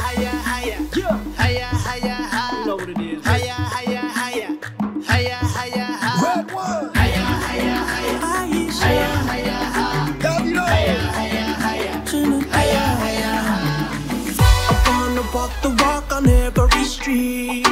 higher, higher. Higher, higher, higher. You know what it is. Higher, higher, higher. Higher, higher, higher. Red one. Higher, higher, higher. Higher, higher, higher. Higher, higher, higher. Higher, higher, higher. I wanna walk the walk on every street.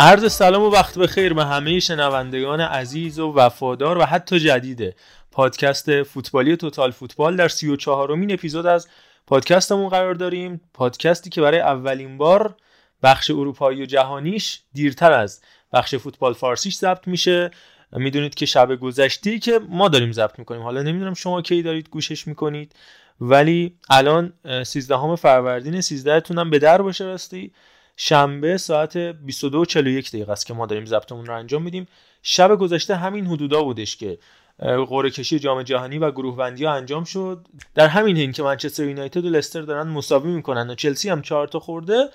عرض سلام و وقت بخیر به همه شنوندگان عزیز و وفادار و حتی جدید پادکست فوتبالی توتال فوتبال در سی و چهارمین اپیزود از پادکستمون قرار داریم. پادکستی که برای اولین بار بخش اروپایی و جهانیش دیرتر از بخش فوتبال فارسیش ضبط میشه. می‌دونید که شب گذشته که ما داریم ضبط می‌کنیم. حالا نمی‌دونم شما کی دارید گوشش می‌کنید. ولی الان 13 فروردین 13 تونم به در باشه راستی. شنبه ساعت 22 و 41 دقیقه است که ما داریم ضبطمون رو انجام میدیم. شب گذشته همین حدودا بودش که قرعه کشی جام جهانی و گروه بندی ها انجام شد. در همین حین که منچستر یونایتد و لستر دارن مساوی می‌کنن و چلسی هم چهار تا خورده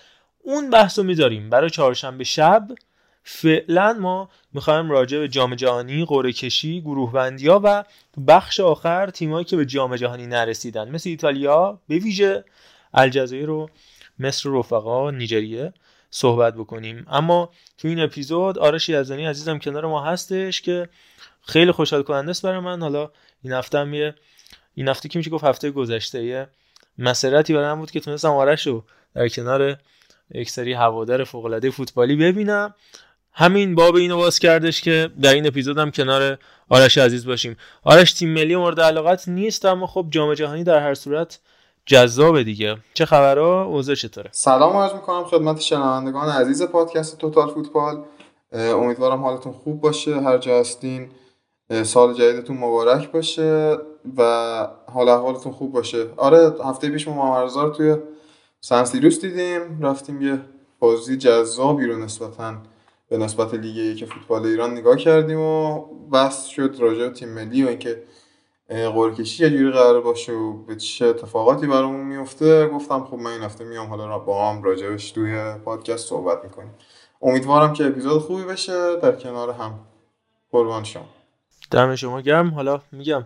اون بحث رو می‌ذاریم. برای چهارشنبه شب فعلا ما می‌خوایم راجع به جام جهانی قرعه کشی گروه بندی ها و بخش آخر تیمایی که به جام جهانی نرسیدن. مثل ایتالیا به ویژه الجزایر و مصر و رفقا نیجریه. صحبت بکنیم. اما تو این اپیزود آرش یزدانی عزیزم کنار ما هستش که خیلی خوشحال کننده است برای من. حالا این هفته هم یه این هفته که میشه گفت هفته گذشته یه مسرتی برای من بود که تونستم آرش رو در کنار یک سری هوادار فوق العاده فوتبالی ببینم. همین باب اینو باز کردش که در این اپیزود هم کنار آرش عزیز باشیم. آرش تیم ملی مورد علاقت نیست اما خب جام جهانی در هر صورت جذابه دیگه. چه خبرها؟ اوضاع چطوره؟ سلام عرض می‌کنم خدمت شنوندگان عزیز پادکست توتال فوتبال. امیدوارم حالتون خوب باشه. هر جا هستین سال جدیدتون مبارک باشه و حال احوالتون خوب باشه. آره هفته پیش ما مامرزا رو توی سن سیروس دیدیم. رفتیم یه بازی جذابی رو نسبتا به نسبت لیگ یک فوتبال ایران نگاه کردیم و بحث شد راجع تیم ملی و اینکه قرعه کشی یه جوری قرار باشه و به چه اتفاقاتی برامون میفته. گفتم خب من این هفته میام حالا با هم راجبش توی پادکست صحبت می‌کنیم. امیدوارم که اپیزود خوبی بشه. در کنار هم. قربان شما. دم شما گرم. حالا میگم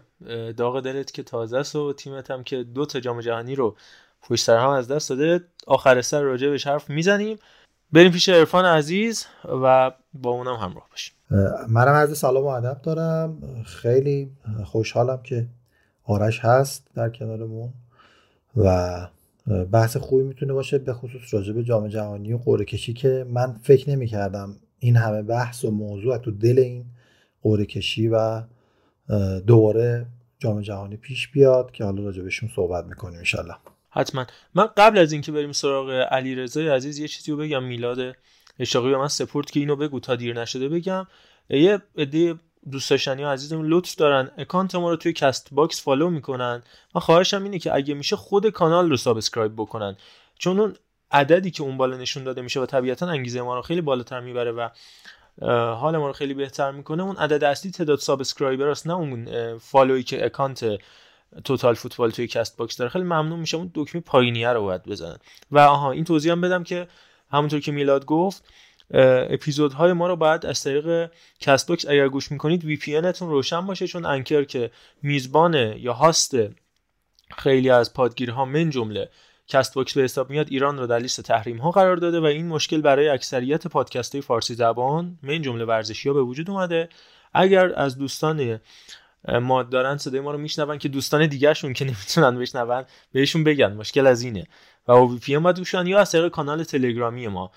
داغ دلت که تازه است و تیمت هم که دو تا جام جهانی رو پشت سر هم از دست داده. آخر سر راجع بهش حرف می‌زنیم. بریم پیش عرفان عزیز و با اونم همراه باشیم. منم عرض سلام و ادب دارم. خیلی خوشحالم که آرش هست در کنارمون و بحث خوبی می‌تونه باشه به خصوص راجع به جام جهانی و قرعه کشی که من فکر نمی کردم این همه بحث و موضوع تو دل این قرعه کشی و دوباره جام جهانی پیش بیاد که حالا راجع بهشون صحبت می‌کنیم انشالله حتما. من قبل از اینکه بریم سراغ علی رضای عزیز یه چیزی رو بگم میلاد اسحاقی به من سپرد که اینو بگو تا دیر نشده بگم. یه عده دوست داشتنی ها عزیزم لطف دارن account ما رو توی کست باکس follow می‌کنن. من خواهشم اینه که اگه میشه خود کانال رو subscribe بکنن. چون اون عددی که اون بالا نشون داده میشه و طبیعتا انگیزه ما رو خیلی بالاتر می‌بره و حال ما رو خیلی بهتر می‌کنه اون عدد اصلی تعداد subscriber است نه اون اه، follow یی که account توتال فوتبال توی کست باکس داره. خیلی ممنون میشه اون دکمه پایینیه رو باید بزنن. و آها این توضیح هم بدم که همونطور که میلاد گفت اپیزودهای ما رو باید از طریق کست باکس اگر گوش می‌کنید VPN تون روشن باشه چون انکر که میزبان یا هاست خیلی از پادگیرها من جمله کست باکس به حساب میاد ایران رو در لیست تحریم ها قرار داده و این مشکل برای اکثریت پادکست های فارسی زبان من جمله ورزشی ها به وجود اومده. اگر از دوستان ما دارن صدای ما رو میشنون که دوستان دیگهشون که نمی‌تونن بشنون بهشون بگن مشکل از اینه. و او VPN ام باید روشن یا از طریق کانال تلگرامی ما.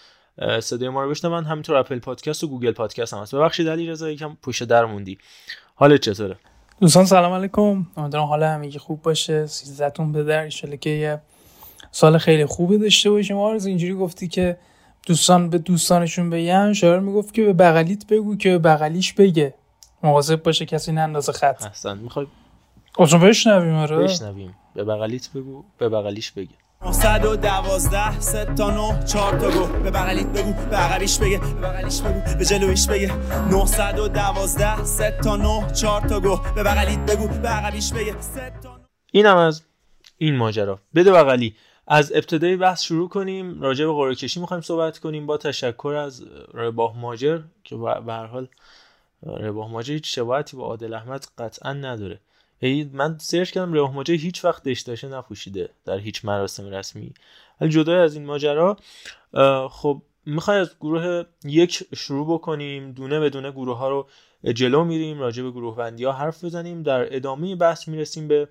صدای ما رو بشنون همینطور اپل پادکست و گوگل پادکست هم هست. ببخشید علی رضا یکم پشت در موندی. حالت چطوره؟ دوستان سلام علیکم. امیدوارم حال همگی خوب باشه. سیزدتون به در. که یه سال خیلی خوبی داشته باشیم. آرز اینجوری گفتی که دوستان به دوستانشون بگن. شاعر می‌گفت که به بغلیت بگو که به بغلیش بگه. مواظب باشه کسی نندازه خط. احسنت می‌خوای اصلا بشنویم آره. بشنویم. به بغلیت بگو به بغلیش بگه. 912 سه تا 9 4 تا گو. به بغلیت بگو به عقبیش بگه به بغلیش بگو به جلویش بگه. 912 سه تا 9 4 تا گو. به بغلیت بگو به عقبیش بگه. سه تا اینم از این ماجرا. بده بغلی. از ابتدای بحث شروع کنیم. راجع به قرعه کشی می‌خوایم صحبت کنیم. با تشکر از رباه ماجر که به هر حال رابح ماجر هیچ شباهتی با عادل احمد قطعا نداره. من سرچ کردم رابح ماجر هیچ وقت دشداشه نپوشیده در هیچ مراسم رسمی. ولی جدای از این ماجرا خب می‌خوای از گروه یک شروع بکنیم دونه به دونه گروه ها رو جلو میریم راجع به گروه بندی ها حرف بزنیم در ادامه بحث می‌رسیم به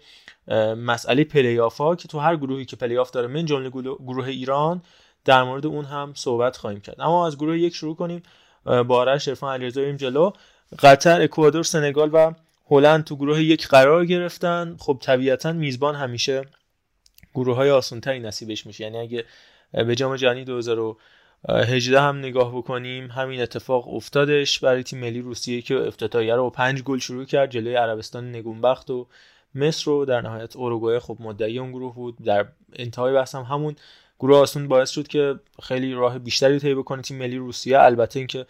مسئله پلیاف ها که تو هر گروهی که پلیاف داره من جمله گروه ایران در مورد اون هم صحبت خواهیم کرد. اما از گروه یک شروع کنیم. با آرش عرفان علیرضا جلو. قطر اکوادور سنگال و هلند تو گروه یک قرار گرفتن. خب طبیعتا میزبان همیشه گروه های آسان تری نصیبش میشه. یعنی اگه به جام جهانی 2018 هم نگاه بکنیم همین اتفاق افتادش برای تیم ملی روسیه که افتتاحیه رو پنج گل شروع کرد جلوی عربستان نگونبخت و مصر رو. در نهایت اوروگوئه خب مدعی اون گروه بود. در انتهای بحث هم همون گروه آسون باعث شد که خیلی راه بیشتری طی بکنه تیم ملی روسیه. البته اینکه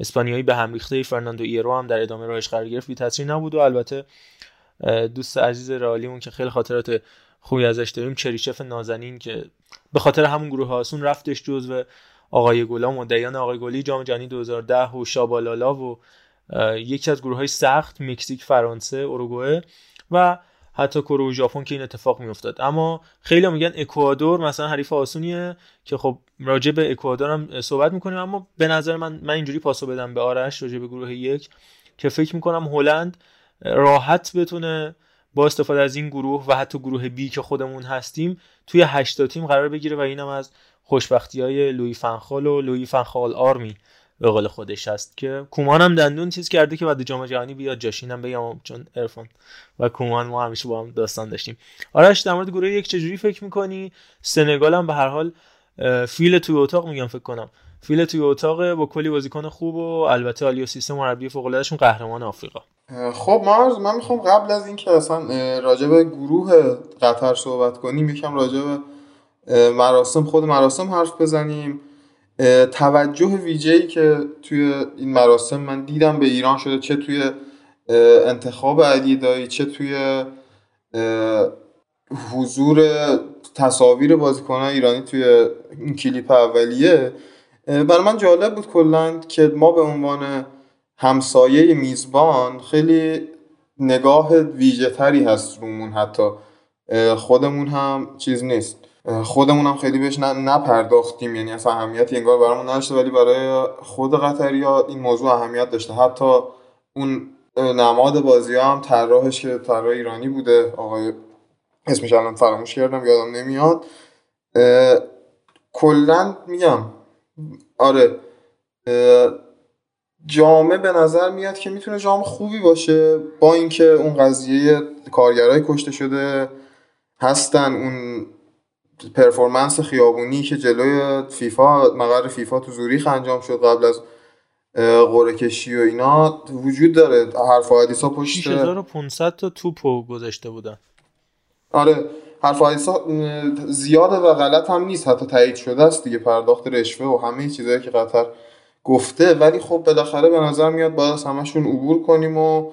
اسپانیایی به هم ریخته فرناندو ایرو هم در ادامه راهش قرار گرفت. بی تاثیر نبود و البته دوست عزیز رالیمون که خیلی خاطرات خوبی ازش داریم چریچف نازنین که به خاطر همون گروه آسون رفتش جزو آقای گلا مدعیان آقای گلی جام جهانی 2010 و شابالالا و یکی از گروه های سخت مکزیک فرانسه اوروگوئه و حتی کره و ژاپن که این اتفاق میافتاد. اما خیلی میگن اکوادور مثلا حریف آسونیه که خب راجع به اکوادور هم صحبت می‌کنیم اما به نظر من من اینجوری پاسو بدم به آرش راجع به گروه یک که فکر می‌کنم هلند راحت بتونه با استفاده از این گروه و حتی گروه بی که خودمون هستیم توی هشتا تیم قرار بگیره و اینم از خوشبختی های لوی فنخال و لوی فنخال آرمی. به قول خودش هست که کومان هم دندون چیز کرده که بعد جام جهانی بیاد جاشینم بگم چون ارفان و کومان ما همیشه با هم داستان داشتیم. آرش در مورد گروه یک چجوری فکر می‌کنی؟ سنگال هم به هر حال فیل توی اتاق میگم فکر کنم. فیل توی اتاق با کلی بازیکن خوب و البته آلیو سیستم مربی فوق العاده قهرمان آفریقا. خب مارز من می‌خوام قبل از اینکه اصلا راجع به گروه قطر صحبت کنیم یکم راجع به مراسم خود مراسم حرف بزنیم. توجه ویژه‌ای که توی این مراسم من دیدم به ایران شده چه توی انتخاب علی دایی چه توی حضور تصاویر بازیکنان ایرانی توی این کلیپ اولیه. برای من جالب بود کلا که ما به عنوان همسایه میزبان خیلی نگاه ویژه تری هست رومون حتی. خودمون هم چیز نیست. خودمون هم خیلی بهش نپرداختیم. یعنی اصلا اهمیتی انگار برامون نداشته ولی برای خود قطریا این موضوع اهمیت داشته. حتی اون نماد بازی هم طراحش که طراح ایرانی بوده. آقای اسمش الان فراموش کردم یادم نمیاد. کلا میگم آره جامعه به نظر میاد که می‌تونه جام خوبی باشه با اینکه اون قضیه کارگرای کشته شده هستن. اون پرفورمنس خیابونی که جلوی فیفا مقر فیفا تو زوریخ انجام شد قبل از قرعه کشی و اینا وجود داره. حرف حدیثا پشت 6500 تا توپو گذاشته بودن. آره حرف حدیثا زیاده و غلط هم نیست. حتی تایید شده است دیگه پرداخت رشوه و همه چیزایی که قطر گفته. ولی خب بالاخره به نظر میاد باید از همشون عبور کنیم و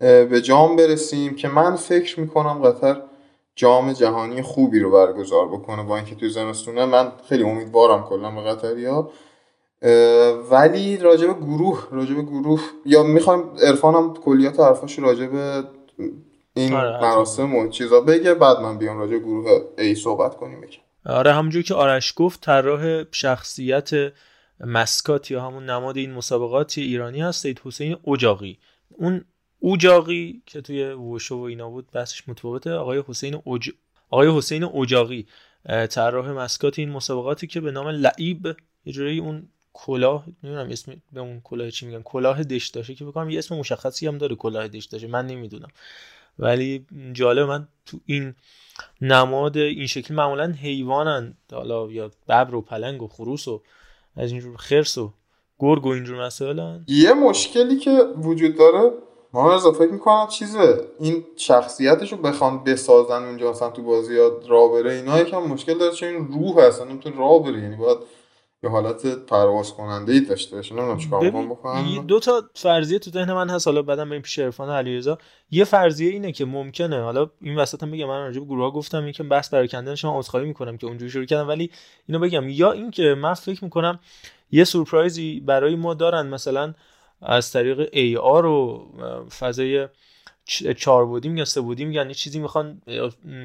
به جام برسیم که من فکر می‌کنم قطر جام جهانی خوبی رو برگزار بکنه با اینکه توی زمستونه من خیلی امیدوارم کلا به قطریا ولی راجب گروه راجب گروه یا می‌خوایم عرفانم کلیات حرفاش راجب این آره مراسم و چیزا بگه بعد من بیام راجع گروه ای صحبت کنیم بگم آره همونجور که آرش گفت طراح شخصیت مسکات یا همون نماد این مسابقات ایرانی هست سید حسین اجاقی اون اوجاقی که توی وشو و اینا بود بحثش متفاوته. آقای حسین اوج... آقای حسین اجاقی طراح مسکات این مسابقاتی که به نام لعیب یه جوری اون کلاه نمی‌دونم اسم به اون کلاه چی میگن کلاه دشداشه که بکنم یه اسم مشخصی هم داره کلاه دشداشه من نمی‌دونم. ولی جالب من تو این نماد این شکل معمولا حیوانن. حالا یا ببر و پلنگ و خروس و از اینجور خرس و گرگ و اینجور مسائل یه مشکلی که وجود داره ما رضا فکر می‌کنم چیزه. این شخصیتش رو بخوان بسازن اونجا اصلا تو بازی ها را بره اینا یکم مشکل داره چون این روح اصلا نمی‌تونه را بره. یعنی باید یه حالت پرواز کننده ای داشته باشه. نمی‌دونم چیکار بکنم. دو تا فرضیه تو ذهن من هست. حالا بعدم بریم پیش عرفان علیرضا. یه فرضیه اینه که ممکنه. حالا این وسط هم بگم من راجع به گروه ها گفتم این که بحث پراکندنش من عذرخواهی می‌کنم که اونجوری شروع کردم. ولی اینو بگم یا این که من فکر می‌کنم یه سورپرایزی برای ما دارن. مثلا از طریق ای آر و فضای چهار بودی میگن سه بودی میگن یه چیزی می‌خوان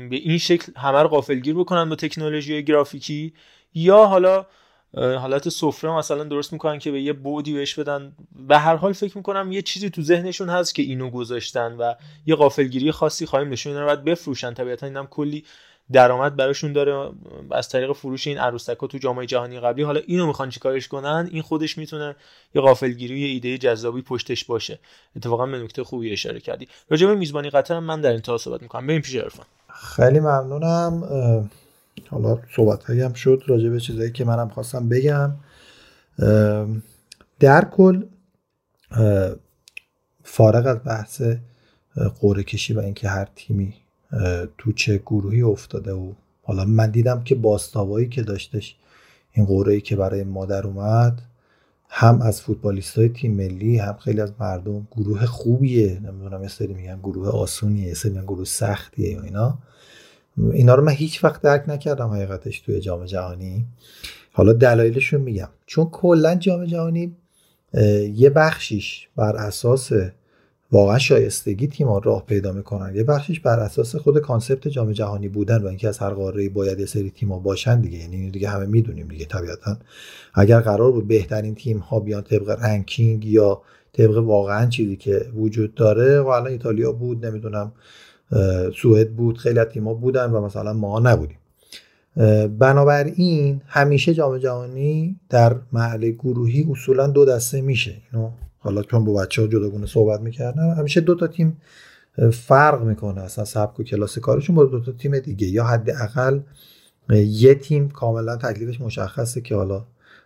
به این شکل همه رو غافلگیر بکنن با تکنولوژی گرافیکی یا حالا حالت سفره مثلا درست می‌کنن که به یه بودی بهش بدن. به هر حال فکر می‌کنم یه چیزی تو ذهنشون هست که اینو گذاشتن و یه غافلگیری خاصی خواهیم نشون اینا رو باید بفروشن. طبیعتا اینم کلی درآمد براشون داره. از طریق فروش این عروسک تو جامعه جهانی قبلی. حالا اینو می‌خوان چیکارش کنن؟ این خودش می‌تونه یه غافلگیری یه ایده جذابی پشتش باشه. اتفاقا به نکته خوبی اشاره کردی. راجع به میزبانی قطر من در انتها صحبت می‌کنم. بریم پیش عرفان. خیلی ممنونم. حالا صحبت هم شد راجع به چیزایی که منم خواستم بگم. در کل فارغ از بحث قرعه کشی و اینکه هر تیمی تو چه گروهی افتاده و حالا من دیدم که باستابایی که داشتش این قرعه که برای مادر اومد هم از فوتبالیست های تیم ملی هم خیلی از مردم. گروه خوبیه نمی‌دونم یه سری میگن گروه آسونیه یه سری میگن گروه سختیه یا اینا. اینا رو من هیچ وقت درک نکردم حقیقتش توی جام جهانی. حالا دلایلشون میگم. چون کلا جام جهانی یه بخشیش بر اساس واقعا شایستگی تیم‌ها راه پیدا می‌کنن یه بخشیش بر اساس خود concept جام جهانی بودن و اینکه از هر قاره باید یه سری تیم‌ها باشن دیگه یعنی دیگه همه می‌دونیم دیگه طبیعتا. اگر قرار بود بهترین تیم ها بیان طبق ranking یا طبق واقعا چیزی که وجود داره و الان ایتالیا بود نمی‌دونم سوئد بود خیلی از تیم‌ها بودن و مثلا ما نبودیم. بنابراین همیشه جام جهانی در مرحله گروهی اصولا دو دسته میشه. اینو حالا چون با بچه ها جداگونه صحبت می‌کردن همیشه دو تا تیم فرق می‌کنه اصلا سبک و کلاس کارشون با دو تا تیم دیگه. یا حداقل یه تیم کاملا تکلیفش مشخصه که حالا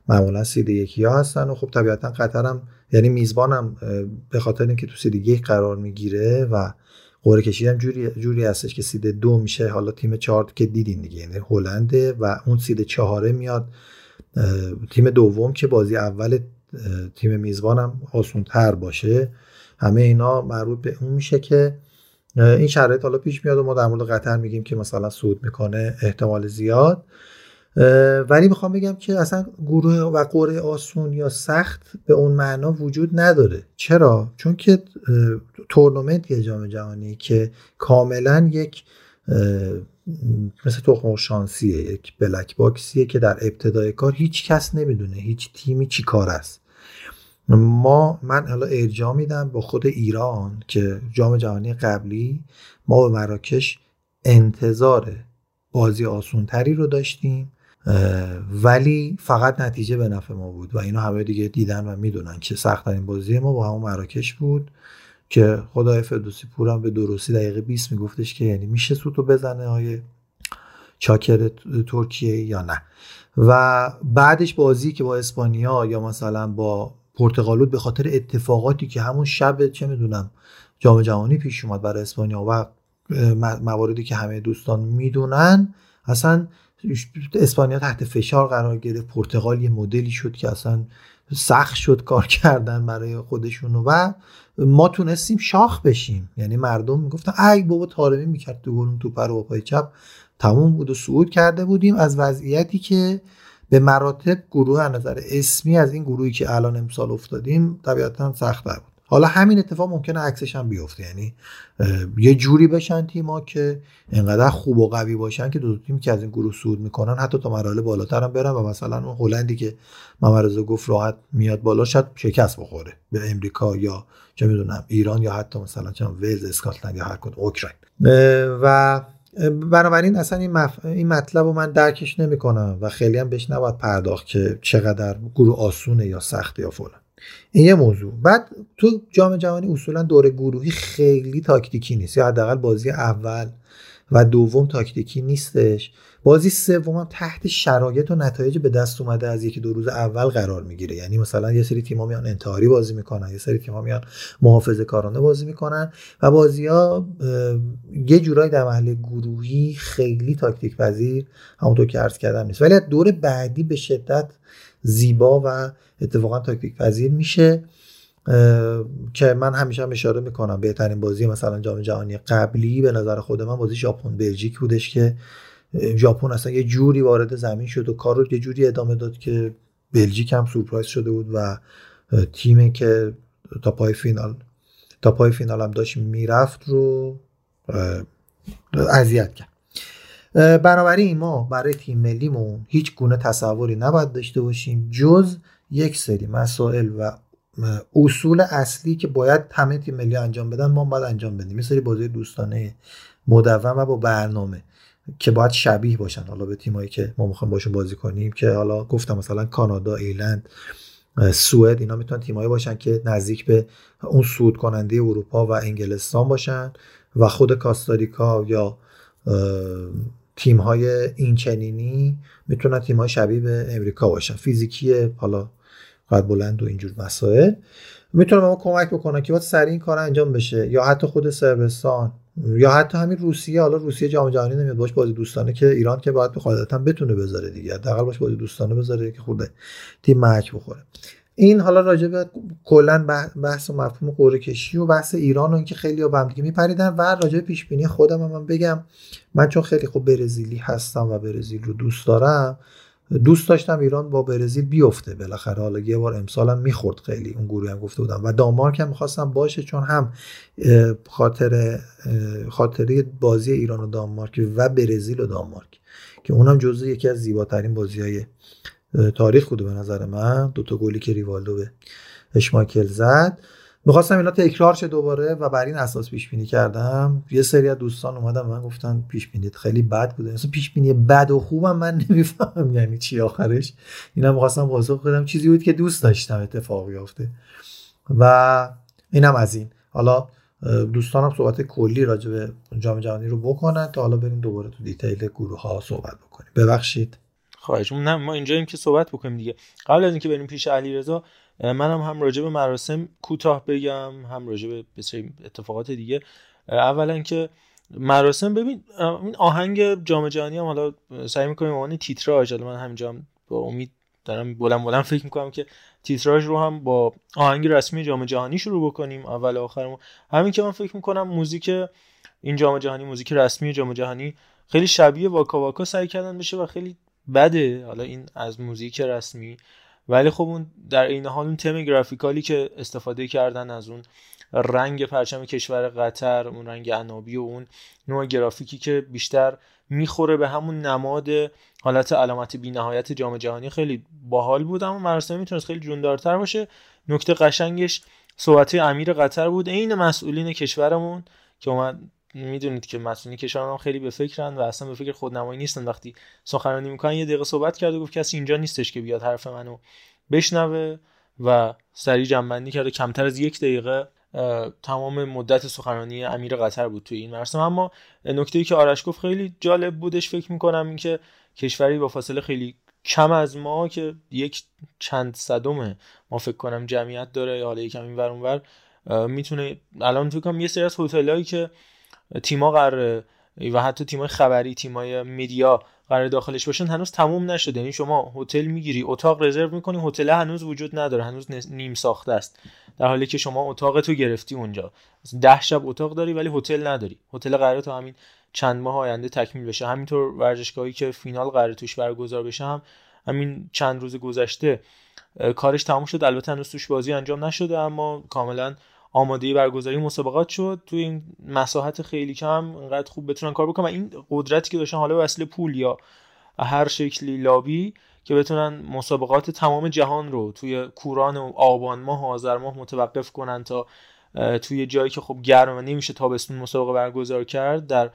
معمولا سید یکی ها هستن و خب طبیعتا قطر هم یعنی میزبانم به خاطر اینکه تو سید یک قرار می‌گیره و قرعه کشی هم جوری جوری هستش که سید دو میشه حالا تیم چهار که دیدین دیگه یعنی هلنده و اون سید چهاره میاد تیم دوم که بازی اول تیم میزبانم آسون تر باشه. همه اینا مربوط به اون میشه که این شرایط حالا پیش میاد و ما در مورد قطر میگیم که مثلا صعود می‌کنه احتمال زیاد. ولی می‌خوام بگم که اصلا گروه و قرعه آسون یا سخت به اون معنا وجود نداره. چرا؟ چون که تورنمنت یه جام جهانی که کاملا یک مثل تخم شانسیه یک بلک باکسیه که در ابتدای کار هیچ کس نمی‌دونه هیچ تیمی چی کار است. ما من حالا ارجاع میدم با خود ایران که جام جهانی قبلی ما به مراکش انتظار بازی آسونتری رو داشتیم ولی فقط نتیجه به نفع ما بود و اینو همه دیگه دیدن و می‌دونن که سختترین بازی ما با همون مراکش بود که خدای فردوسی پورم به درستی دقیقه 20 میگفتش که یعنی میشه سوتو بزنه های چاکر ترکیه یا نه. و بعدش بازی که با اسپانیا یا مثلا با پرتغال بود به خاطر اتفاقاتی که همون شب چه می‌دونم جام جهانی پیش اومد برای اسپانیا و مواردی که همه دوستان می‌دونن اصلا اسپانیا تحت فشار قرار گرفت. پرتغال یه مدلی شد که اصلا سخت شد کار کردن برای خودشون و ما تونستیم شاخ بشیم. یعنی مردم می‌گفتن ای بابا طارمی می‌کرد تو گلون توپ رو با پای چپ تموم بود و صعود کرده بودیم. از وضعیتی که به مراتب گروه از نظر اسمی از این گروهی که الان امسال افتادیم طبیعتا سخت‌تر بود. حالا همین اتفاق ممکنه عکسش هم بیفته یعنی یه جوری بشن تیما که انقدر خوب و قوی باشن که دو, تیم که از این گروه صعود می‌کنن حتی تا مراحل بالاتر هم برن و مثلا اون هلندی که محمد رضا گفت راحت میاد بالا شاید شکست بخوره به امریکا یا چه می‌دونم ایران یا حتی مثلا چه ولز اسکاتلند یا هر کدوم اوکراین. و بنابراین اصلا این, مف... این مطلب رو من درکش نمی‌کنم و خیلی هم بهش نباید پرداخت که چقدر گروه آسونه یا سخته یا فلان. این یه موضوع. بعد تو جام جهانی اصولا دور گروهی خیلی تاکتیکی نیست. یا حداقل بازی اول و دوم تاکتیکی نیستش. بازی سوم تحت شرایط و نتایج به دست اومده از یکی دو روز اول قرار می‌گیره. یعنی مثلا یه سری تیم‌ها میان انتحاری بازی می‌کنن یه سری تیم‌ها میان محافظه کارانه بازی می‌کنن و بازی ها یه جورایی در محل گروهی خیلی تاکتیک پذیر همونطور که عرض کردم نیست. ولی دور بعدی به شدت زیبا و اتفاقا تاکتیک پذیر میشه که من همیشه هم اشاره می‌کنم. بهترین بازی مثلا جام جهانی قبلی به نظر خود من بازی ژاپن بلژیک بودش که ژاپن اصلا یه جوری وارد زمین شد و کار رو یه جوری ادامه داد که بلژیک هم سورپرایز شده بود و تیمی که تا پای فینال تا پای فینال هم داشت می‌رفت رو اذیت کرد. بنابراین ما برای تیم ملیمون هیچ گونه تصوری نباید داشته باشیم جز یک سری مسائل و اصول اصلی که باید همه تیم ملی انجام بدن ما باید انجام بدیم. یه سری بازی دوستانه مدون و با برنامه. که باید شبیه باشن. حالا به تیمایی که ما می‌خوایم باشون بازی کنیم که حالا گفتم مثلا کانادا ایلند سوئد اینا می‌تونن تیمایی باشن که نزدیک به اون سود کننده اروپا و انگلستان باشن و خود کاستاریکا یا تیم های اینچنینی می‌تونن تیم های شبیه به امریکا باشن. فیزیکی حالا قد بلند و اینجور مسائل. می‌تونه ما کمک بکنه که باید سریع این کار انجام بشه یا حتی خود سربستان یا حتی همین روسیه حالا روسیه جام جهانی نمیاد باش بازی دوستانه که ایران که باید به قاعدتا بتونه بذاره دیگه. حداقل باش بازی دوستانه بذاره که خورده تیم محک بخوره. این حالا راجع به کلا بحث و مفهوم قرعه کشی و بحث ایران و اینکه خیلی با هم دیگه میپریدن و راجع به پیش بینی خودم هم بگم من چون خیلی خوب برزیلی هستم و برزیل رو دوست دارم دوست داشتم ایران با برزیل بیفته. بالاخره حالا یه بار امسالم می‌خورد خیلی. اون گروه هم گفته بودم و دانمارک هم می‌خواستم باشه چون هم خاطر خاطره بازی ایران و دانمارک و برزیل و دانمارک که اونم جزو یکی از زیباترین بازی های تاریخ بوده به نظر من. دوتا گلی که ریوالدو به اشماکل زد. می‌خواستم اینا تکرار شه دوباره و بر این اساس پیش بینی کردم. یه سری از دوستان اومدن من گفتن پیش بینی خیلی بد بوده. مثلا پیش بینی بد و خوبم من نمی‌فهمم یعنی چی آخرش. اینا می‌خواستم پاسخ بدم. چیزی بود که دوست داشتم اتفاق بیفته. و اینم از این. حالا دوستانم صحبت کلی راجع به جام جهانی رو بکنن تا حالا بریم دوباره تو دیتیل گروه ها صحبت بکنیم. ببخشید. خواهش نه ما اینجاییم که صحبت بکنیم دیگه. قبل از اینکه بریم پیش علیرضا منم هم راجع به مراسم کوتاه بگم هم راجع به اتفاقات دیگه. اولا که مراسم ببین این آهنگ جام جهانی هم حالا سعی می‌کنیم عنوان تیتراژ من همینجا با امید دارم بلند بلند فکر می‌کنم که تیتراژ رو هم با آهنگ رسمی جام جهانی شروع بکنیم اول آخرمون. همین که من فکر می‌کنم موزیک این جام جهانی موزیک رسمی جام جهانی خیلی شبیه واکا واکا سعی کردن بشه و خیلی بده. حالا این از موزیک رسمی. ولی خب اون در این حال اون تم گرافیکالی که استفاده کردن از اون رنگ پرچم کشور قطر اون رنگ عنابی و اون نوع گرافیکی که بیشتر می‌خوره به همون نماد حالت علامت بینهایت جام جهانی خیلی باحال بود اما مراسم می‌تونست خیلی جوندارتر باشه. نکته قشنگش صحبت امیر قطر بود. عین مسئولین کشورمون که اومد می‌دونید که مسئولین کشور هم خیلی به فکرن و اصلا به فکر خودنمایی نیستن. وقتی سخنرانی می‌کنن یه دقیقه صحبت کرد و گفت کسی اینجا نیستش که بیاد حرف منو بشنوه و سریع جنبندی کرده. کمتر از یک دقیقه تمام مدت سخنرانی امیر قطر بود توی این مراسم. اما نکته ای که آرش گفت خیلی جالب بودش. فکر می‌کنم اینکه کشوری با فاصله خیلی کم از ما که یک چند صدم ما فکر کنم جمعیت داره. حالا یکم این ور می‌تونه الان فکر کنم یه سری از هتلایی که تیما قراره و حتی تیمای خبری تیمای میدیا قرار داخلش باشن هنوز تموم نشده. یعنی شما هتل می‌گیری اتاق رزرو می‌کنی هتل هنوز وجود نداره هنوز نیم ساخته است. در حالی که شما اتاق تو گرفتی اونجا. ده شب اتاق داری ولی هتل نداری. هتل قراره تا همین چند ماه آینده تکمیل بشه. همینطور ورزشگاهی که فینال قراره توش برگزار بشه هم همین چند روز گذشته کارش تموم شد. البته هنوز توش بازی انجام نشده اما کاملا آماده برگزاری مسابقات شد. تو این مساحت خیلی کم انقدر خوب بتونن کار بکنن. و این قدرتی که داشتن حالا به پول یا هر شکلی لابی که بتونن مسابقات تمام جهان رو توی کوران و آبان ماه و آذر ماه متوقف کنن تا توی جایی که خب گرم و نمیشه تابستون مسابقه برگزار کرد در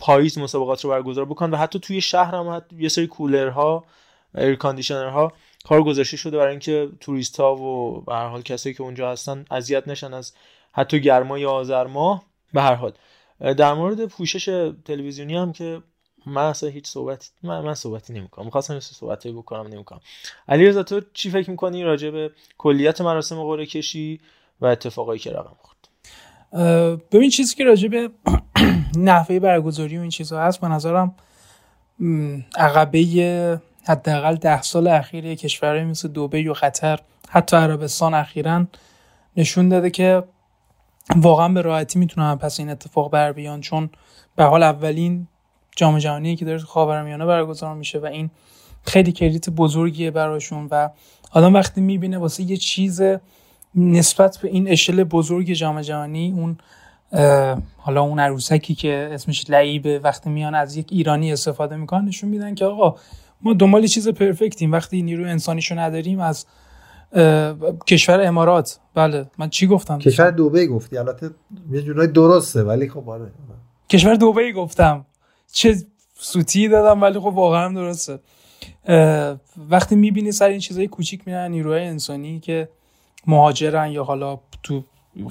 پاییز مسابقات رو برگزار بکنن. و حتی توی شهر هم یه سری کولرها air conditioner ها کار گذاشته شده برای اینکه توریست ها و به هر حال کسایی که اونجا هستن اذیت نشن از حتی گرمای آذر ماه. به هر حال در مورد پوشش تلویزیونی هم که من اصلا هیچ صحبتی من, من صحبتی نمی‌کنم. می‌خواستم یه صحبتی بکنم نمی‌کنم. علیرضا تو چی فکر می‌کنی راجع به کلیت مراسم قرعه کشی و اتفاقایی که رقم خورد؟ ببین چیزی که راجع به نحوه برگزاری و این چیزها هست به نظرم عقبه حداقل ده سال اخیر کشورهای مثل دوبه و قطر حتی عربستان اخیرا نشون داده که واقعا به راحتی می‌تونن پس این اتفاق بر بیان. چون به حال اولین جام جهانی که داره خاورمیانه برگزار میشه و این خیلی کریدیت بزرگیه براشون و آدم وقتی می‌بینه واسه یه چیز نسبت به این اشل بزرگ جام جهانی اون حالا اون عروسکی که اسمش لعیبه وقتی میان از یک ایرانی استفاده می‌کنن نشون میدن که آقا ما دنبال چیز پرفکتیم. وقتی نیروی انسانیشو نداریم از کشور امارات. بله. من چی گفتم؟ کشور دوبه گفتی. البته یه جورایی درسته ولی خب آره. کشور دوبه گفتم. چه سوتی دادم ولی خب واقعا درسته. وقتی می‌بینی سر این چیزای کوچیک میرن نیروهای انسانی که مهاجرن یا حالا تو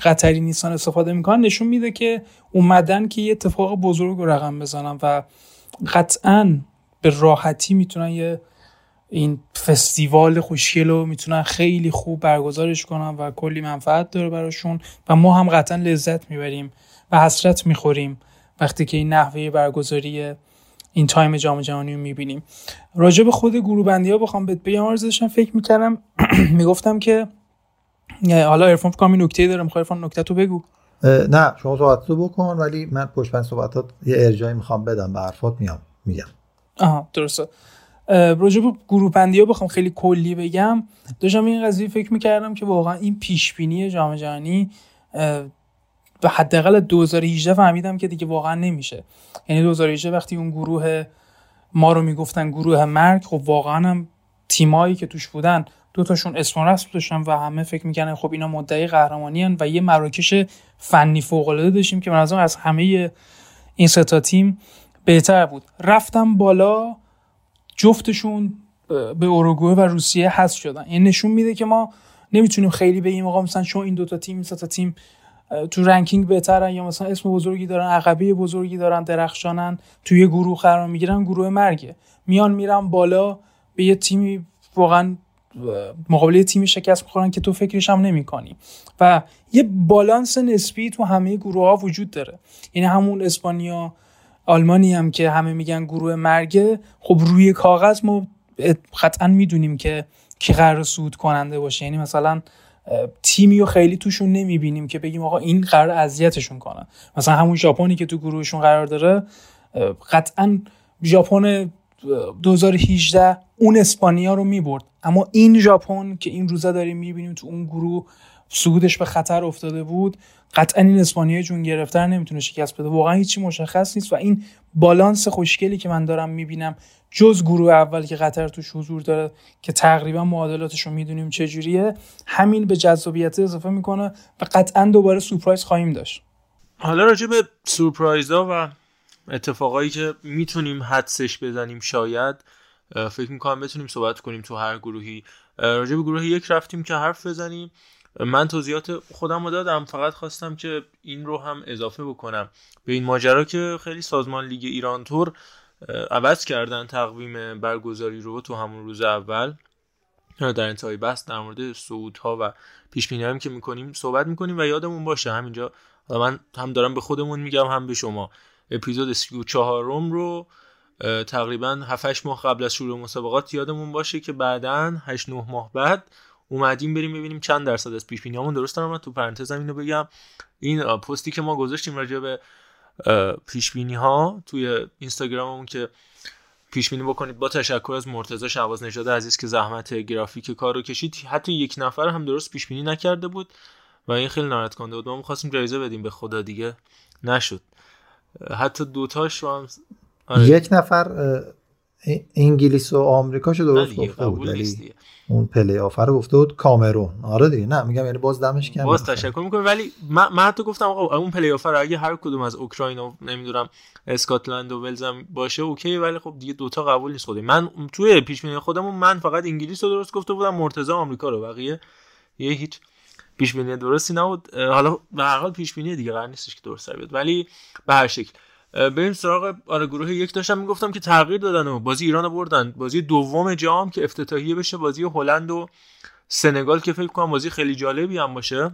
قطری نیستن استفاده می‌کنن نشون میده که اومدن که یه اتفاق بزرگ رو رقم بزنن و قطعا به راحتی می‌تونن یه این فستیوال خوشگل رو می‌تونن خیلی خوب برگزارش کنن و کلی منفعت داره براشون و ما هم قطعا لذت می‌بریم و حسرت می‌خوریم وقتی که این نحوه برگزاری این تایم جام جهانی رو می‌بینیم. راجع به خود گروه بندی ها بخوام بهت بگم آرزو داشتم فکر می‌کردم می‌گفتم که حالا ارفان فکر کنم نکته داره می‌خوای ارفان نکته تو بگو نه شما صحبت رو بکن ولی من پشت صحبتات یه ارجایی می‌خوام بدم به حرفات میام میگم. آها. درسته. راجع به بندی ها بخوام خیلی کلی بگم. داشتم این قضیه فکر می‌کردم که واقعا این پیش بینی جام جهانی و حداقل 2018 فهمیدم که دیگه واقعا نمیشه. یعنی 2018 وقتی اون گروه ما رو می‌گفتن گروه مرگ خب واقعا هم تیمایی که توش بودن دو تاشون اسم رسم داشتن و همه فکر می‌کنن خب اینا مدعی قهرمانی و یه مراکش فنی فوق العاده داشتیم که من از همه این سه تا تیم بهتر بود. رفتم بالا جفتشون به اوروگوئه و روسیه حذف شدن. این نشون میده که ما نمی‌تونیم خیلی بگیم آقا مثلا چون این دوتا تیم سه تا تیم تو رنکینگ بهترن یا مثلا اسم بزرگی دارن عقبه بزرگی دارن درخشانن توی گروه قرار می‌گیرن گروه مرگه. میان میرن بالا به یه تیمی واقعا مقابل تیمی شکست می‌خورن که تو فکرش هم نمی‌کنی. و یه بالانس نسبی تو همه گروه ها وجود داره. یعنی همون اسپانیا آلمانی هم که همه میگن گروه مرگه خب روی کاغذ ما قطعا می‌دونیم که کی قرار سود کننده باشه. یعنی مثلا تیمی رو خیلی توشون نمی‌بینیم که بگیم آقا این قرار اذیتشون کنه. مثلا همون ژاپنی که تو گروهشون قرار داره قطعا ژاپن 2018 اون اسپانیا رو می‌برد. اما این ژاپن که این روزا داریم می‌بینیم تو اون گروه سودش به خطر افتاده بود. قطعا این اسپانیایی جون گرفتر نمی‌تونه شکست بده. واقعا هیچی مشخص نیست و این بالانس خوشگلی که من دارم می‌بینم جز گروه اول که قطر توش حضور داره که تقریبا معادلاتش رو می‌دونیم چجوریه همین به جذابیت اضافه می‌کنه و قطعا دوباره سورپرایز خواهیم داشت. حالا راجع به سورپرایزها و اتفاقایی که می‌تونیم حدسش بزنیم شاید فکر می‌کنم بتونیم صحبت کنیم تو هر گروهی. راجع به گروه یک رفتیم که حرف بزنیم. من توضیحات خودم رو دادم فقط خواستم که این رو هم اضافه بکنم. به این ماجرا که خیلی سازمان لیگ ایران تور عوض کردن تقویم برگزاری رو تو همون روز اول. در انتهای بحث در مورد ها و پیش هم که می‌کنیم صحبت می‌کنیم و یادمون باشه همینجا من هم دارم به خودمون میگم هم به شما. اپیزود 34 رو تقریبا 7 ماه قبل از شروع مسابقات یادمون باشه که بعدا 8 9 ماه بعد اومدیم بریم ببینیم چند درصد از پیش بینیامون درست دارم تو پرانتز اینو بگم. این پستی که ما گذاشتیم راجع به پیش بینی ها توی اینستاگراممون که پیش بینی بکنید با تشکر از مرتضی شواز نژاد عزیز که زحمت گرافیک کار رو کشید حتی یک نفر هم درست پیش بینی نکرده بود و این خیلی ناراحت کننده بود. ما می‌خواستیم جایزه بدیم به خدا دیگه نشد. حتی دوتاش هم آره. یک نفر انگلیس و آمریکاشو نه درست گفته بود. ولی. اون پلی آفر گفته بود کامرون. آره دیگه نه میگم یعنی باز دمش کم باز تشکر می‌کنم. ولی من, من حتی گفتم آقا اون پلی آفر اگه هر کدوم از اوکراین و نمی‌دونم اسکاتلند و ولز هم باشه okay ولی خب دیگه دوتا قبول نیست خودی. من توی پیش بینی خودمون من فقط انگلیس رو درست گفته بودم مرتضی آمریکا رو. بقیه یه هیچ پیش بینی درستی نبود. حالا به هر حال پیش بینی دیگه قرار نیستش که درست بیاد. ولی به هر شکل بریم سراغ آره گروه یک. داشتم می‌گفتم که تغییر دادن و بازی ایران بردن. بازی دوم جام که افتتاحیه بشه بازی هلند و سنگال که فکر کنم بازی خیلی جالبی هم باشه.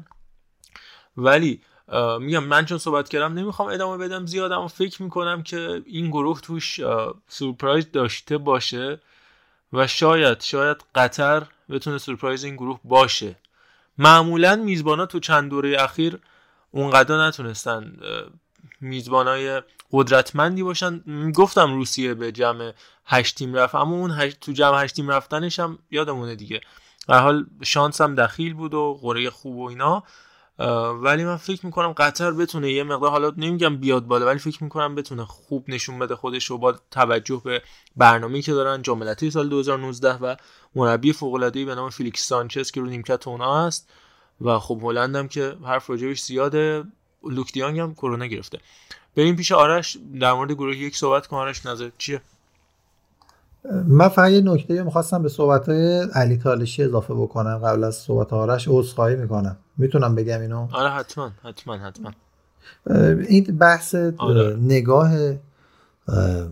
ولی میگم من چون صحبت کردم نمی‌خوام ادامه بدم زیاد اما فکر می‌کنم که این گروه توش سورپرایز داشته باشه و شاید شاید قطر بتونه سورپرایز این گروه باشه. معمولا میزبانا تو چند دوره اخیر اونقدر نتونستن میزبانای قدرتمندی باشن. گفتم روسیه به جمع هشت تیم رفت اما اون هشت تو جمع هشت تیم رفتنش هم یادمونه دیگه. هر حال شانس هم دخیل بود و قره خوب و اینا. ولی من فکر می‌کنم قطر بتونه یه مقدار حالا نمیگم بیاد بالا ولی فکر می‌کنم بتونه خوب نشون بده خودش رو با توجه به برنامه‌ای که دارن. جام ملت‌های سال 2019 و مربی فوق‌العاده‌ای به نام فیلیکس سانچز که رو نیمکت اونا هست و خب هلند هم که حرف راجبش زیاده. لوک دی‌یانگ هم کرونا گرفته. بریم پیش آرش در مورد گروه یک صحبت کن آرش نظر چیه؟ من فقط یه نکته می‌خواستم به صحبت های علی تالشی اضافه بکنم قبل از صحبت آرش عذرخواهی می‌کنم. می‌تونم بگم اینو؟ آره حتما حتما حتما. این بحث آره. نگاه اه،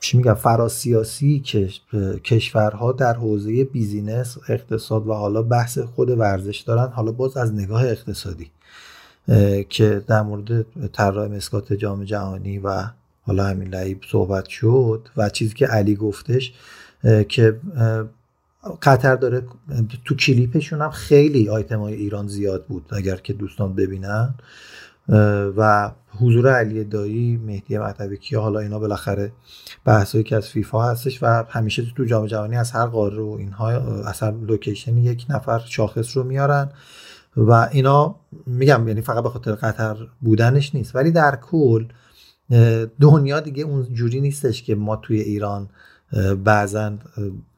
چی میگم فراسیاسی که کشورها در حوزه بیزینس اقتصاد و حالا بحث خود ورزش دارن حالا باز از نگاه اقتصادی. که در مورد طراح مسکات جام جهانی و حالا همین لعیب صحبت شد و چیزی که علی گفتش که قطر داره تو کلیپشون هم خیلی آیتم های ایران زیاد بود اگر که دوستان ببینن. و حضور علی دایی مهدی مطبی کیا حالا اینا بالاخره بحثایی که از فیفا هستش و همیشه تو جام جهانی از هر قاره و اینها از هر لوکیشن یک نفر شاخص رو میارن. و اینا میگم یعنی فقط به خاطر قطر بودنش نیست. ولی در کل دنیا دیگه اون جوری نیستش که ما توی ایران بعضا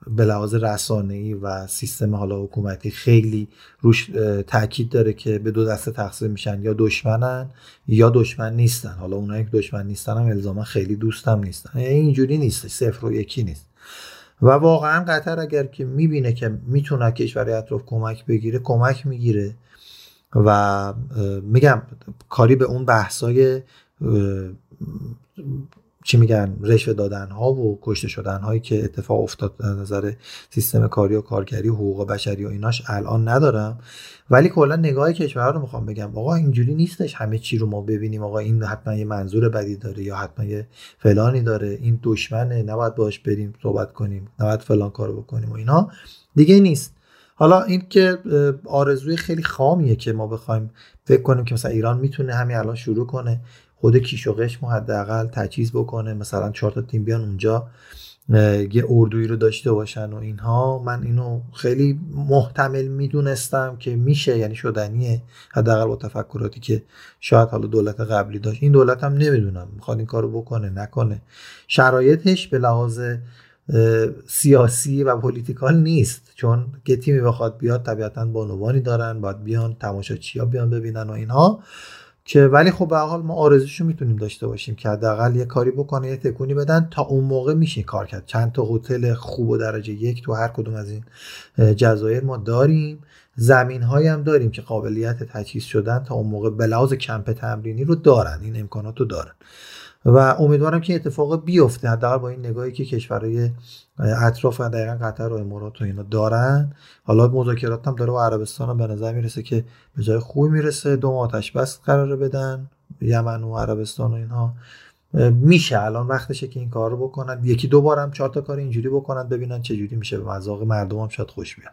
به لحاظ رسانه‌ای و سیستم حالا حکومتی خیلی روش تاکید داره که به دو دسته تقسیم میشن. یا دشمنن یا دشمن نیستن. حالا اونایی که دشمن نیستن هم الزاما خیلی دوستم نیستن. یعنی اینجوری نیستش. صفر و یکی نیست. و واقعا قطر اگر که می‌بینه که می‌تونه کشور اطراف کمک بگیره کمک می‌گیره. و میگم کاری به اون بحثای چی میگن رشوه دادن ها و کشته شدن هایی که اتفاق افتاد از نظر سیستم کاری و کارگری و حقوق بشری و ایناش الان ندارم. ولی کلا نگاه کشورها رو می‌خوام بگم. آقا اینجوری نیستش همه چی رو ما ببینیم. آقا این حتما یه منظور بدی داره یا حتما یه فلانی داره. این دشمنه. نباید باش بریم صحبت کنیم. نباید فلان کارو بکنیم و اینا. دیگه نیست. حالا این که آرزوی خیلی خامیه که ما بخوایم فکر کنیم که مثلا ایران می‌تونه همین الان شروع کنه. خود کیش و قشم حداقل تجهیز بکنه. مثلا چهار تا تیم بیان اونجا یه اردویی رو داشته باشن و اینها. من اینو خیلی محتمل می‌دونستم که میشه یعنی شدنیه حداقل با تفکراتی که شاید حالا دولت قبلی داشت. این دولت هم نمی‌دونم می‌خواد این کارو بکنه نکنه. شرایطش به لحاظ سیاسی و political نیست. چون یه تیمی بخواد بیاد طبیعتا بانوانی دارن باید بیان تماشاچی ها بیان ببینن و اینها. که ولی خب به حال ما آرزوشو می‌تونیم داشته باشیم که حداقل یه کاری بکنه یه تکونی بدن تا اون موقع میشه کار کرد. چند تا هتل خوب و درجه یک تو هر کدوم از این جزایر ما داریم. زمین هایی هم داریم که قابلیت تجهیز شدن تا اون موقع به لحاظ کمپ تمرینی رو دارن این امکانات رو دارن. و امیدوارم که اتفاق بیفته حداقل با این نگاهی که کشورهای اطراف و دقیقا قطر و امارات و اینا دارن. حالا مذاکرات هم داره با عربستان هم به نظر می‌رسه که به جای خوبی می‌رسه. دو آتش بس قراره بدن. یمن و عربستان و اینها. میشه. الان وقتشه که این کار رو بکنن. یکی دو بارم چهار تا کار اینجوری بکنن ببینن چه جوری میشه. به مذاق مردم هم شاید خوش بیاد.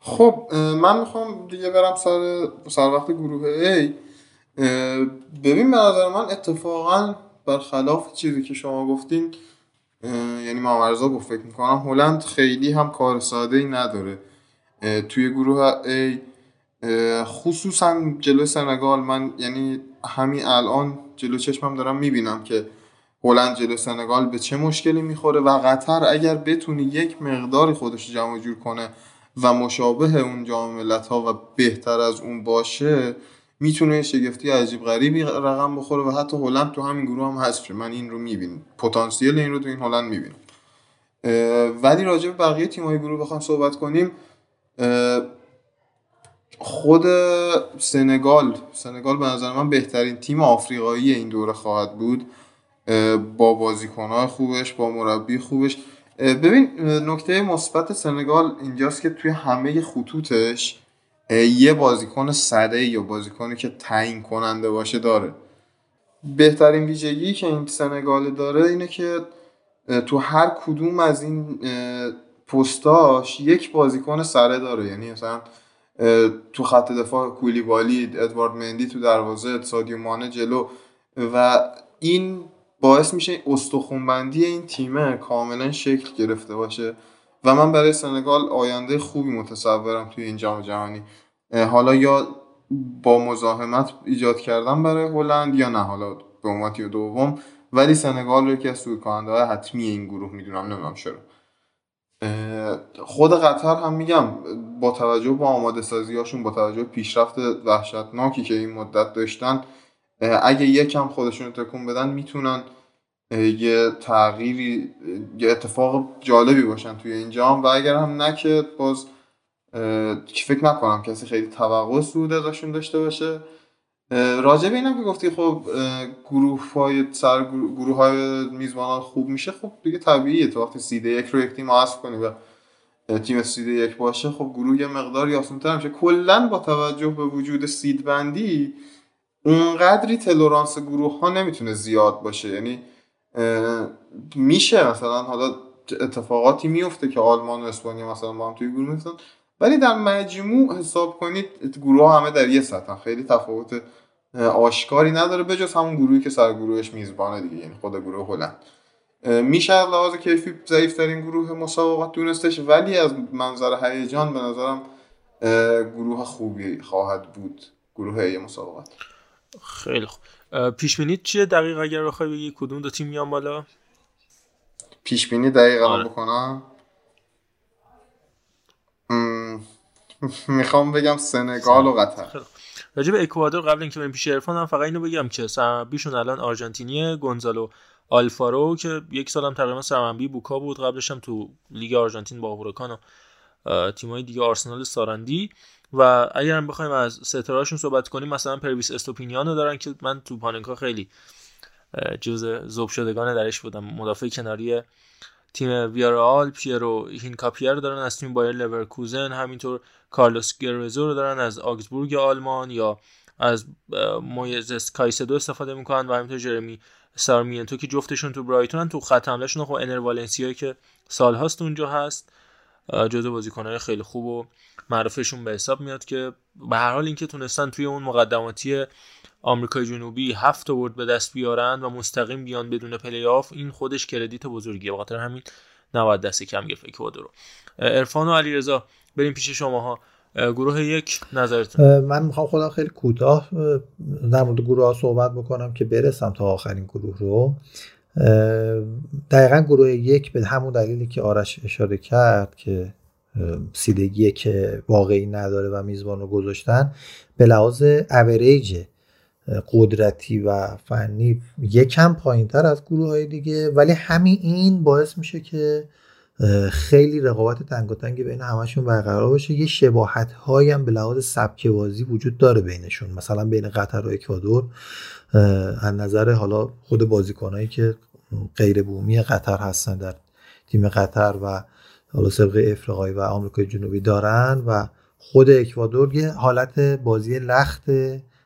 خب من می‌خوام دیگه برم سر سر وقت گروه A. ببین به نظر من اتفاقا برخلاف چیزی که شما گفتین یعنی مامرزا گفت فکر می‌کنم هلند خیلی هم کار ساده ای نداره توی گروه A خصوصا جلو سنگال من یعنی همین الان جلو چشمم دارم می‌بینم که هلند جلو سنگال به چه مشکلی می‌خوره و قطر اگر بتونه یک مقداری خودش جمع جور کنه و مشابه اون جام ملت ها و بهتر از اون باشه می‌تونه شگفتی عجیب غریبی رقم بخوره و حتی هلند تو همین گروه هم شه من این رو می‌بینم. پتانسیل این رو تو این هلند می‌بینم. ولی راجع به بقیه تیم‌های گروه بخوام صحبت کنیم خود سنگال سنگال به نظر من بهترین تیم آفریقایی این دوره خواهد بود. با بازیکنهای خوبش با مربی خوبش. ببین نکته مثبت سنگال اینجاست که توی همه خطوطش یه بازیکن سره یا بازیکنی که تعیین کننده باشه داره. بهترین ویژگی که این سنگال داره اینه که تو هر کدوم از این پستاش یک بازیکن سره داره. یعنی مثلا تو خط دفاع کولیبالی ادوارد مندی تو دروازه سادیو مانه جلو. و این باعث میشه استخونبندی این تیمه کاملا شکل گرفته باشه. و من برای سنگال آینده خوبی متصورم توی این جام جهانی. حالا یا با مزاحمت ایجاد کردن برای هلند یا نه حالا به عنوان دوم. ولی سنگال رو یکی از صعودکننده های حتمی این گروه می‌دونم نمی‌دونم چرا. خود قطر هم میگم با توجه به آماده سازی هاشون با توجه به پیشرفت وحشتناکی که این مدت داشتن اگه یکم خودشون رو تکون بدن می‌تونن یه تغییری یه اتفاق جالبی باشن توی این جام و اگر هم نه که باز فکر نکنم کسی خیلی توقع صعود ازشون داشته باشه. راجع به اینم که گفتی خب گروه های سر گروه های میزبانان خوب میشه خب دیگه طبیعیه تو وقتی سیده یک رو یک تیم حذف کنی و تیم سیده یک باشه خب گروه یه مقدار آسان‌تر میشه. کلا با توجه به وجود سید بندی اونقدری تلورانس گروه ها نمی‌تونه زیاد باشه. یعنی میشه مثلا حالا اتفاقاتی میفته که آلمان و اسپانیا مثلا با هم توی گروه میفتن. ولی در مجموع حساب کنید گروه همه در یه سطح. خیلی تفاوت آشکاری نداره بجز همون گروهی که سر گروهش میزبانه دیگه یعنی خود گروه هلند. میشه از لحاظ کیفی ضعیف ترین گروه مسابقات دونستش ولی از منظر هیجان به نظرم گروه خوبی خواهد بود. گروه ای مسابقات. خیلی خوب. پیش بینیت چیه؟ دقیق اگر بخوای بگی کدوم دو تیم میان بالا؟ پیش بینی دقیقا آره. بکنم. م، می‌خوام بگم سنگال و قطر. راجع به اکوادور قبل اینکه بریم پیش عرفان هم فقط اینو بگم که سرمربیشون الان آرژانتینیه گونزالو آلفارو که یک سالم تقریبا سرمربی بوکا بود. قبلش هم تو لیگ آرژانتین با هوراکان و تیمای دیگه آرسنال سارندی. و اگر هم بخوایم از ستارهاشون صحبت کنیم مثلا پرویس استوپینیان رو دارن که من تو پاننکا خیلی جز ذوب شدگان درش بودم. مدافع کناری تیم ویارئال پیرو هینکاپیه رو دارن از تیم بایر لورکوزن همینطور کارلوس گرزو رو دارن از آگزبورگ آلمان یا از مویزس کایسدو استفاده می‌کنن و همینطور جرمی سارمیانتو که جفتشون تو برایتون تو خط حملهشون خب انر والنسیا که سالهاست اونجا هست. جزو بازیکنهای خیلی خوب و معروفشون به حساب میاد که به هر حال اینکه تونستن توی اون مقدماتی آمریکای جنوبی هفت آورد به دست بیارن و مستقیم بیان بدون پلی آف این خودش credit بزرگیه. به خاطر همین نباید دست کم گرفت اکوادور رو. عرفان و علیرضا بریم پیش شماها. اه، گروه یک نظرتون؟ من می‌خوام خودم خیلی کوتاه اه، در مورد گروه ها صحبت بکنم که برسم تا آخرین گروه رو. دقیقا گروه یک به همون دلیلی که آرش اشاره کرد که سیدگی که واقعی نداره و میزبان رو گذاشتن به لحاظ اوریج قدرتی و فنی یکم پایین تر از گروه های دیگه. ولی همین این باعث میشه که خیلی رقابت تنگاتنگی بین همشون برقرار باشه. یه شباهت هایی هم به لحاظ سبک بازی وجود داره بینشون. مثلا بین قطر و اکوادور از نظر حالا خود بازیکنهایی که غیر بومی قطر هستن در تیم قطر و حالا سابقه افریقایی و آمریکای جنوبی دارن و خود اکوادور یه حالت بازی لخت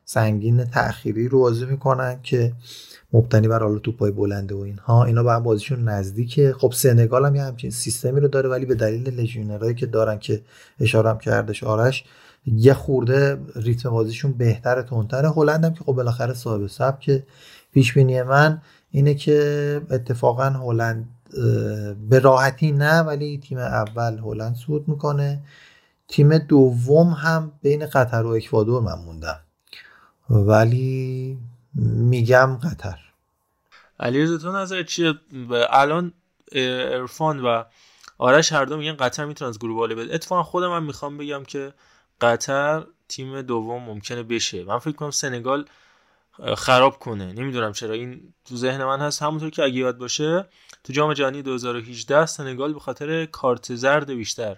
سنگین تأخیری رو بازی می‌کنن که مبتنی بر حالا توپای بلنده و اینها اینا به هم بازیشون نزدیکه. خب سنگال هم یه همچین سیستمی رو داره ولی به دلیل لژیونرهایی که دارن که اشاره هم کردش آرش یه خورده ریتم بازیشون بهتره تندتره. هلند هم که خب بالاخره صاحب سبک پیش بینی من اینه که اتفاقا هلند به راحتی نه ولی تیم اول هلند صعود می‌کنه. تیم دوم هم بین قطر و اکوادور من موندم. ولی میگم قطر. علیرضا تو نظر چیه؟ الان ارفان و آرش هر دو میگن قطر می‌تونه از گروه بالا بده. اتفاقا خودم هم می‌خوام بگم که قطر تیم دوم ممکنه بشه. من فکر کنم سنگال خراب کنه. نمی‌دونم چرا. این تو ذهن من هست. همونطور که اگه یاد باشه تو جام جهانی 2018 سنگال به خاطر کارت زرد بیشتر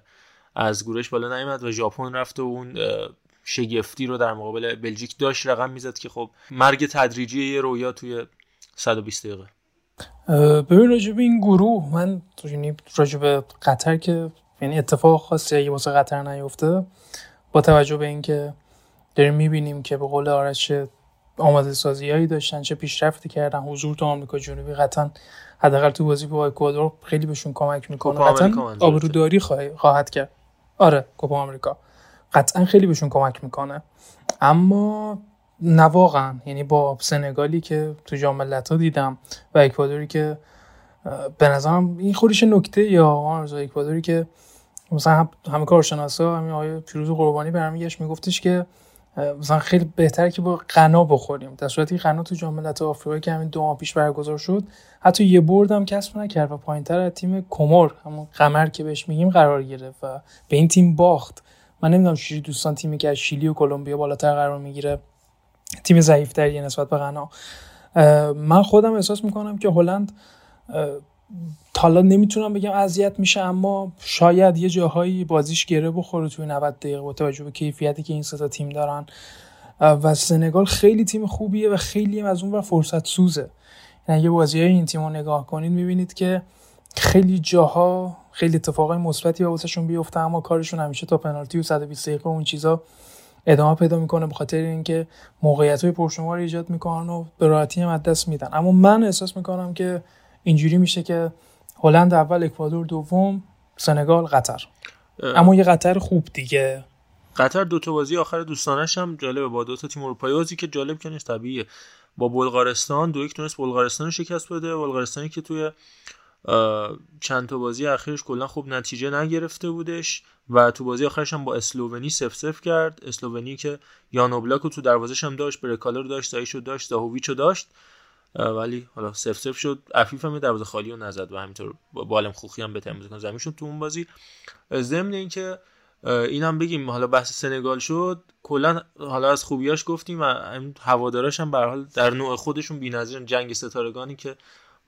از گروهش بالا نیومد و ژاپن رفت و اون شگفتی رو در مقابل بلژیک داشت رقم می‌زد که خب مرگ تدریجی یه رویا توی 120 دقیقه. ببین راجع به این گروه من یعنی راجع به قطر که یعنی اتفاق خاصی اگه واسه قطر نیفته با توجه به اینکه داریم می‌بینیم که به قول آرش آماده سازیایی داشتن چه پیشرفتی کردن حضور تو آمریکا جنوبی قطعا حداقل تو بازی با اکوادور خیلی بهشون کمک می‌کنه. قطعا. آبروداری خواهد کرد. آره کوپا آمریکا. قطعا خیلی بهشون کمک می‌کنه. اما نه واقعا. یعنی با سنگالی که تو جام ملت‌ها دیدم و اکوادوری که به نظرم این خودش نکته یا آرزو اکوادوری که مثلا هم- همه کارشناسا همین آقای پیروز قربانی برمیگشت میگفتش که مثلا خیلی بهتره که با غنا بخوریم. در صورتی که غنا تو جام ملت‌های آفریقا که همین دو ماه پیش برگزار شد حتی یه برد هم کسب نکرد و پایینتر از تیم کمر همون قمر که بهش میگیم قرار گرفت و به این تیم باخت. من نمی‌دونم چجوری دوستان تیمی که از شیلی و کلمبیا بالاتر قرار می‌گیره تیم ضعیفتری نسبت به غنا. من خودم احساس می‌کنم که هلند حالا نمی‌تونم بگم اذیت میشه اما شاید یه جاهایی بازیش گره بخوره توی 90 دقیقه با توجه به کیفیتی که این سه تیم دارن. و سنگال خیلی تیم خوبیه و خیلی هم از اون ور فرصت سوزه. یعنی اگه بازی های این تیم رو نگاه کنید می‌بینید که خیلی جاها خیلی اتفاقای مثبتی واسهشون بیفته اما کارشون همیشه تا پنالتی و 120 دقیقه و اون چیزا ادامه پیدا می‌کنه به خاطر اینکه موقعیت های پرشمار ایجاد می‌کنن و به راحتی هم از دست میدن. اما من احساس می‌کنم که اینجوری میشه که هلند اول اکوادور دوم سنگال قطر. اما یه قطر خوب دیگه. قطر دو تا بازی آخر دوستانش هم جالبه با دو تا تیم اروپایی. بازی که جالب کنش طبیعیه. با بلغارستان دو یک تونست بلغارستان رو شکست بده. بلغارستانی که توی چند تا بازی اخیرش کلا خوب نتیجه نگرفته بودش و تو بازی آخرش هم با اسلوونی سف سف کرد. اسلوونی که یان اوبلاک رو تو دروازش هم داشت برکالا رو داشت زایش رو داشت زاهوویچ رو داشت ولی حالا سف سف شد. عفیف هم دروازه خالی رو نزد و همینطور با بالم خوخی هم به تیم زمین شد تو اون بازی. ضمن اینکه اینم بگیم حالا بحث سنگال شد. کلا حالا از خوبیاش گفتیم و هواداراش هم به حال در نوع خودشون بی‌نظیرن. جنگ ستارگانی که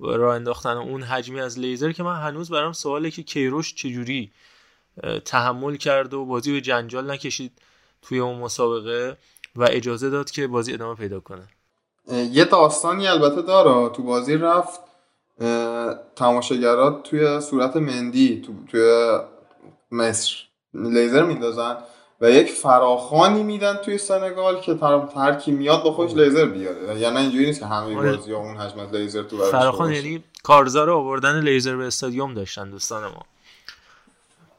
راه انداختن اون حجمی از لیزر که من هنوز برام سواله که کیروش چجوری تحمل کرد و بازی به جنجال نکشید توی اون مسابقه و اجازه داد که بازی ادامه پیدا کنه. یه داستانی البته داره. تو بازی رفت تماشاگرات توی صورت مندی تو توی مصر لیزر میندازن. و یک فراخانی میدن توی سنگال که طرف هر کی میاد با خودش لیزر بیاره یعنی اینجوری نیست که همه آره. بازی اون حجم لیزر تو فراخان. یعنی کارزار آوردن لیزر به استادیوم داشتن دوستان ما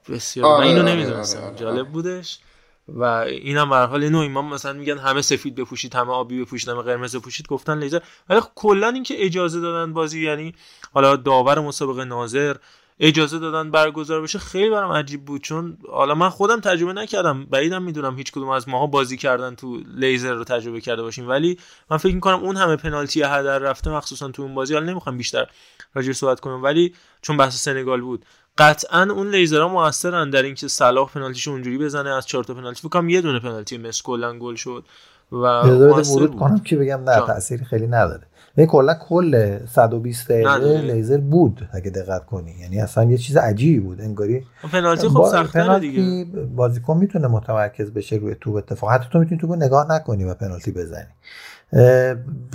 بسیار آره، من اینو آره، نمی‌دونستم آره، آره. جالب بودش و اینم به حال نوعی ما مثلا میگن همه سفید بپوشید همه آبی بپوشید همه قرمز بپوشید گفتن لیزر ولی خب کلا اینکه اجازه دادن بازی یعنی حالا داور مسابقه ناظر اجازه دادن برگزار بشه خیلی برام عجیب بود. چون حالا من خودم تجربه نکردم بعیدم می‌دونم هیچ کدوم از ماها بازی کردن تو لیزر رو تجربه کرده باشیم. ولی من فکر می‌کنم اون همه پنالتی هدر رفته مخصوصا تو اون بازی حالا نمی‌خوام بیشتر راجع به صحبت کنم ولی چون بحث سنگال بود. قطعا اون لیزرها موثرن در اینکه صلاح پنالتیشو اونجوری بزنه از چهار تا پنالتی. فکر یه دونه پنالتی مس کلا گل شد و ورود. کنم که بگم نه. تأثیری خیلی نداره. این کلا کل 120 دقیقه. لیزر بود اگه دقت کنی. یعنی اصلا یه چیز عجیبی بود. انگاری پنالتی خب سخت‌تره دیگه. بازیکن می‌تونه متمرکز بشه روی توپ اتفاق. حتی تو می‌تونی توپو نگاه نکنی و پنالتی بزنی.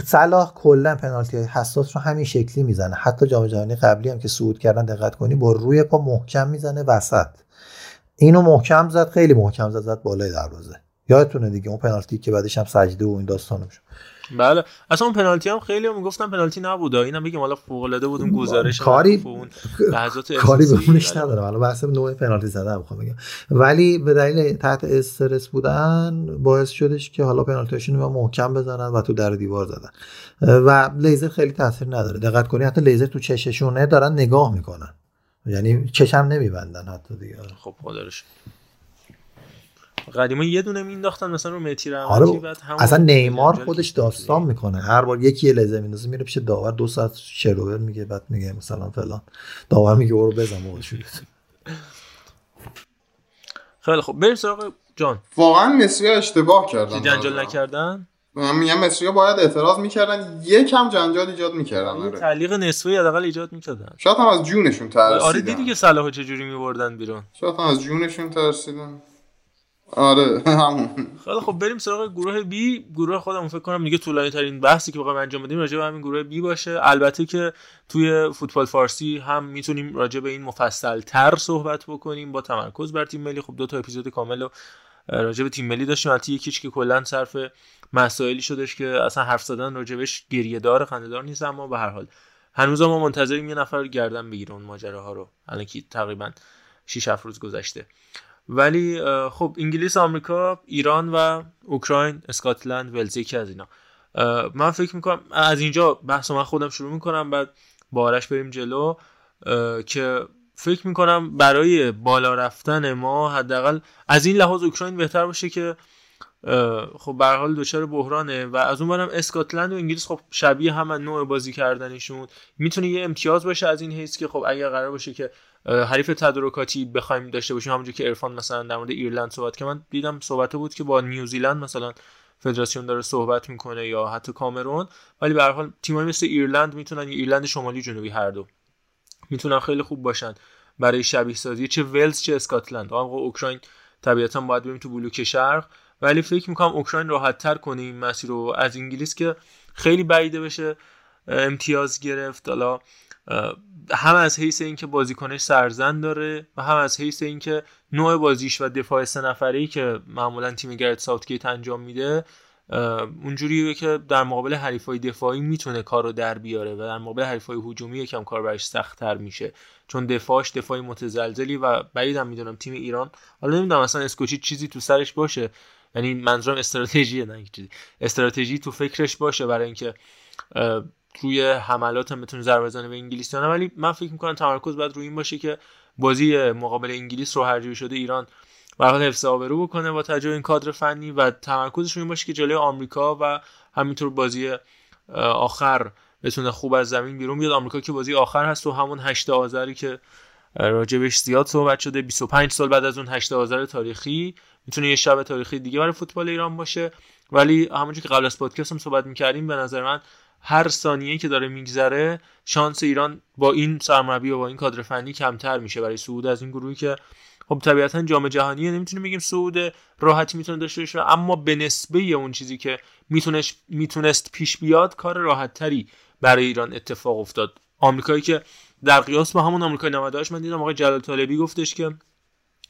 صلاح کلا پنالتی های حساس رو همین شکلی می‌زنه. حتی جام جهانی قبلی هم که صعود کردن دقت کنی با روی پا محکم می‌زنه وسط. اینو محکم زد خیلی محکم زد زد بالای دروازه. یادتونه دیگه اون پنالتی که بعدش هم سجده و این داستانم شد بله. اصلا اون پنالتی هم خیلی هم می‌گفتن پنالتی نبود. اینم بگیم حالا فوق العاده بود اون گزارش کاری- اون لحظات کاری به. اونش ولی ندارم. حالا بحث نوع پنالتی زدن می‌خوام بگم. ولی به دلیل تحت استرس بودن باعث شدش که حالا پنالتیشون رو محکم بزنن و تو در دیوار زدن. و لیزر خیلی تاثیر نداره. دقت کنی حتی لیزر تو چششونه دارن نگاه می‌کنن. یعنی چشم نمیبندن حتی دیگه. خب خدا. قدیما یه دونه مینداختن مثلا رو رحمتی آره بعد همون اصلا نیمار خودش داستان. می‌کنه. هر بار یکی لحظه میندازه میره پیش داور دو ساعت شروور میگه بعد میگه مثلا فلان. داور میگه برو بزن بابا خیلی خب بریم سراغ جان. واقعا مصری اشتباه کردن. جنجال نکردن؟ من میگم مصری باید اعتراض می‌کردن. یکم جنجال ایجاد می‌کردن. آره. تعلیق نصفی حداقل ایجاد می‌کردن. شاید هم از جونشون ترسیدن. آره دیدی که صلاحو چجوری میبردن بیرون. شاید هم از جونشون ترسیدن. آره. همون خیلی خب بریم سراغ گروه بی. گروه خودمون فکر کنم دیگه طولانی ترین بحثی که بخوایم انجام بدیم راجع به همین گروه بی باشه. البته که توی فوتبال فارسی هم می‌تونیم راجع به این مفصل تر صحبت بکنیم با تمرکز بر تیم ملی. خب دو تا اپیزود کامل رو راجع به تیم ملی داشتیم. البته یکیش که کلا صرف مسائلی شدش که اصلا حرف زدن راجبش گریه دار خنده دار نیست. اما به هر حال هنوز ما منتظریم یه نفر گردن بگیره اون ماجراها رو. الان که تقریبا 6 7 روز گذشته. ولی خب انگلیس آمریکا ایران و اوکراین اسکاتلند ولز یکی از اینا. من فکر می‌کنم از اینجا بحث من خودم شروع می‌کنم بعد با آرش بریم جلو. که فکر می‌کنم برای بالا رفتن ما حداقل از این لحاظ اوکراین بهتر باشه که خب به حال دچار بحرانه و از اون برم اسکاتلند و انگلیس خب شبیه هم نوع بازی کردنشون. می‌تونه یه امتیاز باشه از این حیث که خب اگر قرار باشه که حریف تدارکاتی بخوایم داشته باشیم. همونجور که ارفان مثلا در مورد ایرلند صحبت که من دیدم صحبت بود که با نیوزیلند مثلا فدراسیون داره صحبت می‌کنه یا حتی کامرون. ولی به هر حال تیمایی مثل ایرلند می‌تونن یا ایرلند شمالی جنوبی هر دو می‌تونن خیلی خوب باشن برای شبیه سازی چه ولز چه اسکاتلند. آقا اوکراین طبیعتا باید بریم تو بلوک شرق. ولی فکر می‌کنم اوکراین راحت تر کنه این مسیر رو از انگلیس که خیلی بعیده بشه. امتیاز گرفت. حالا هم از حیث اینکه بازیکنش سرزن داره و هم از حیث اینکه نوع بازیش و دفاع سه نفره که معمولا تیم گرت ساوتگیت انجام میده اونجوریه که در مقابل حریفای دفاعی می‌تونه کار رو در بیاره و در مقابل حریفای هجومی یکم کار براش سختتر میشه. چون دفاعش دفاعی متزلزلی و بعیدم می‌دونم تیم ایران حالا نمی‌دونم اصلا اسکوچی چیزی تو سرش باشه. یعنی منظورم استراتژیه نه چیزی. استراتژی تو فکرش باشه برای اینکه روی حملات هم بتونه ضربه بزنه به انگلیسیان ولی من فکر می‌کنم تمرکز باید روی این باشه که بازی مقابل انگلیس رو هرجوری شده ایران به هر حال حفظ آبرو بکنه با توجه این کادر فنی و تمرکزش این باشه که جلوی آمریکا و همینطور بازی آخر بتونه خوب از زمین بیرون بیاد. آمریکا که بازی آخر هست و همون 8 آذری که راجبش زیاد صحبت شده 25 سال بعد از اون 8 آذر تاریخی می‌تونه یه شب تاریخی دیگه برای فوتبال ایران باشه. ولی همونجور که قبل از پادکست هم صحبت می‌کردیم به نظر من هر ثانیه که داره میگذره شانس ایران با این سرمربی و با این کادر فنی کمتر میشه. برای صعود از این گروهی که خب طبیعتا جام جهانی نمی‌تونیم بگیم صعود راحتی می‌تونه داشته باشه اما به نسبه اون چیزی که میتونش می‌تونست پیش بیاد کار راحت تری برای ایران اتفاق افتاد. آمریکایی که در قیاس با همون آمریکای 98 من دیدم آقای جلال طالبی گفتش که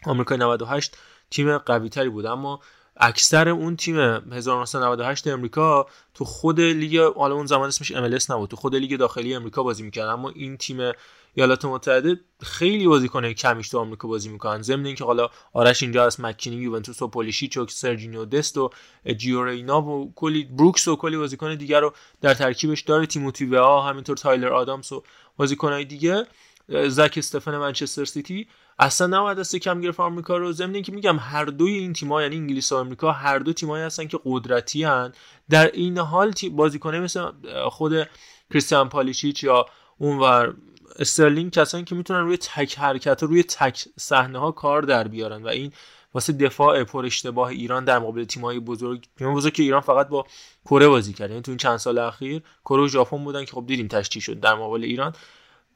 آمریکای 98 تیم قوی تری بود اما اکثر اون تیم 1998 امریکا تو خود لیگ حالا اون زمان اسمش MLS نبود تو خود لیگ داخلی امریکا بازی می‌کرد اما این تیم ایالات متحده خیلی بازیکن کمیش تو آمریکا بازی می‌کنن. ضمن اینکه حالا آرش اینجا از مکینی یوونتوس و پولیشیچ و سرجینیو دست و جیو رینا و کلی بروکس و کلی بازیکن دیگر رو در ترکیبش داره. تیموتی وها همینطور تایلر آدامس و بازیکنهای دیگه. زک استفن منچستر سیتی. اصلا نباید دست کم گرفت آمریکا رو. ضمن اینکه میگم هر دوی این تیم‌ها یعنی انگلیس و آمریکا هر دو تیمایی هستن که قدرتی هن. در این حال بازیکنه مثل خود کریستیان پولیشیچ یا اونور استرلینگ کسانی که می‌تونن روی تک حرکت روی تک صحنه ها کار در بیارن و این واسه دفاع پر اشتباه ایران در مقابل تیم‌های بزرگ تیم بزرگ که ایران فقط با کره بازی کرد. یعنی تو این چند سال اخیر کره و ژاپن بودن که خب دیدیم تشکیل شد در مقابل ایران.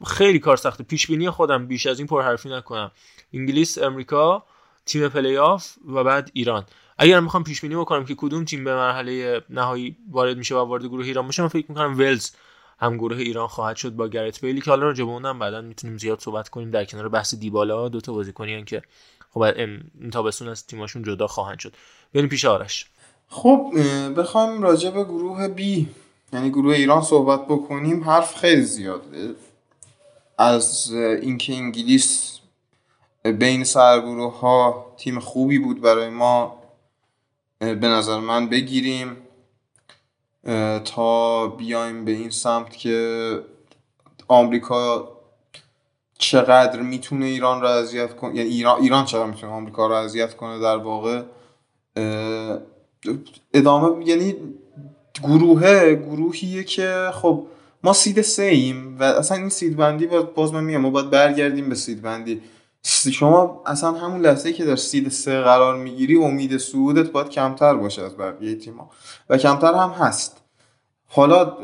خیلی کار سخته. پیش بینی خودم بیش از این پرحرفی نکنم. انگلیس امریکا تیم پلی آف و بعد ایران. اگر می‌خوام پیش بینی بکنم که کدوم تیم به مرحله نهایی وارد میشه و وارد گروه ایران میشه من فکر می‌کنم ولز هم گروه ایران خواهد شد با گرت بیل که حالا راجع به اونم بعدا می‌تونیم زیاد صحبت کنیم. در کنار بحث دیبالا دو تا بازیکنی که خب این تابستون از تیماشون جدا خواهند شد. بریم پیش آرش. خب اه، بخوایم راجع به گروه بی یعنی گروه ایران صحبت بکنیم. حرف خیلی زیاده. از اینکه انگلیس بین سرگروه ها تیم خوبی بود برای ما به نظر من بگیریم تا بیایم به این سمت که آمریکا چقدر می‌تونه ایران رو اذیت کنه یعنی ایران ایران چقدر می‌تونه آمریکا رو اذیت کنه در واقع ادامه یعنی گروهه گروهیه که خب ما سید سه ایم و اصلا این سید بندی باز, من میگم ما باید برگردیم به سید بندی شما اصلا همون لحظه که در سید سه قرار می‌گیری امید صعودت باید کمتر باشه از بقیه تیما و کمتر هم هست. حالا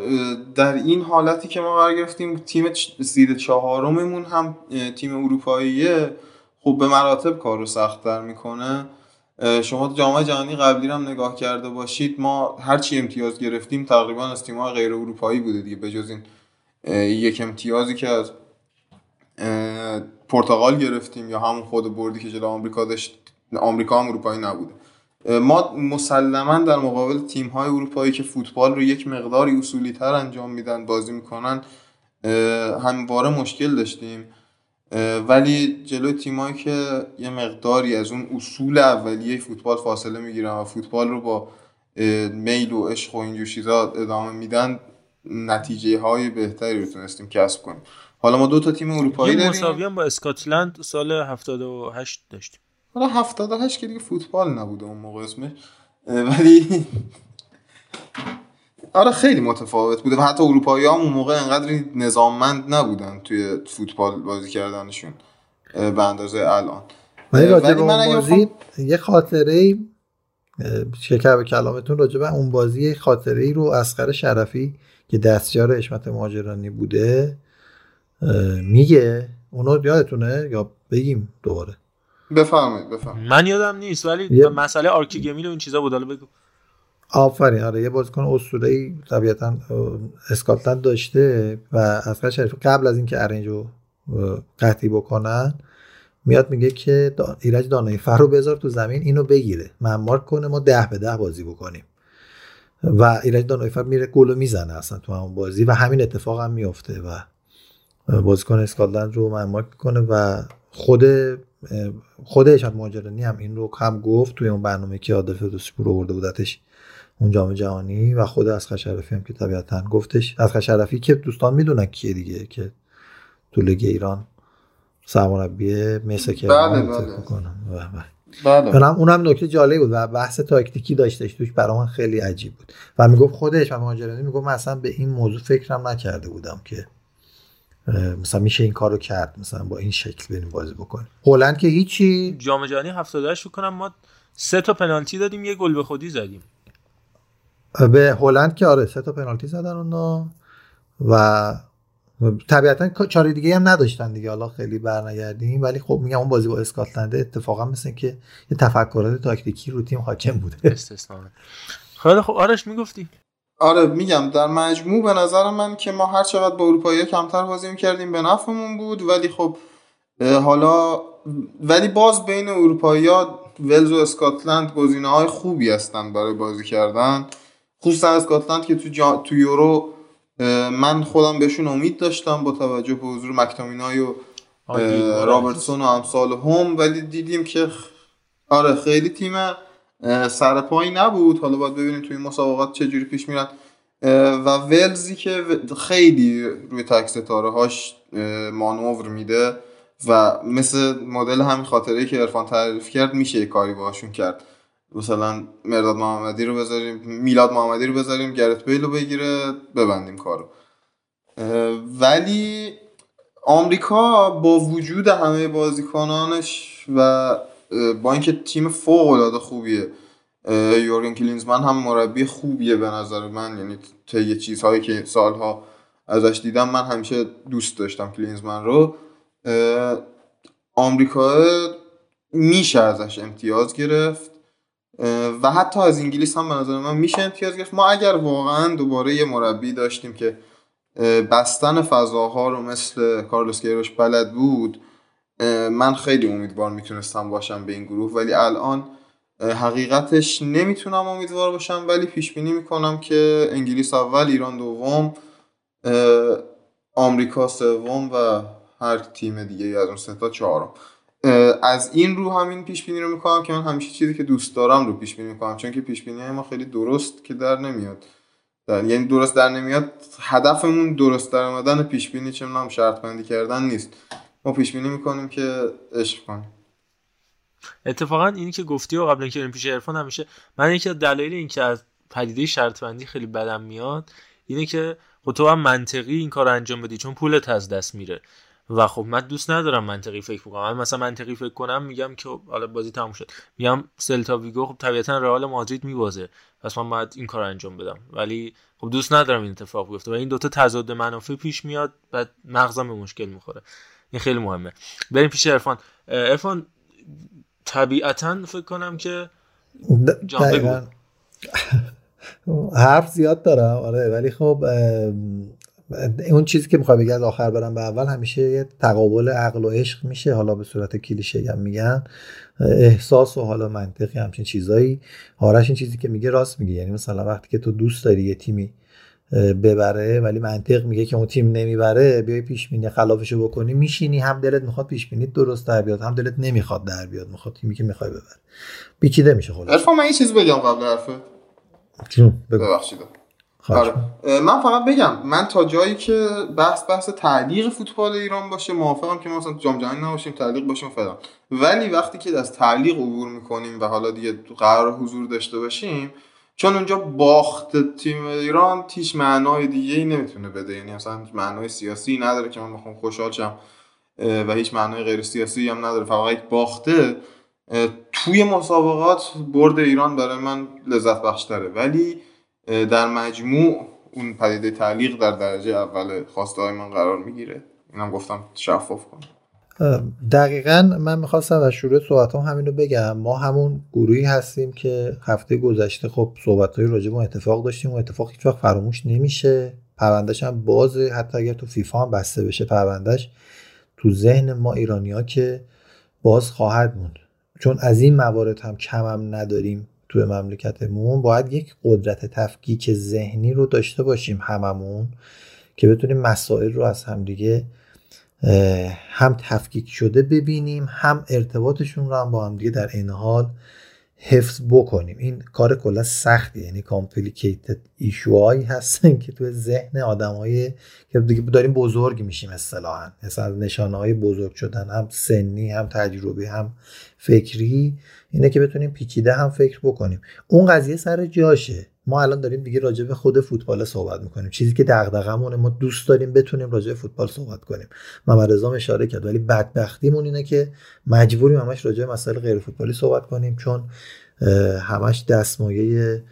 در این حالتی که ما قرار گرفتیم تیم سید چهارممون هم تیم اروپاییه خب به مراتب کار رو سختتر می‌کنه. شما جام جهانی قبلی هم نگاه کرده باشید ما هر چی امتیاز گرفتیم تقریبا از تیم‌های غیر اروپایی بوده دیگه بجز این اه، یک امتیازی که از پرتغال گرفتیم یا همون خود بردی که جلو آمریکا داشت آمریکا هم اروپایی نبوده. ما مسلما در مقابل تیم های اروپایی که فوتبال رو یک مقداری اصولی تر انجام میدن بازی می‌کنن همواره مشکل داشتیم. ولی جلوی تیمایی که یه مقداری از اون اصول اولیه فوتبال فاصله می‌گیرن و فوتبال رو با میل و عشق و اینجور چیزا ادامه میدن نتیجه های بهتری رو تونستیم کسب کنیم. حالا ما دو تا تیم اروپایی داریم. مساوی هم با اسکاتلند سال 78 داشتیم. حالا 78 که دیگه فوتبال نبوده اون موقع اسمش. ولی آره خیلی متفاوت بوده و حتی اروپایی هم اون موقع انقدر نظاممند نبودن توی فوتبال بازی کردنشون به اندازه الان. ولی راجع من اون بازی یه خاطره شکر به کلامتون راجع به اون بازی یه خاطره ای رو اسقر شرفی که دستیار اشمت مهاجرانی بوده میگه. اونو یادتونه؟ یا بگیم دوباره؟ بفرمایید بفرمایید. من یادم نیست ولی یه- مسئله آرکی گمیل و این چیزا بود حالا بگو. آفرین. آره یه بازیکن اسطوره‌ای طبیعتا اسکاتلند داشته و اسقر شریفی قبل از اینکه ارنج رو قطعی بکنن میاد میگه که ایرج دانایی فر رو بذار تو زمین اینو بگیره. ممارک کنه ما ده به ده بازی بکنیم. و ایرج دانایی فر میره گل می‌زنه اصلا تو همون بازی و همین اتفاق هم میفته و بازیکن اسکاتلند رو ممارک می‌کنه و خود خود اشاد مهاجرانی هم این رو هم گفت توی اون برنامه که عادل فردوسی پور آورده بودتش اون جام جهانی و خود از شرفی هم که طبیعتا گفتش. از شرفی که دوستان می‌دونن کیه دیگه که تو لیگ ایران سرمربی مثل که بله، بله. بله. اونم اونم نکته جالبی بود و بحث تاکتیکی داشتش توش برای من خیلی عجیب بود. و می‌گفت خودش و مهاجرانی می‌گفت من اصلا به این موضوع فکرم نکرده بودم که مثلا میشه این کارو کرد مثلا با این شکل بریم بازی بکنیم. هلند که هیچی. جام جهانی 78 فکر کنم ما سه تا پنالتی دادیم یه گل به خودی زدیم. به هلند که آره سه تا پنالتی زدن اونا و طبیعتا چاره دیگه هم نداشتن دیگه. حالا خیلی برنگردیم ولی خب میگم اون بازی با اسکاتلند اتفاقا مثل که یه تفکرات تاکتیکی رو تیم حاکم بوده. استثنا خیلی خب آرش می‌گفتی؟ آره میگم در مجموع به نظر من که ما هر چقدر با اروپایی کمتر بازی کردیم به نفعمون بود ولی خب حالا ولی باز بین اروپایی ولز و اسکاتلند گزینه های خوبی هستن برای بازی کردن. خصوصا اسکاتلند که تو, جا... تو یورو من خودم بهشون امید داشتم با توجه به حضور مکتامینای و اه، رابرتسون و امثال هم ولی دیدیم که آره خیلی تیم سرپایی نبود. حالا باید ببینیم توی این مسابقات چه جوری پیش میرن. و ولزی که خیلی روی تک ستاره هاش مانور میده و مثل مدل همین خاطره که ارفان تعریف کرد میشه کاری باشون کرد. مثلا مرداد محمدی رو بذاریم میلاد محمدی رو بذاریم گرت بیل رو بگیره ببندیم کارو. ولی آمریکا با وجود همه بازیکنانش و با اینکه تیم فوق العاده خوبیه یورگن کلینزمن هم مربی خوبیه به نظر من یعنی طی چیزهایی که سالها ازش دیدم من همیشه دوست داشتم کلینزمن رو. آمریکا میشه ازش امتیاز گرفت. و حتی از انگلیس هم به نظر من میشه امتیاز گرفت. ما اگر واقعا دوباره یه مربی داشتیم که بستن فضاها رو مثل کارلوس کیروش بلد بود من خیلی امیدوار می‌تونستم باشم به این گروه. ولی الان حقیقتش نمی‌تونم امیدوار باشم. ولی پیش بینی می‌کنم که انگلیس اول ایران دوم آمریکا سوم و هر تیم دیگه از اون سه تا چهارم. از این رو همین پیش بینی رو می‌کنم که من همیشه چیزی که دوست دارم رو پیش بینی می‌کنم چون که پیش بینی ما خیلی درست که در نمیاد. در یعنی درست در نمیاد هدفمون درست در اومدن پیش بینی چه می‌دونم شرط بندی کردن نیست. ما پیش بینی می‌کنیم که عشق کنیم. اتفاقا اینی که گفتی و قبل اینکه بریم پیش عرفان همیشه من یکی از دلایل اینکه از پدیده شرط بندی خیلی بدم میاد اینه که خب تو هم منطقی این کار انجام بدی چون پولت از دست میره. و خب من دوست ندارم منطقی فکر بکنم. من مثلا منطقی فکر کنم میگم که خب حالا بازی تموم شد. میگم سلتا ویگو خب طبیعتا رئال مادرید میبازه. پس من باید این کار انجام بدم. ولی خب دوست ندارم این اتفاق بیفته و این دوتا تضاد منافع پیش میاد بعد مغزم به مشکل می‌خوره. این خیلی مهمه. بریم پیش عرفان. عرفان طبیعتا فکر کنم که. حرف زیاد دارم. آره ولی خب اون چیزی که می‌خوای بگی از آخر برم به اول همیشه یه تقابل عقل و عشق میشه حالا به صورت کلیشه هم میگن. احساس و حالا منطقی همچین چیزایی. آرش این چیزی که میگه راست میگه. یعنی مثلا وقتی که تو دوست داری یه تیمی ببره ولی منطق میگه که اون تیم نمی‌بره بیای پیش بینی خلافشو بکنی میشینی هم دلت می‌خواد پیش بینی درست در بیاد هم دلت نمی‌خواد در بیاد می‌خواد تیمی که می‌خوای ببره پیچیده میشه خلاص من یه چیز بگم قبل حرفه ببخشید. آره. من فقط بگم من تا جایی که بحث بحث تعلیق فوتبال ایران باشه موافقم که ما مثلا جام جهانی نباشیم تعلیق باشیم فلان. ولی وقتی که از تعلیق عبور می‌کنیم و حالا دیگه قرار حضور داشته باشیم چون اونجا باخت تیم ایران هیچ معنای دیگه ای نمی‌تونه بده. یعنی مثلا هیچ معنای سیاسی نداره که من بخوام خوشحال شم و هیچ معنای غیر سیاسی هم نداره. فقط یک باخته توی مسابقات برد ایران برای من لذت بخشتره. ولی در مجموع اون پدیده تعلیق در درجه اول خواسته های من قرار می‌گیره. اینم گفتم شفاف کنم دقیقا من می‌خواستم از شروع صحبت هم همین رو بگم. ما همون گروهی هستیم که هفته گذشته خب صحبت های راجع به اتفاق داشتیم و اتفاق هیچ وقت فراموش نمیشه. پروندهش هم بازه. حتی اگر تو فیفا هم بسته بشه پروندهش تو ذهن ما ایرانی ها که باز خواهد موند. چون از این موارد هم کم هم نداریم. توی مملکتمون باید یک قدرت تفکیک ذهنی رو داشته باشیم هممون که بتونیم مسائل رو از همدیگه هم تفکیک شده ببینیم هم ارتباطشون رو هم با هم دیگه در این حال حفظ بکنیم. این کار کلا سختی یعنی کامپلیکیتد ایشوهایی هستن که تو ذهن آدمایی که دیگه داریم بزرگ میشیم اصطلاحا. مثلا نشانه های بزرگ شدن هم سنی هم تجربی هم فکری. اینه که بتونیم پیچیده هم فکر بکنیم. اون قضیه سر جاشه. ما الان داریم دیگه راجع به خود فوتبال صحبت می‌کنیم. چیزی که دغدغمونه ما دوست داریم بتونیم راجع به فوتبال صحبت کنیم. محمد رضا اشاره کرد ولی بدبختیمون اینه که مجبوریم همش راجع به مسائل غیر فوتبالی صحبت کنیم چون همش دستمایه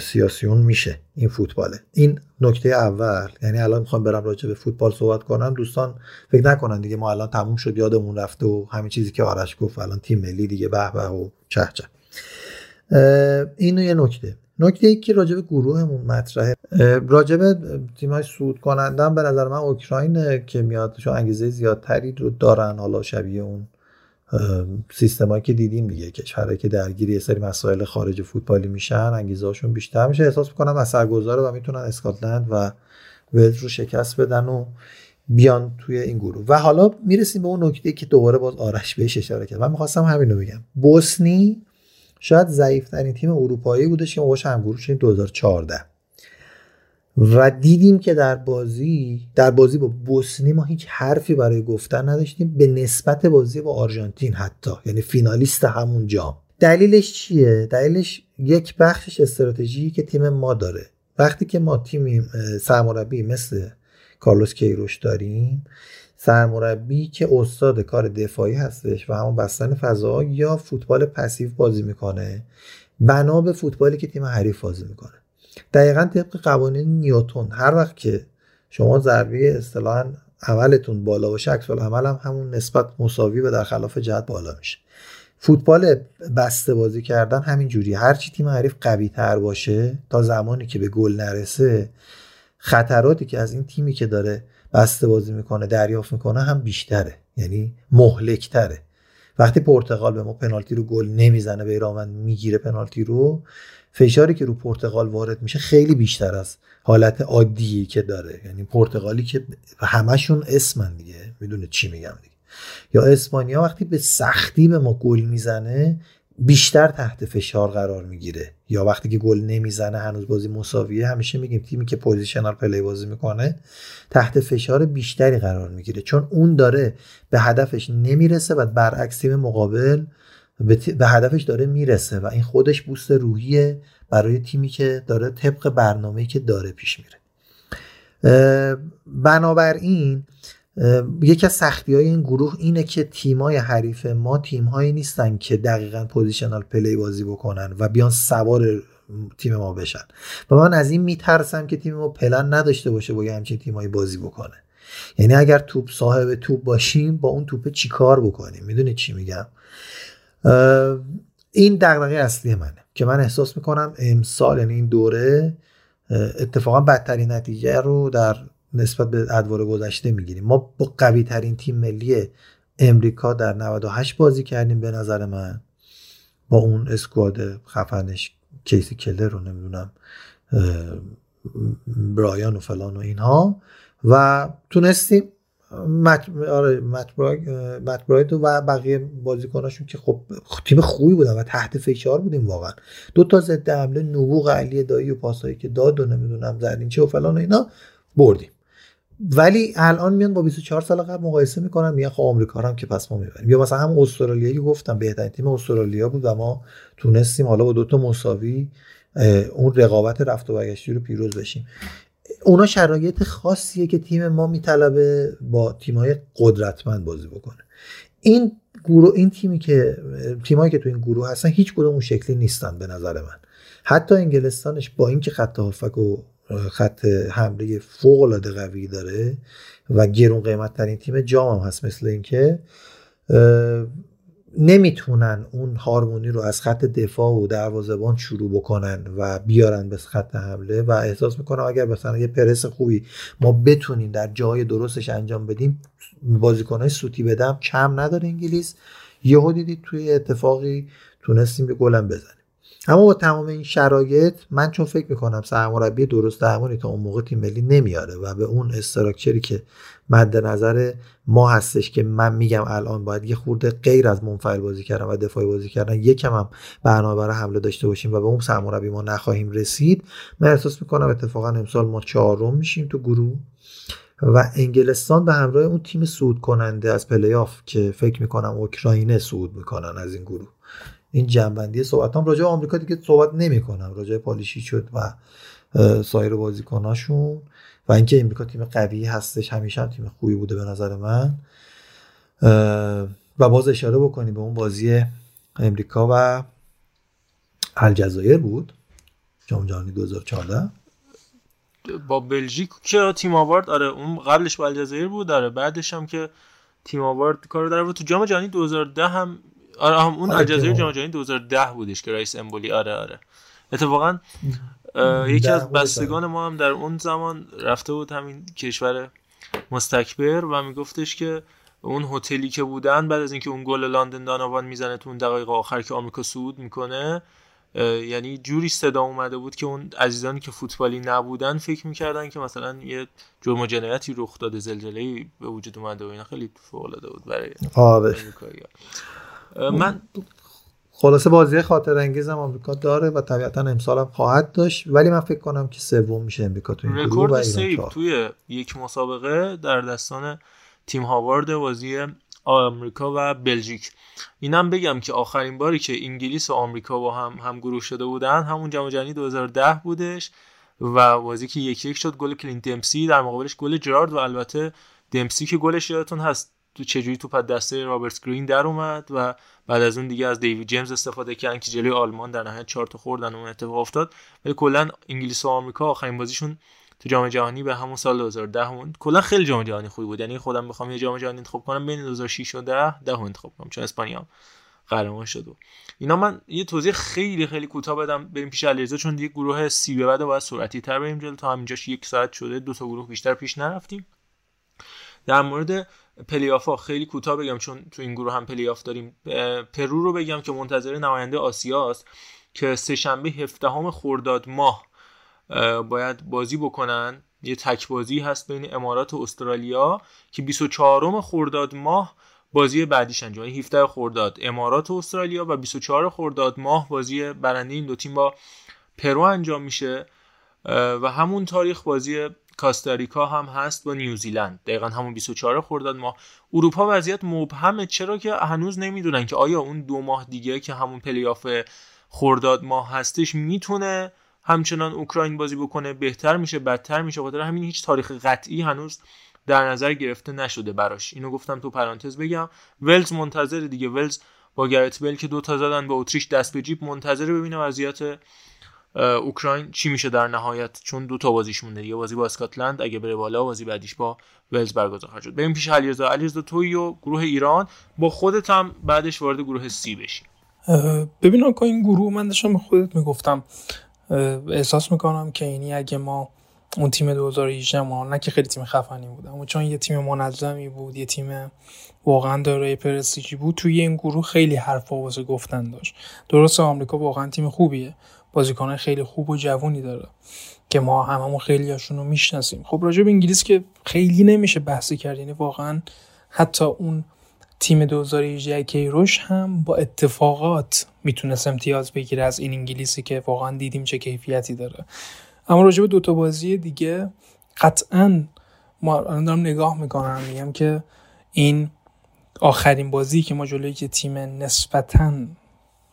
سیاسیون میشه این فوتباله. این نکته اول یعنی الان می‌خوام برم راجع به فوتبال صحبت کنم. دوستان فکر نکنن دیگه ما الان تموم شد یادمون رفته و همین چیزی که آرش گفت الان تیم ملی دیگه به به و چه چه. اه، اینو یه نکته. نکته ای که به گروهمون مطرحه. به تیمای صعود کنندن به نظر من اوکراین که میاد چون انگیزه زیادتری رو دارن حالا شبیه اون سیستمایی که دیدیم دیگه کشورهایی که درگیر یه سری مسائل خارج فوتبالی میشن انگیزه هاشون بیشتر میشه. احساس می‌کنم اثرگذاره و می‌تونن اسکاتلند و ولز رو شکست بدن و بیان توی این گروه. و حالا می‌رسیم به اون نکته که دوباره باز آرش بهش اشاره کرد. من می‌خواستم همین رو بگم. بوسنی شاید ضعیفترین تیم اروپایی بودش که باش همگروه شدیم 2014 و دیدیم که در بازی در بازی با بوسنی ما هیچ حرفی برای گفتن نداشتیم به نسبت بازی با آرژانتین حتی یعنی فینالیست همون جام. دلیلش چیه؟ دلیلش یک بخشش استراتژی که تیم ما داره. وقتی که ما تیم سرمربی مثل کارلوس کیروش داریم سرمربی که استاد کار دفاعی هستش و همون بستن فضا یا فوتبال پسیو بازی می‌کنه بنا به فوتبالی که تیم حریف بازی می‌کنه. دقیقا طبق قوانین نیوتون هر وقت که شما ضربه اصطلاحا عملتون بالا باشه عکس عمل هم همون نسبت مساوی و در خلاف جهت بالا میشه. فوتبال بسته بازی کردن همین جوری هر چی تیم حریف قوی تر باشه تا زمانی که به گل نرسه خطراتی که از این تیمی که داره بسته بازی می‌کنه دریافت می‌کنه هم بیشتره. یعنی مهلکتره. وقتی پرتغال به ما پنالتی رو گل نمی‌زنه بیرامند می‌گیره پنالتی رو فشاری که رو پرتغال وارد میشه خیلی بیشتر از حالت عادی که داره. یعنی پرتغالی که همشون اسمن دیگه. می‌دونه چی میگم دیگه. یا اسپانیا وقتی به سختی به ما گل می‌زنه بیشتر تحت فشار قرار می‌گیره. یا وقتی که گل نمی‌زنه هنوز بازی مساویه همیشه میگیم تیمی که positional play بازی می‌کنه تحت فشار بیشتری قرار می‌گیره. چون اون داره به هدفش نمی‌رسه و برعکس تیم مقابل به, هدفش داره می‌رسه و این خودش boost روحیه برای تیمی که داره طبق برنامه‌ای که داره پیش میره. بنابراین یکی از سختی های این گروه اینه که تیمای حریف ما تیمهایی نیستن که دقیقا positional play بازی بکنن و بیان سوار تیم ما بشن. و من از این میترسم که تیم ما پلن نداشته باشه با یه همچین تیمایی بازی بکنه. یعنی اگر توپ صاحب توپ باشیم با اون توپ چیکار بکنیم؟ می‌دونید چی میگم؟ این دغدغه اصلی منه که من احساس می‌کنم امسال یعنی این دوره اتفاقا بدترین نتیجه رو در نسبت به ادوار گذشته می‌گیریم. ما با قوی ترین تیم ملی امریکا در 98 بازی کردیم به نظر من. با اون اسکواد خفنش کیسی کلر رو نمی‌دونم برایان و فلان و اینها. و تونستیم مت آره مت برایت و بقیه بازیکناشون که خب تیم خوبی بودن و تحت فشار بودیم واقعا. دو تا ضد حمله نبوغ علی دایی و پاسایی که داد و نمی‌دونم زرینچه و فلان و اینا بردیم. ولی الان میان با 24 سال قبل مقایسه می‌کنن میگن خب آمریکا هم که پس ما می‌بریم. یا مثلا هم استرالیا که گفتم بهترین تیم استرالیا بود و ما تونستیم حالا با دوتا مساوی اه، اون رقابت رفت و برگشتی رو پیروز بشیم. اونا شرایط خاصیه که تیم ما میطلبه با تیمای قدرتمند بازی بکنه. این گروه این تیمی که تیمایی که تو این گروه هستن هیچ کدوم اون شکلی نیستن به نظر من. حتی انگلستانش با اینکه خط هافک و خط حمله فوق العاده قوی داره و گرون قیمت ترین تیم جام هم هست مثل اینکه نمی‌تونن اون هارمونی رو از خط دفاع و دروازه‌بان شروع بکنن و بیارن به خط حمله و احساس می‌کنم اگر مثلا یه پرس خوبی ما بتونیم در جای درستش انجام بدیم بازیکنهای سوتی بدم کم نداره انگلیس. یهو دیدید توی اتفاقی تونستیم به گلم بزنیم. اما با تمام این شرایط من چون فکر می‌کنم سرمربی درست درمانی تا اون موقع تیم ملی نمیاره و به اون استراکچری که مد نظر ما هستش که من میگم الان باید یه خورده غیر از منفعل بازی کردن و دفاعی بازی کردن یکم هم برنامه برای حمله داشته باشیم و به اون سرمربی ما نخواهیم رسید من احساس می‌کنم اتفاقا امسال ما چهارم میشیم تو گروه و انگلستان به همراه اون تیم صعود کننده از پلی آف که فکر می‌کنم اوکراینه صعود می‌کنن از این گروه. این جمع‌بندی صحبت. هم راجع به آمریکا دیگه صحبت نمی‌کنم. راجع پولیشیچ و سایر بازیکناشون و اینکه امریکا تیم قوی هستش. همیشه هم تیم خوبی بوده به نظر من. و باز اشاره بکنیم به اون بازی امریکا و الجزایر بود. جام جهانی 2014 با بلژیک که تیم آوارد آره اون قبلش با الجزایر بود. آره بعدش هم که تیم آوارد کارو در. تو جام جهانی 2010 هم آره هم اون آره، تیم جام جهانی 2010 بودش که رئیس امبولی آره آره. اتفاقا یکی از بود بستگان ما هم در اون زمان رفته بود همین کشور مستکبر و میگفتش که اون هتلی که بودن بعد از اینکه اون گل لندون داناوان می‌زنه تو اون دقایق آخر که آمریکا صعود می‌کنه یعنی جوری صدا اومده بود که اون عزیزانی که فوتبالی نبودن فکر می‌کردن که مثلا یه جرم و جنایتی رخ داده زلزله به وجود اومده و اینا خیلی فوق العاده بود برای آره. من خلاصه بازی خاطره انگیز هم آمریکا داره و طبیعتا امسال هم خواهد داشت ولی من فکر کنم که سوم میشه امریکا تو این رکورد سیو. توی یک مسابقه در دستان تیم هاوارد بازی آمریکا و بلژیک اینم بگم که آخرین باری که انگلیس و آمریکا با هم هم گروه شده بودن همون جام جهانی 2010 بودش و بازی که یک یک شد گل کلینت دمپسی در مقابلش گل جرارد و البته دمپسی که گلش یادتون هست تو چجوری توپ از دست رابرت گرین در اومد و بعد از اون دیگه از دیوید جیمز استفاده کردن که جلوی آلمان در نهایت 4 تا خوردن اون اتفاق افتاد. ولی کلا انگلیس و آمریکا آخرین بازیشون تو جام جهانی به همون سال 2010 همون کلا خیلی جام جهانی خوبی بود. یعنی خودم بخوام یه جام جهانی انتخاب کنم بین 2006 و 10 ده انتخاب کنم. چون اسپانیا قهرمان شد. و اینا من یه توضیح خیلی خیلی کوتاه بدم بریم پیش علیرضا چون دیگه گروه سی به بعد باید سرعتی تر بریم جلو. تا همینجاش یک ساعت شده دو تا گروه بیشتر پیش نرفتیم. در مورد پلیافا خیلی کوتاه بگم چون تو این گروه هم پلیاف داریم. پرو رو بگم که منتظر نماینده آسیاست که سه شنبه 17 خرداد ماه اه، باید بازی بکنن. یه تک بازی هست بین امارات و استرالیا که 24 خرداد ماه بازی بعدیش انجام یعنی 17 خرداد امارات و استرالیا و 24 خرداد ماه بازی برنده این دو تیم با پرو انجام میشه. و همون تاریخ بازی کاستاریکا هم هست با نیوزیلند. دقیقا همون 24 خرداد ماه. اروپا وضعیت مبهمه چرا که هنوز نمی‌دونن که آیا اون دو ماه دیگه که همون پلیاف خرداد ماه هستش می‌تونه همچنان اوکراین بازی بکنه؟ بهتر میشه؟ بدتر میشه؟ خاطر همین هیچ تاریخ قطعی هنوز در نظر گرفته نشده براش. اینو گفتم تو پرانتز بگم. ولز منتظر دیگه. ولز با گرت بل که دو تا زدن به اتریش دست به جیب منتظر ببینه وضعیت اوکراین چی میشه در نهایت؟ چون دو تا بازیش مونده یه بازی با اسکاتلند اگه بره بالا بازی بعدیش با ولز برگزار خواهد شد. بریم پیش علیرضا. علیرضا توی و گروه ایران با خودت هم بعدش وارد گروه سی بشی. ببین آقا این گروه من داشتم به خودت می‌گفتم. احساس می‌کنم که اینی اگه ما اون تیم 2018 ما نه که خیلی تیم خفنی بود اما چون یه تیم منظمی بود یه تیم واقعا دارای پرستیجی بود توی این گروه خیلی حرفا واسه گفتن داشت. درست آمریکا واقعا تیم خوبیه. بازیکن خیلی خوب و جوونی داره که ما هممون خیلی هاشون رو می‌شناسیم. خب راجع به انگلیس که خیلی نمیشه بحثی کرد یعنی واقعا حتی اون تیم 2018 کیروش هم با اتفاقات می‌تونست امتیاز بگیره از این انگلیسی که واقعا دیدیم چه کیفیتی داره. اما راجع به دوتا بازی دیگه قطعا ما الان دارم نگاه می‌کنم میگم که این آخرین بازی که ما جلوی تیم نسبتا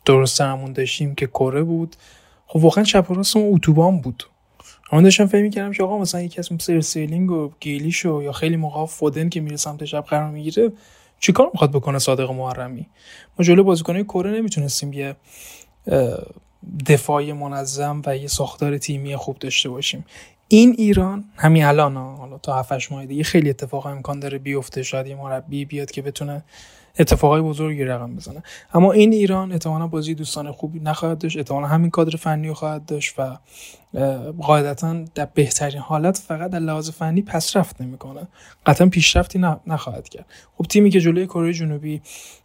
درست همون داشتیم که کره بود. خب واقعا چپ راست اتوبان بود. اما داشتم فکر می‌کردم که آقا مثلا یکی از مثل سیلینگ و گیلیشو یا خیلی موقع فودن که میره سمت چپ قرار می‌گیره چیکار می‌خواد بکنه صادق محرمی؟ ما جلو بازیکنای کره نمی‌تونستیم یه دفاعی منظم و یه ساختار تیمی خوب داشته باشیم. این ایران همین الان حالا تا 7 ماه دیگه خیلی اتفاق امکان داره بیفته. شاید یه مربی بیاد که بتونه اتفاقای بزرگی رقم بزنه. اما این ایران احتمالا بازی دوستان خوبی نخواهد داشت احتمالا همین کادر فنی خواهد داشت و قاعدتا در بهترین حالت فقط در لحاظ فنی پسرفت نمی‌کنه. قطعا پیشرفتی نخواهد کرد. خب تیمی که جلوی کره جنوبی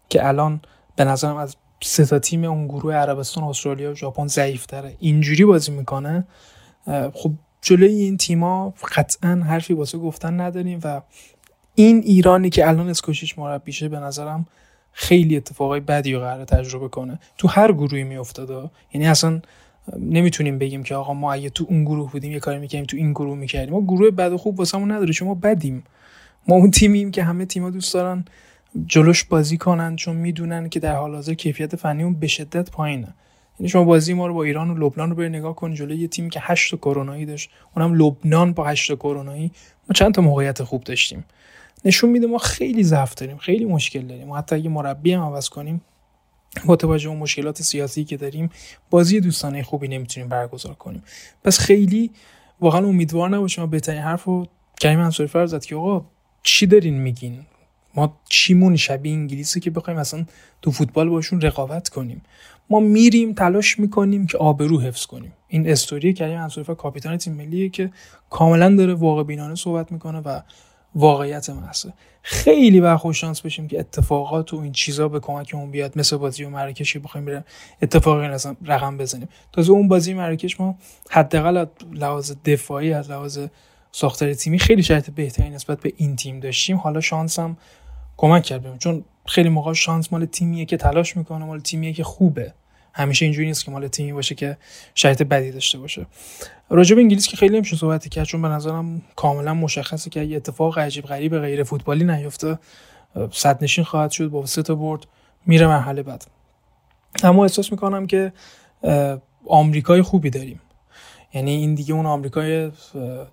که الان به نظرم از سه تا تیم اون گروه عربستان استرالیا و ژاپن ضعیف تره اینجوری بازی می‌کنه خب جلوی این تیما قطعا حرفی واسه گفتن نداریم و این ایرانی که الان اسکوشیش مربیشه به نظرم خیلی اتفاقای بدی رو قرار تجربه کنه. تو هر گروهی میافتاده. یعنی اصلا نمی‌تونیم بگیم که آقا ما اگه تو اون گروه بودیم یه کاری می‌کردیم تو این گروه می‌کردیم. ما گروه بد و خوب واسمون نداره چون ما بدیم. ما اون تیمیم که همه تیما دوست دارن جلوش بازی کنن چون می‌دونن که در حال حاضر کیفیت فنی اون به شدت پایینه. یعنی شما بازی ما رو با ایران و لبنان رو بری نگاه کن جلوی یه تیمی که 8 کرونایی داشت اونم لبنان با 8 کرونایی. ما چند تا موقعیت خوب داشتیم. نشون میده ما خیلی ضعف داریم خیلی مشکل داریم. ما حتی اگه مربی هم عوض کنیم با توجه اون مشکلات سیاسی که داریم بازی دوستانه خوبی نمی‌تونیم برگزار کنیم. پس خیلی واقعا امیدوار نباشیم بهترین حرف رو کریم انصاری فرض زد که آقا چی دارین میگین؟ ما چیمون شبیه انگلیسی که بخوایم اصلا تو فوتبال باشون رقابت کنیم. ما میریم تلاش می‌کنیم که آبرو حفظ کنیم. این استوری کریم انصاری کاپیتان تیم ملیه که کاملا داره واقع بینانه صحبت می‌کنه و واقعیت محضه. خیلی با خوش شانس بشیم که اتفاقات و این چیزا به کمکمون بیاد. مثل بازی و مراکش بخوایم بریم اتفاقی رقم بزنیم. تازه اون بازی مراکش ما حداقل لحاظ دفاعی از لحاظ ساختار تیمی خیلی شرط بهتری نسبت به این تیم داشتیم. حالا شانس هم کمک کرد چون خیلی موقع شانس مال تیمیه که تلاش می‌کنه مال تیمیه که خوبه. همیشه اینجوری نیست که مال تیمی باشه که شرط بدی داشته باشه. راجع به انگلیس که خیلی نمیشه صحبت کرد چون به نظرم کاملا مشخصه که اگه اتفاق عجیب غریب غیر فوتبالی نیفته صد نشین خواهد شد با سه تا برد میره مرحله بعد. اما احساس می‌کنم که آمریکای خوبی داریم. یعنی این دیگه اون آمریکای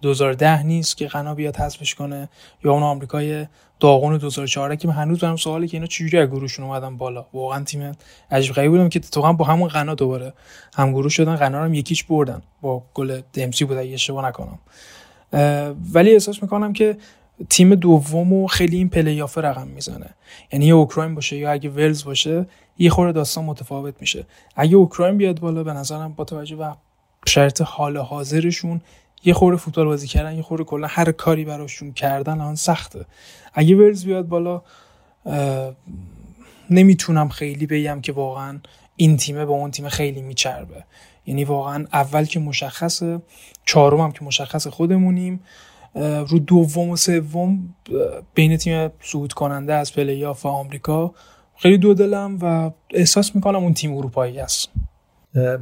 2010 نیست که غنا بیاد حذفش کنه یا اون آمریکای داغون 2014 که هنوز برام سوالی که اینا چجوری از گروهشون اومدن بالا. واقعا تیم عجیب غریبی بودم که تو با همون غنا دوباره هم گروه شدن غنا هم یکیچ بردن. با گل دمسی بود اگه اشتباه نکنم. ولی احساس می‌کنم که تیم دومو خیلی این پلیافه رقم می‌زنه. یعنی یه اوکراین باشه یا اگه ولز باشه یه خورده داستان متفاوت میشه. اگه اوکراین بیاد بالا به نظرم با توجه به شرط حال حاضرشون. یه خورده فوتبال بازی کردن یه خورده کلا هر کاری براشون کردن آن سخته. اگه ولز بیاد بالا نمی‌تونم خیلی بگم که واقعا این تیمه با اون تیم خیلی میچربه. یعنی واقعا اول که مشخصه چهارم هم که مشخص خودمونیم. رو دوم و سوم بین تیم صعود کننده از پلی و آمریکا. خیلی دو دلم و احساس می‌کنم اون تیم اروپایی است.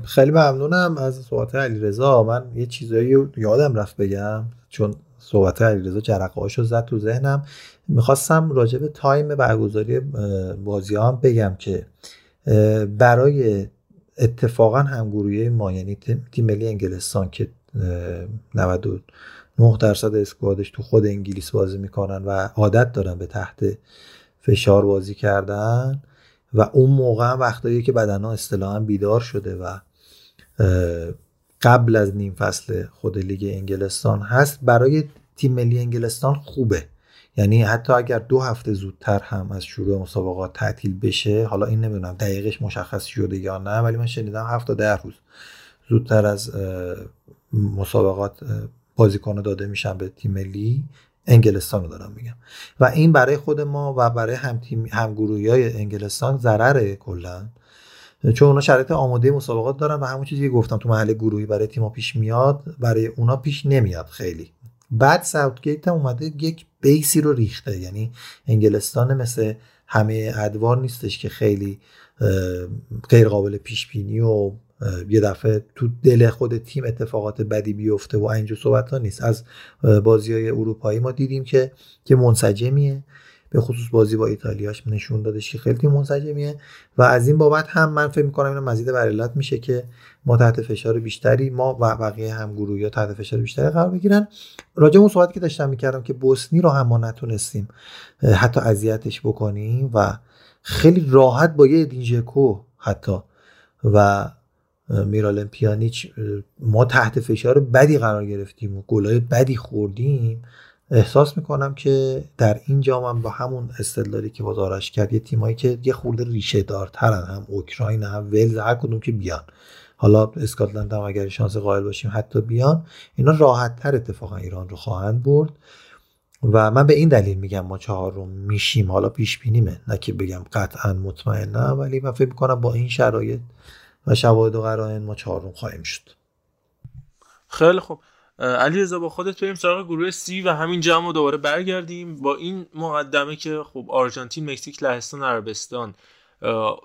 خیلی ممنونم از صحبت علی رضا من یه چیزایی یادم رفت بگم چون صحبت علیرضا جرقه هاشو زد تو ذهنم. می‌خواستم راجع به تایم برگزاری بازی هم بگم که برای اتفاقا همگروهی ما یعنی تیم ملی انگلستان که 99 درصد اسکوادش تو خود انگلیس بازی می‌کنن و عادت دارن به تحت فشار بازی کردن و اون موقع هم وقتایی که بدنها اصطلاحا بیدار شده و قبل از نیم فصل خود لیگ انگلستان هست برای تیم ملی انگلستان خوبه. یعنی حتی اگر دو هفته زودتر هم از شروع مسابقات تعطیل بشه حالا این نمی‌دونم دقیقش مشخص شده یا نه ولی من شنیدم هفت تا ده روز زودتر از مسابقات بازیکن داده میشن به تیم ملی. انگلستان رو دارم میگم. و این برای خود ما و برای هم تیم هم های انگلستان ضرره کلا. چون اونا شرایط آماده مسابقات دارن و همون چیزی که گفتم تو محل گروهی برای تیم‌ها پیش میاد برای اونا پیش نمیاد خیلی. بعد ساوتگیت هم اومده یک بیسی رو ریخته. یعنی انگلستان مثل همه ادوار نیستش که خیلی غیر قابل پیش بینی و یه دفعه تو دل خود تیم اتفاقات بدی بیفته و اینجور صحبت ها نیست. از بازی های اروپایی ما دیدیم که که منسجمیه. به خصوص بازی با ایتالیاش نشون دادش که خیلی منسجمیه. و از این بابت هم من فکر می‌کنم اینو مزید بر علت میشه که ما تحت فشار بیشتری ما و بقیه هم گروهی ها تحت فشار بیشتری قرار بگیرن. راجع اون صحبتی که داشتم می‌کردم که بوسنی رو هم ما نتونستیم حتی اذیتش بکنیم و خیلی راحت با یه دینژکو حتی و میرالم پیانیچ ما تحت فشار بدی قرار گرفتیم و گلای بدی خوردیم. احساس می‌کنم که در این جام هم با همون استدلالی که بازارش کرد یه تیمایی که یه خورده ریشه دارترن هم اوکراین هم ولز هر کدوم که بیان. حالا اسکاتلند هم اگر شانس قائل باشیم حتی بیان. اینا راحت تر اتفاقا ایران رو خواهند برد. و من به این دلیل میگم ما چهارم میشیم. حالا پیش بینیمه. نه که بگم قطعا مطمئنم ولی من فکر می‌کنم با این شرایط و شواهد و قرائن ما چهارم خواهیم شد. خیلی خوب. علی رضا با خودت بریم سراغ گروه C و همین جمع دوباره برگردیم. با این مقدمه که خب آرژانتین مکزیک لهستان عربستان.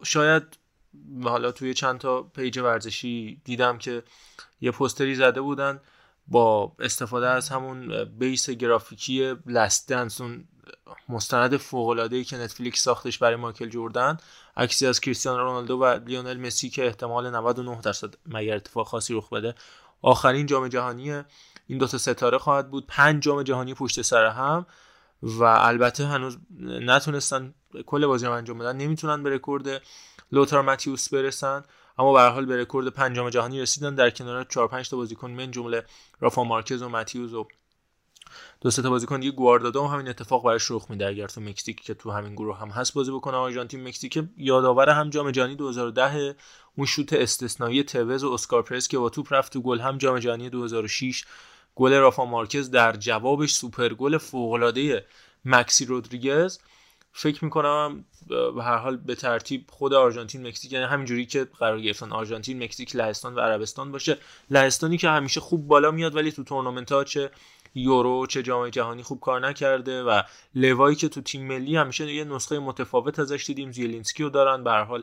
شاید حالا توی چند تا پیج ورزشی دیدم که یه پوستری زده بودن با استفاده از همون base گرافیکی Last اون مستند فوق العاده ای که نتفلیکس ساختش برای مایکل جوردن. عکسی از کریستیانو رونالدو و لیونل مسی که احتمال 99 درصد مگر اتفاق خاصی رخ بده آخرین جام جهانی این دو تا ستاره خواهد بود. پنج جام جهانی پشت سر هم و البته هنوز نتونستن کل بازی رو انجام بدن. نمی‌تونن به رکورد لوتار ماتیوس برسن اما به هر حال به رکورد پنجم جهانی رسیدن. در کنار 4 5 تا بازیکن من جمله رافا مارکز و ماتیوس و دو سه تا بازیکن دیگه گواردادا هم همین اتفاق براش رخ میده. اگر تو مکزیک که تو همین گروه هم هست بازی بکنه آرژانتین مکزیک یادآور هم جام جهانی 2010 اون شوت استثنایی توز و اسکار پرس که با توپ رفت تو گل هم جام جهانی 2006 گل رافا مارکز در جوابش سوپر گل فوق العاده مکسی رودریگز. فکر می‌کنم به هر حال به ترتیب خود آرژانتین مکزیک یعنی همینجوری که قرار گرفتن آرژانتین مکزیک لهستان و عربستان باشه. لهستانی که همیشه خوب بالا میاد ولی تو تورنمنت ها چه یورو چه جام جهانی خوب کار نکرده و لواندوفسکی‌ای که تو تیم ملی همیشه یه نسخه متفاوت ازش دیدیم. زیلینسکی رو دارن به حال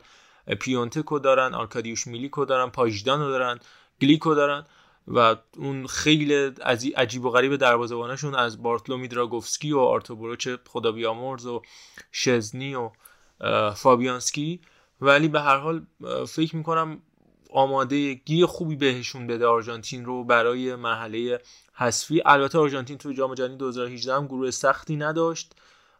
پیونتک و دارن آرکادیوش میلیک و دارن پاژدان رو دارن گلیک و دارن و اون خیلی عجیب و غریب دروازه‌بانشون از بارتلومی دراگوفسکی و آرتور بروتس خدا بیامرز و شزنی و فابیانسکی. ولی به هر حال فکر می‌کنم آماده گی خوبی بهشون بده آرژانتین رو برای مرحله حذفی. البته آرژانتین تو جام جهانی 2018 هم گروه سختی نداشت.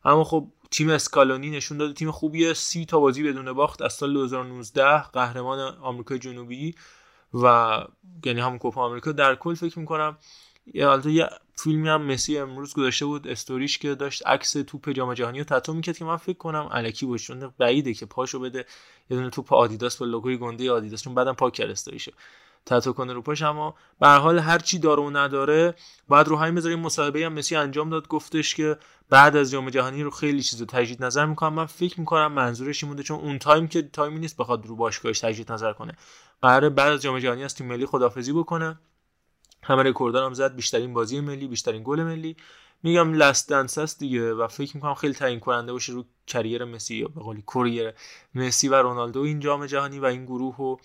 اما خب تیم اسکالونی نشون داده تیم خوبیه سی تا بازی بدون باخت از سال 2019 قهرمان آمریکای جنوبی و یعنی هم کوپا آمریکا. در کل فکر می‌کنم یه یه فیلمی هم مسی امروز گذاشته بود استوریش که داشت عکس توپ جام جهانی رو تتو می‌کرد که من فکر کنم الکی باشه چون بعیده که پاشو بده یه دونه توپ آدیداس با لوگوی گنده آدیداس چون بعدم پاک کرد استوریشو تتو کنه رو پاش اما به هر حال هر چی داره و نداره بعد رو همین بذاریم مصاحبه هم مسی انجام داد گفتش که بعد از جام جهانی رو خیلی چیزو تجدید نظر می‌کنم. من فکر می‌کنم منظورش این بوده چون اون تایم که تایمی نیست بخواد رو باشگاهش تجدید نظر کنه. قراره بعد از جام جهانی از تیم ملی خدافظی بکنه. همه رکوردان هم زد بیشترین بازی ملی بیشترین گل ملی. میگم last dance دیگه و فکر می‌کنم خیلی تعیین کننده باشه رو career مسی یا به قولی career مسی و رونالدو این جام جهانی و این گروه و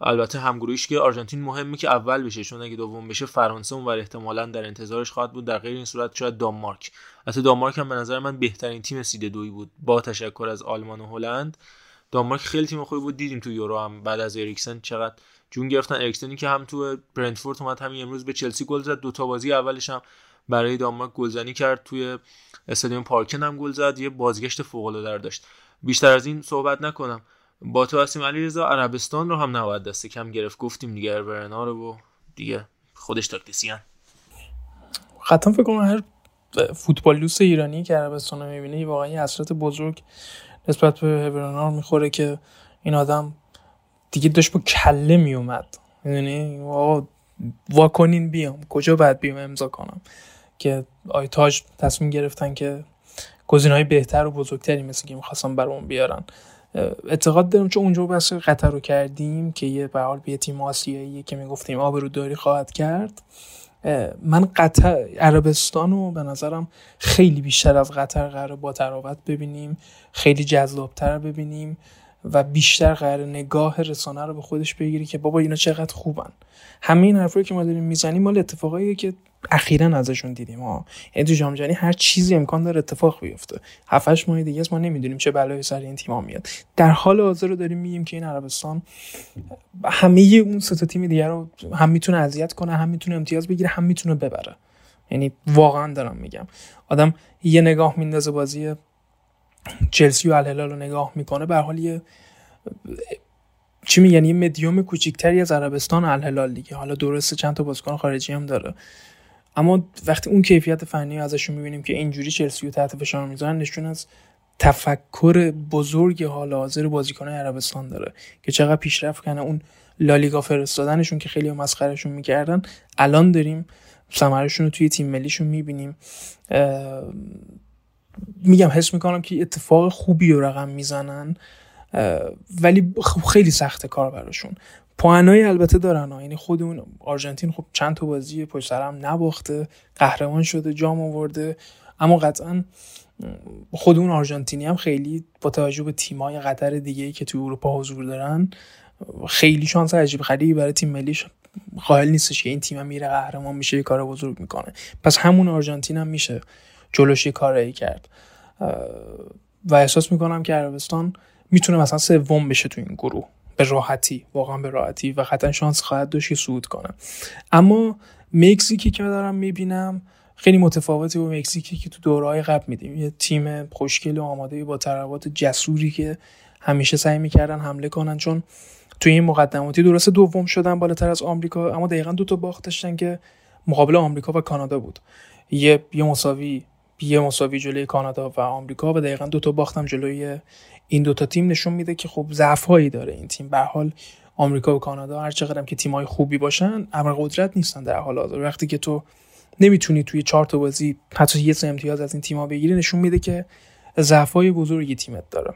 البته همگروهیش که آرژانتین مهمه که اول بشه چون اگه دوم بشه فرانسه اونور احتمالا در انتظارش خواهد بود. در غیر این صورت شاید دانمارک. حتی دانمارک هم به نظر من بهترین تیم سید دوی بود. با تشکر از آلمان و هلند. دانمارک خیلی تیم خوبی بود. دیدیم تو یورو هم بعد از اریکسن چقدر جون گرفتن. اریکسنی که هم تو برنتفورد اومد همین امروز به چلسی گل زد. دو تا بازی اولش هم برای دانمارک گلزنی کرد. توی استادیوم پارکن هم گل زد. یه بازگشت فوق العاده داشت. بیشتر از این صحبت نکنم. با تو هستیم علیرضا عربستان رو هم نباید دست کم گرفت. گفتیم دیگه ورنا رو و دیگه خودش تاکتیسیان. قطعا فکر کنم هر فوتبال دوست ایرانی که عربستان رو می‌بینه واقعا یه حسرت بزرگ نسبت به ورنا رو می‌خوره که این آدم دیگه داشت با کله میومد می‌دونی؟ واکنین بیام. کجا باید بیام امضا کنم؟ که آیتاج تصمیم گرفتن که گزینه های بهتر و بزرگتری مثل که می‌خواستم برامون بیارن. اعتقاد دارم چون اونجا بحث قطر رو کردیم که یه به حال به تیم آسیایی که می‌گفتیم آبروداری خواهد کرد من قطر عربستان رو به نظرم خیلی بیشتر از قطر قرار با تراوت ببینیم خیلی جذابتر ببینیم و بیشتر قرار نگاه رسانه رو به خودش بگیری که بابا اینا چقدر خوبن. همه این حرفایی که ما داریم می‌زنیم مال اتفاقایی که اخیرا ازشون دیدیم ها یعنی تو جام جهانی هر چیزی امکان داره اتفاق بیفته. 7 ماه دیگه ما نمی‌دونیم چه بلایی سر این تیم‌ها میاد. در حال حاضر رو داریم میگیم که این عربستان همه اون سه تیم دیگه رو هم می‌تونه اذیت کنه هم می‌تونه امتیاز بگیره هم می‌تونه ببره. یعنی واقعا دارم میگم. آدم یه نگاه میندازه بازی چلسی و الهلال رو نگاه می‌کنه به حال یه چی میگن؟ یه مدیوم کوچیکتری از عربستان الهلال دیگه. حالا درسته چند تا بازیکن خارجی هم داره. اما وقتی اون کیفیت فنی ازشون می‌بینیم که اینجوری چلسی رو تحت فشار می‌ذارن نشون از تفکر بزرگ حال حاضر بازیکن عربستان داره که چقدر پیشرفت کنه اون لالیگا فرستادنشون که خیلی مسخرهشون می‌کردن الان داریم ثمرشون رو توی تیم ملیشون می‌بینیم. میگم حس می‌کنم که اتفاق خوبی رو رقم می‌زنن ولی خب خیلی سخت کار براشون. پوانایی البته دارن ها. یعنی خود اون آرژانتین خب چند تا بازی پشت هم نباخته قهرمان شده جام آورده. اما قطعا خود اون آرژانتینی هم خیلی با توجه به تیمای قطر دیگه که تو اروپا حضور دارن خیلی شانس عجیب غریبی برای تیم ملیش قائل نیستش که این تیم میره قهرمان میشه یه کار بزرگ می‌کنه. پس همون آرژانتین هم میشه جلوش کاری کرد. و احساس می‌کنم که عربستان می‌تونه مثلا سوم بشه تو این گروه. به راحتی واقعا به راحتی و قطعا شانس خواهد داشت که صعود کنه. اما مکزیکی که دارم می‌بینم خیلی متفاوتی با مکزیکی که تو دورهای قبل میدیم. یه تیم خوشگل و آماده با تراوات جسوری که همیشه سعی می‌کردن حمله کنن چون توی این مقدماتی درسته دوم شدن بالاتر از آمریکا اما دقیقا دو تا باخت داشتن که مقابل آمریکا و کانادا بود. یه یه مساوی یه مساوی جلوی کانادا و آمریکا و دقیقا دو تا باختم جلوی این دوتا تیم نشون میده که خب ضعفهایی داره این تیم. به حال آمریکا و کانادا هر چقدر که تیمای خوبی باشن قدرت نیستن در حال حاضر. وقتی که تو نمی‌تونی توی چهار تا بازی حتی یه امتیاز از این تیم‌ها بگیری نشون میده که ضعف‌های بزرگی تیمت داره.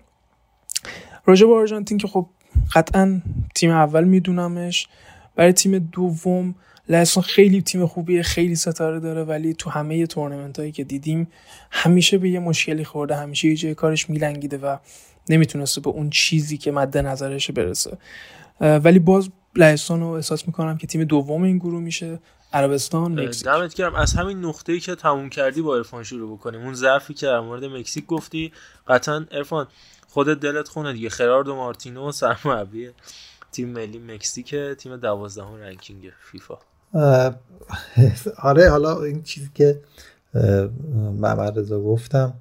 راجع به آرژانتین که خب قطعا تیم اول میدونمش. برای تیم دوم لهستان خیلی تیم خوبیه خیلی ستاره داره ولی تو همه تورنمنت هایی که دیدیم همیشه به یه مشکلی خورده همیشه یه جای کارش میلنگیده و نمی‌تونسته به اون چیزی که مد نظرش برسه. ولی باز لهستان رو احساس می‌کنم که تیم دوم این گروه میشه. عربستان مکزیک. دمت گرم. از همین نقطه‌ای که تموم کردی با عرفان شروع بکنیم. اون ضعفی که در مورد مکزیک گفتی قطعا عرفان خودت دلت خونه دیگه. خراردو مارتینو سرمربی تیم ملی مکزیک تیم دوازدهم رنکینگ فیفا. آره حالا این چیزی که محمد رضا گفتم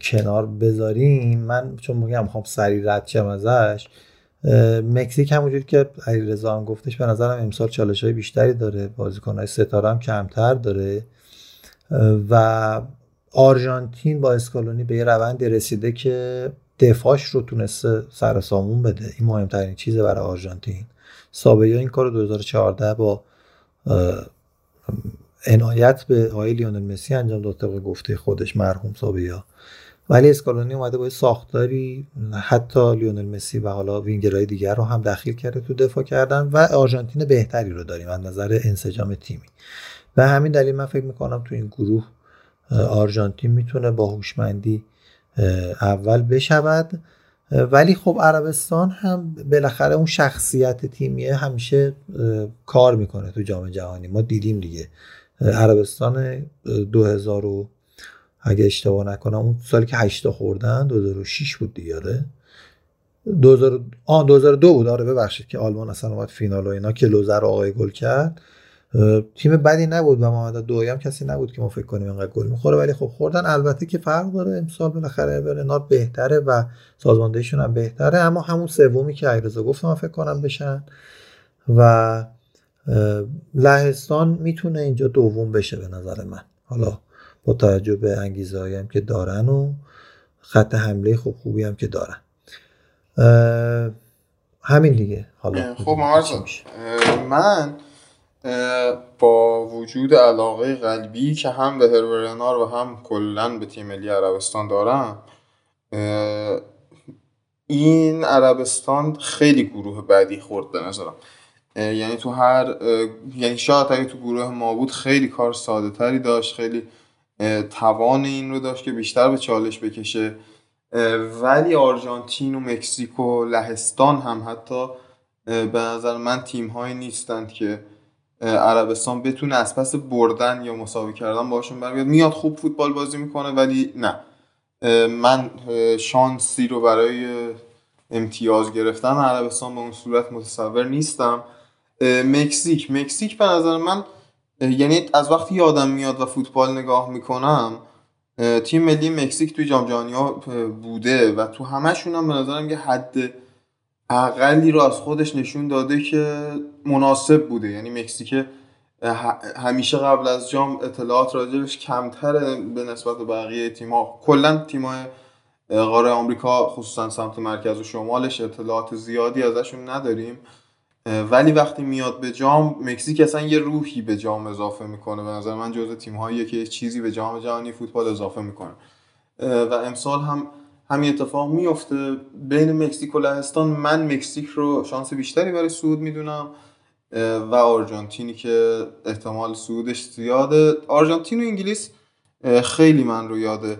کنار بذاریم. من چون میگم خب سری رد شم ازش مکزیک همونجور که علیرضا هم گفتش به نظرم امسال چالش های بیشتری داره. بازیکن های ستاره هم کمتر داره. و آرژانتین با اسکالونی به یه روندی رسیده که دفاعش رو تونسته سر سامون بده. این مهمترین چیزه برای آرژانتین. سابقه این کار 2014 با عنایت به آقای لیونل مسی انجام داد طبق گفته خودش مرحوم سابیا. ولی اسکالونی اومده با ساختاری حتی لیونل مسی و حالا وینگرهای دیگر رو هم دخیل کرده تو دفاع کردن و آرژانتین بهتری رو داریم از نظر انسجام تیمی. و همین دلیل من فکر می‌کنم تو این گروه آرژانتین می‌تونه با هوشمندی اول بشود. ولی خب عربستان هم بالاخره اون شخصیت تیمیه همیشه کار می‌کنه تو جام جهانی. ما دیدیم دیگه. عربستان 2000 و اگه اشتباه نکنم اون سالی که 8 خوردن 2006 بود دیگه آره. 2000 آه 2002 بود آره ببخشید که آلمان اصلا اومد فینال و اینا که لوزر آقای گل کرد. تیم بدی نبود و محمد دوی هم کسی نبود که ما فکر کنیم اینقدر گل می‌خوره ولی خب خوردن البته که فرق داره. امسال بالاخره برنارد بهتره و سازماندهیشون هم بهتره اما همون سومی که علیرضا گفت من فکر کنم بشن و لهستان می‌تونه اینجا دوم بشه به نظر من. حالا با توجه به انگیزه هم که دارن و خط حمله خوب خوبی هم که دارن. همین دیگه. حالا خب من با وجود علاقه قلبی که هم به هرورنار و هم کلا به تیم ملی عربستان دارم این عربستان خیلی گروه بعدی خورد به نظرم. یعنی تو هر یعنی شاید اگه تو گروه ما بود خیلی کار ساده تری داشت خیلی توان این رو داشت که بیشتر به چالش بکشه. ولی آرژانتین و مکزیک و لهستان هم حتی به نظر من تیم هایی نیستند که عربستان بتونه از پس بردن یا مساوی کردن باشون برمیاد میاد خوب فوتبال بازی می‌کنه ولی نه. من شانسی رو برای امتیاز گرفتن عربستان به اون صورت متصور نیستم. مکزیک. مکزیک به نظر من یعنی از وقتی یادم میاد و فوتبال نگاه می‌کنم تیم ملی مکزیک توی جام جهانی ها بوده و تو همشون هم به نظرم یه حد اقلی رو از خودش نشون داده که مناسب بوده. یعنی مکزیک همیشه قبل از جام اطلاعات راجبش کمتره به نسبت بقیه تیم‌ها کلا تیم‌های قاره آمریکا خصوصا سمت مرکز و شمالش اطلاعات زیادی ازشون نداریم. ولی وقتی میاد به جام مکزیک اصلا یه روحی به جام اضافه می‌کنه. به نظر من جزء تیم‌هاییه که چیزی به جام جهانی فوتبال اضافه می‌کنه. و امسال هم همین اتفاق میفته. بین مکزیک و لهستان من مکزیک رو شانس بیشتری برای سود می‌دونم و آرژانتینی که احتمال سودش زیاده. آرژانتین و انگلیس خیلی من رو یاد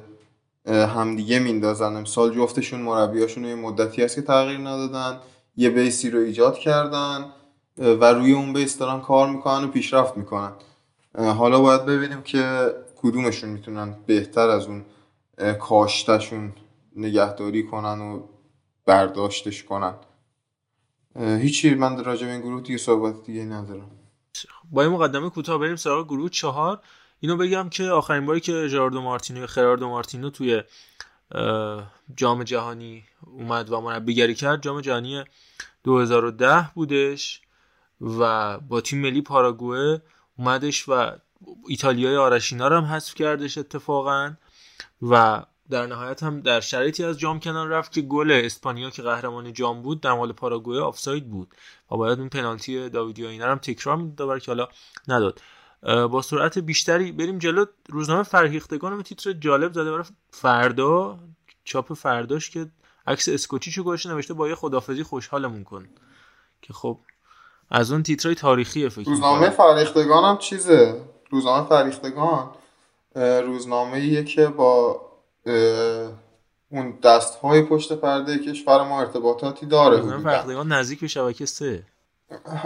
همدیگه میندازن. امسال جفتشون مربیاشون یه مدتی هست که تغییر ندادن. یه بیسی رو ایجاد کردن و روی اون بیس دارن کار می‌کنن و پیشرفت می‌کنن. حالا باید ببینیم که کدومشون می‌تونن بهتر از اون کاشتشون نگهداری کنن و برداشتش کنن. هیچی من راجع به این گروه دیگه صحبت دیگه ندارم. با این مقدمه کوتاه بریم سراغ گروه چهار. اینو بگم که آخرین باری که جاردو مارتینو یا خراردو مارتینو توی جام جهانی اومد و مربیگری کرد. جام جهانی 2010 بودش و با تیم ملی پاراگوئه اومدش و ایتالیای آرشینا رو هم حذف کردش اتفاقا و در نهایت هم در شرایطی از جام کنار رفت که گل اسپانیا که قهرمان جام بود در مال پاراگوئه آفساید بود و باید اون پنالتی داویدی اینا هم تکرار می‌داد که حالا نداد. با سرعت بیشتری بریم جلو. روزنامه فرهیختگان تیتر جالب زده برای فردا چاپ فرداش که عکس اسکوچیچو گوشه نوشته با یه خدافزی خوشحالمون کن. که خب از اون تیترای تاریخی فکر روزنامه فرهیختگان هم چیزه؟ روزنامه فرهیختگان؟ روزنامه که با اون دست های پشت پرده کشور ما ارتباطاتی داره فرهیختگان نزدیک به شبکه سه.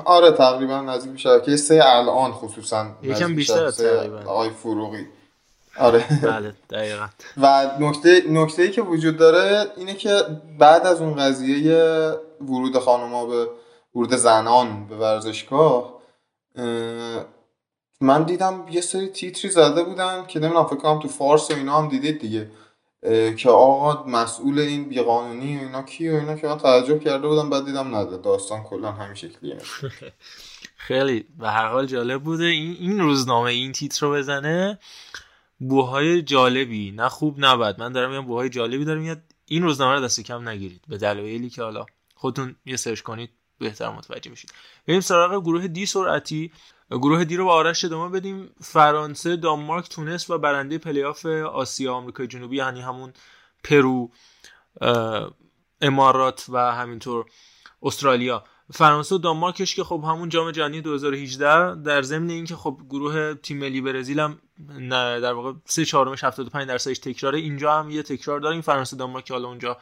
آره تقریبا نزدیک به شبکه سه الان خصوصا یکم بیشتر تقریبا. آقای فروغی. آره. بله دقیقا. و نکته نکته ای که وجود داره اینه که بعد از اون قضیه ورود خانوما به ورود زنان به ورزشگاه من دیدم یه سری تیتری زده بودن که نمی‌دونم فکر کنم تو فارس و اینا هم دیدید دیگه. که آقا مسئول این بیقانونی و اینا کی و اینا که من تعجب کرده بودم بعد دیدم نده داستان کلا همین شکلیه. خیلی به هر حال جالب بوده. این این روزنامه این تیتر رو بزنه بوهای جالبی نه خوب نه بد. من دارم میگم بوهای جالبی دارم میاد این روزنامه رو دست کم نگیرید. به دلایلی که حالا خودتون یه search کنید بهتر متوجه میشید. بریم سراغ گروه D سرعتی. گروه D رو با آرش ادامه بدیم. فرانسه دانمارک تونس و برنده پلی‌آف آسیا آمریکای جنوبی یعنی همون پرو امارات و همینطور استرالیا. فرانسه و دانمارکش که خب همون جام جهانی 2018 در ضمن اینکه خب گروه تیم ملی برزیل هم در واقع 3 چهارمش 75 درصدش تکراره. اینجا هم یه تکرار داریم. فرانسه دانمارک حالا اونجا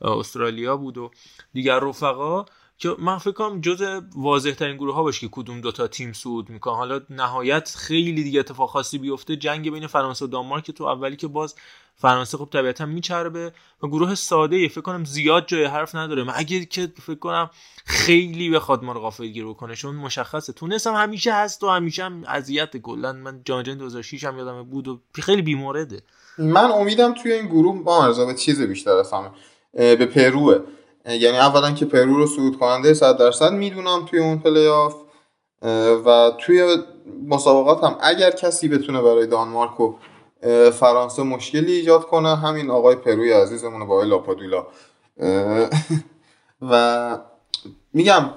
استرالیا بود و دیگر رفقا. که من فکر کنم جز واضح ترین گروه ها باشه که کدوم دوتا تیم صعود می‌کنن. حالا نهایت خیلی دیگه اتفاق خاصی بیفته. جنگ بین فرانسه و دانمارک تو اولی که باز فرانسه خب طبیعتا میچربه و گروه ساده فکر کنم زیاد جای حرف نداره. مگه که فکر کنم خیلی بخواد ما رو غافلگیر بکنه چون مشخصه. تونس هم همیشه هست و همیشه هم اذیت. کلا من جام جهانی 2006 هم یادم بود و خیلی بیمورده. من امیدم توی این گروه بامزه به چیز بیشتر از همه اه، به پروئه. یعنی اولا که پرو رو صعود کننده 100 درصد می‌دونم توی اون پلی آف و توی مسابقات هم اگر کسی بتونه برای دانمارک و فرانسه مشکلی ایجاد کنه همین آقای پروی عزیزمون با لاپادولا. و میگم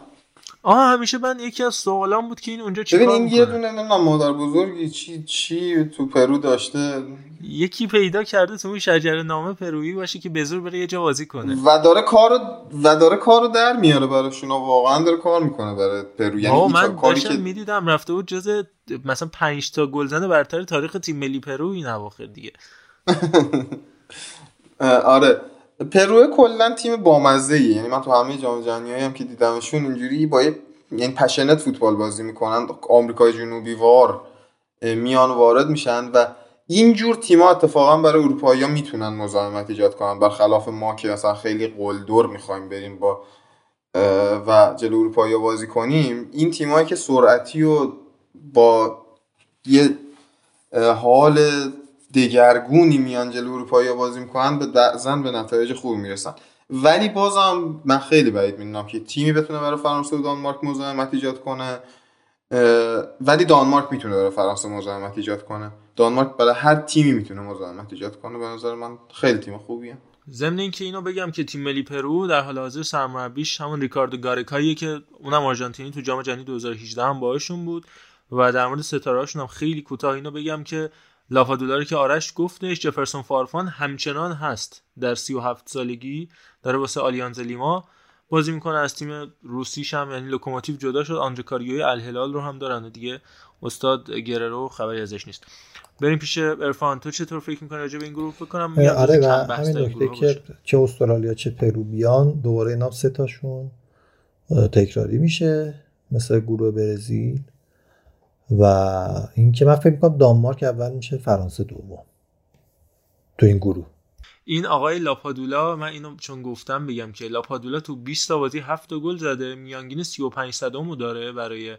آها همیشه من یکی از سوالام بود که این اونجا ببین چیکار این یه دونه نمی‌دونم مادر بزرگی چی چی تو پرو داشته. یکی پیدا کرده تو اون شجره نامه پرویی باشه که به زور بره یه جا بازی کنه. و داره کارو و داره کارو در میاره براشون واقعا داره کار می‌کنه برای پرو. یعنی من کاری که می‌دیدم رفته بود جز مثلا 5 تا گلزن برتر تاریخ تیم ملی پرو این اواخر دیگه. آره. پرو کلا تیم بامزه ای یعنی من تو همه جام جهانی هم که دیدمشون اینجوری با یعنی passion فوتبال بازی می‌کنن. آمریکای جنوبی وار میان وارد میشن و اینجور تیم‌ها اتفاقا برای اروپایی ها می‌تونن مزاحمت ایجاد کنن. برخلاف ما که مثلا خیلی قلدر می‌خوایم بریم با و جلو اروپایی ها بازی کنیم این تیمایی که سرعتی و با یه حال دگرگونی میان جلو اروپایی بازی می‌کنن به بعضن به نتایج خوب می‌رسن. ولی بازم من خیلی بعید می‌دونم که تیمی بتونه برای فرانسه و دانمارک مزاحمت ایجاد کنه. ولی دانمارک می‌تونه برای فرانسه مزاحمت ایجاد کنه. دانمارک برای هر تیمی می‌تونه مزاحمت ایجاد کنه. به نظر من خیلی تیم خوبیه. ضمن اینکه اینو بگم که تیم ملی پرو در حال حاضر سرمربیش همون ریکاردو گارکاییه که اونم آرژانتینی تو جام جهانی 2018 هم باهاشون بود و در مورد ستارهاشون هم خیلی کوتاه اینو بگم که لاپادولا رو که آرش گفتش جفرسون فارفان همچنان هست. در 37 سالگی داره واسه آلیانز لیما بازی می‌کنه. از تیم روسیش هم یعنی لوکوموتیو جدا شد. آندره کاریوی الهلال رو هم دارن و دیگه استاد گررو خبری ازش نیست. بریم پیش عرفان. تو چطور فکر می‌کنی راجع به این گروه فکر کنم آره و همین نکته که. چه استرالیا چه پرو بیان دوباره اینا سه تاشون تکراری میشه مثل گروه برزیل. و اینکه من فکر می‌کنم دانمارک اول میشه فرانسه دوم. تو این گروه. این آقای لاپادولا من اینو چون گفتم بگم که لاپادولا تو 20 تا بازی 7 تا گل زده میانگین 35 صدمو داره برای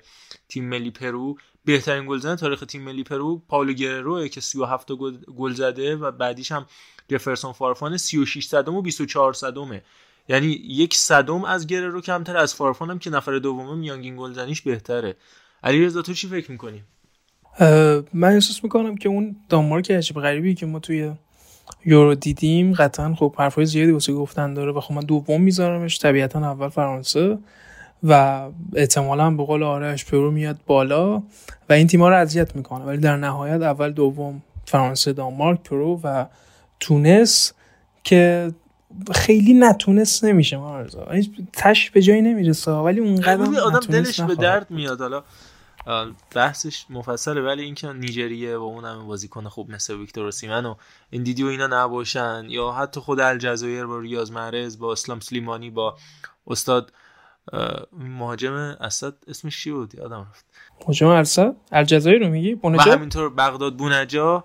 تیم ملی پرو. بهترین گلزن تاریخ تیم ملی پرو پاولو گرروه که 37 تا گل زده و بعدیش هم جفرسون فارفان 36 صدم و 24 صدمه. یعنی یک صدم از گررو کمتر از فارفان هم که نفر دومه میانگین گلزنیش بهتره. علیرضا تو چی فکر می‌کنی؟ من احساس می‌کنم که اون دانمارک عجیب غریبی که ما توی یورو دیدیم قطعا خب حرفای زیادی واسه گفتن داره و خب من دوم میذارمش طبیعتا اول فرانسه و احتمالا به قول آرش پرو میاد بالا و این تیم‌ها رو اذیت می‌کنه. ولی در نهایت اول دوم فرانسه دانمارک پرو و تونس که خیلی نتونست نمیشه مبارزاتش به جایی نمی‌رسه ولی اونقدر ببین آدم دلش به. درد میاد حالا. بحثش مفصله ولی اینکه نیجریه و اون همه بازیکن خوب مثل ویکتور اوسیمن و این دیدی و اینا نباشن یا حتی خود الجزایر با ریاض معرض با اسلام سلیمانی با استاد مهاجم اسد اسمش چی بود؟ یادم رفت. مهاجم ارسد الجزایر رو میگی؟ و بونجا؟ همینطور بغداد بونجا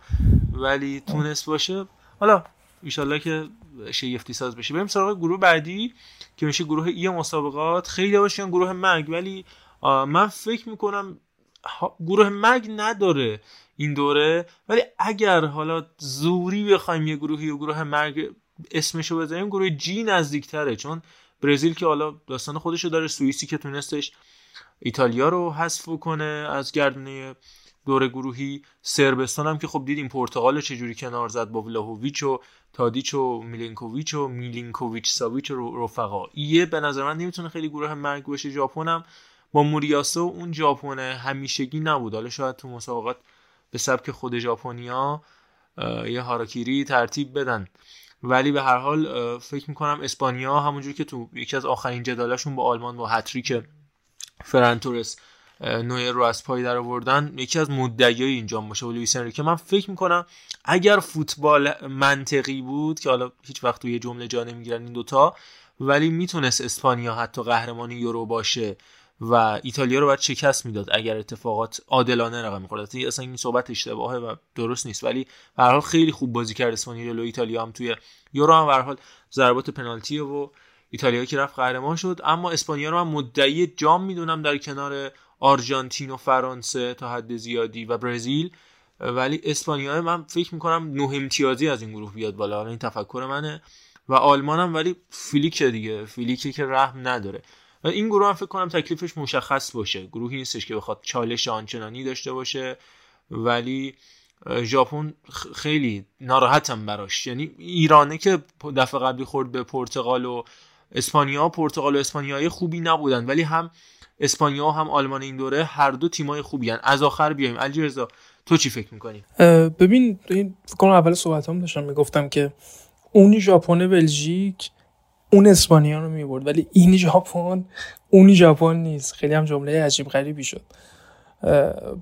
ولی تونس باشه. حالا ایشالله که شگفتی ساز بشه. بریم سراغ گروه بعدی که میشه گروه ای مسابقات. خیلی باشن گروه مگ ولی من فکر می‌کنم گروه مگ نداره این دوره ولی اگر حالا زوری بخوایم یه گروهی و گروه مگ اسمشو بذاریم گروه جی نزدیکتره چون برزیل که حالا داستان خودشو داره سوئیسی که تونستش ایتالیا رو حذف کنه از گردنه دور گروهی سربستان هم که خب دیدیم پرتغال رو چجوری کنار زد با ولاهویچ و تادیچ و میلینکوویچ و میلینکوویچ ساویچ و رو- رفقا. ایه به نظر من نمی‌تونه خیلی گروه مرگ باشه ژاپن هم با موریاسو اون ژاپن همیشگی نبود. حالا شاید تو مسابقات به سبک خود ژاپنیا یه هاراکیری ترتیب بدن. ولی به هر حال فکر می‌کنم اسپانیا همونجوری که تو یکی از آخرین جدالشون با آلمان با هت‌تریک فران تورس اه، نویر رو از پای در آوردن یکی از مدعیای اینجا باشه لوئیس انریکه. من فکر می‌کنم اگر فوتبال منطقی بود که حالا هیچ وقت توی یه جمله جا نمی‌گیرن این دوتا ولی می‌تونست اسپانیا حتی قهرمان یورو باشه. و ایتالیا رو باید شکست می‌داد اگر اتفاقات عادلانه رقم می‌خورد. اصلا این صحبت اشتباهه و درست نیست. ولی به حال خیلی خوب بازی کرد اسپانیا جلوی ایتالیا هم توی یورو هم به حال ضربات پنالتی و ایتالیا که رفت قهرمان شد. اما اسپانیا رو من مدعی جام می‌دونم در کنار آرژانتین و فرانسه تا حد زیادی و برزیل. ولی اسپانیا من فکر می‌کنم نه امتیازی از این گروه بیاد بالا. این تفکر منه. و آلمان هم ولی فیلیک دیگه. فیلیکه که رحم نداره. این گروه هم فکر کنم تکلیفش مشخص باشه. گروهی نیستش که بخواد چالش آنچنانی داشته باشه ولی ژاپن خیلی ناراحتم براش. یعنی ایرانه که دفعه قبلی خورد به پرتغال و اسپانیا پرتغال و اسپانیای خوبی نبودن ولی هم اسپانیا هم آلمان این دوره هر دو تیمای خوبی هن. از آخر بیایم. الجرزا تو چی فکر می‌کنی؟ ببین فکر کنم اول صحبت هم داشتم می‌گفتم که اون ژاپن بلژیک اون اسپانیا رو می‌برد ولی این ژاپن اون ژاپن نیست. خیلی هم جمله عجیب غریبی شد.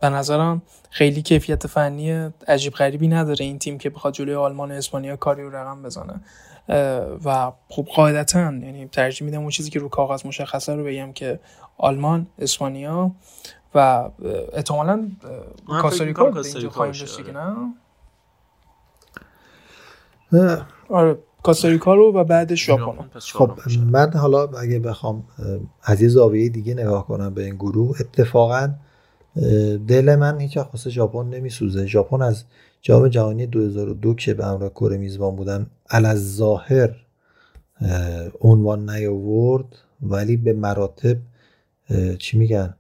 به نظرم خیلی کیفیت فنی عجیب غریبی نداره این تیم که بخواد جلوی آلمان و اسپانیا کاری رو رقم بزنه. و خب قاعدتا یعنی ترجیح میدم اون چیزی که رو کاغذ مشخصه رو بگم که آلمان اسپانیا و احتمالاً اینجا خواهیم. نه؟ اه، آره. کاستاریکا رو و بعدش ژاپن خب. من حالا اگه بخوام از یه زاویه دیگه نگاه کنم به این گروه اتفاقا دل من هیچ واسه ژاپن نمیسوزه. ژاپن از جام جهانی 2002 که به همراه کره میزبان بودن از ظاهر عنوان نیاورد ولی به مراتب چی میگن؟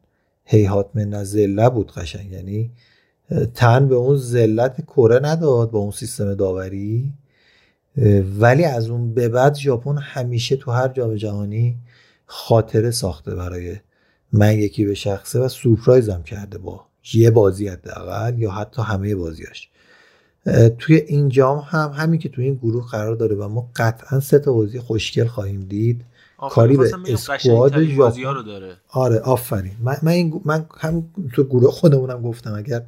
هیهات من زله بود قشنگ. یعنی تن به اون ذلت کره نداد با اون سیستم داوری. ولی از اون به بعد ژاپن همیشه تو هر جام جهانی خاطره ساخته برای من یکی به شخصه و سورپرایز هم کرده با یه بازی حداقل یا حتی همه بازیاش توی این جام هم همین که توی این گروه قرار داره و ما قطعا سه تا بازی خوشگل خواهیم دید. کاری به اسکواد ژاپن. بازی‌ها رو داره آره آفرین من, من, این من هم تو گروه خودمونم گفتم اگر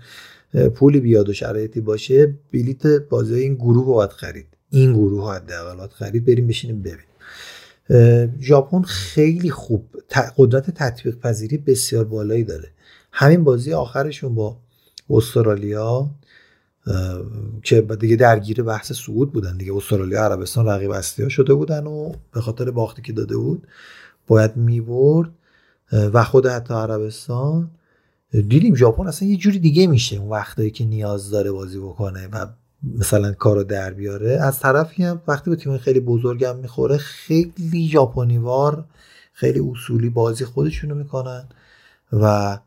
پولی بیاد و شرایطی باشه بلیت بازی این گروه رو باید خرید این گروه رو حداقل خرید بریم بشینیم ببینیم. ژاپن خیلی خوب. قدرت تطبیق پذیری بسیار بالایی داره. همین بازی آخرشون با استرالیا که دیگه درگیر بحث صعود بودن دیگه. استرالیا عربستان رقیب اصلی ها شده بودن و به خاطر باختی که داده بود باید می‌برد. و خود حتی عربستان. دیدیم ژاپن اصلا یه جوری دیگه میشه. اون وقتایی که نیاز داره بازی بکنه و مثلا کارو در بیاره. از طرفی هم وقتی به تیم خیلی بزرگم می‌خوره خیلی ژاپنیوار خیلی اصولی بازی خودشونو می‌کنن و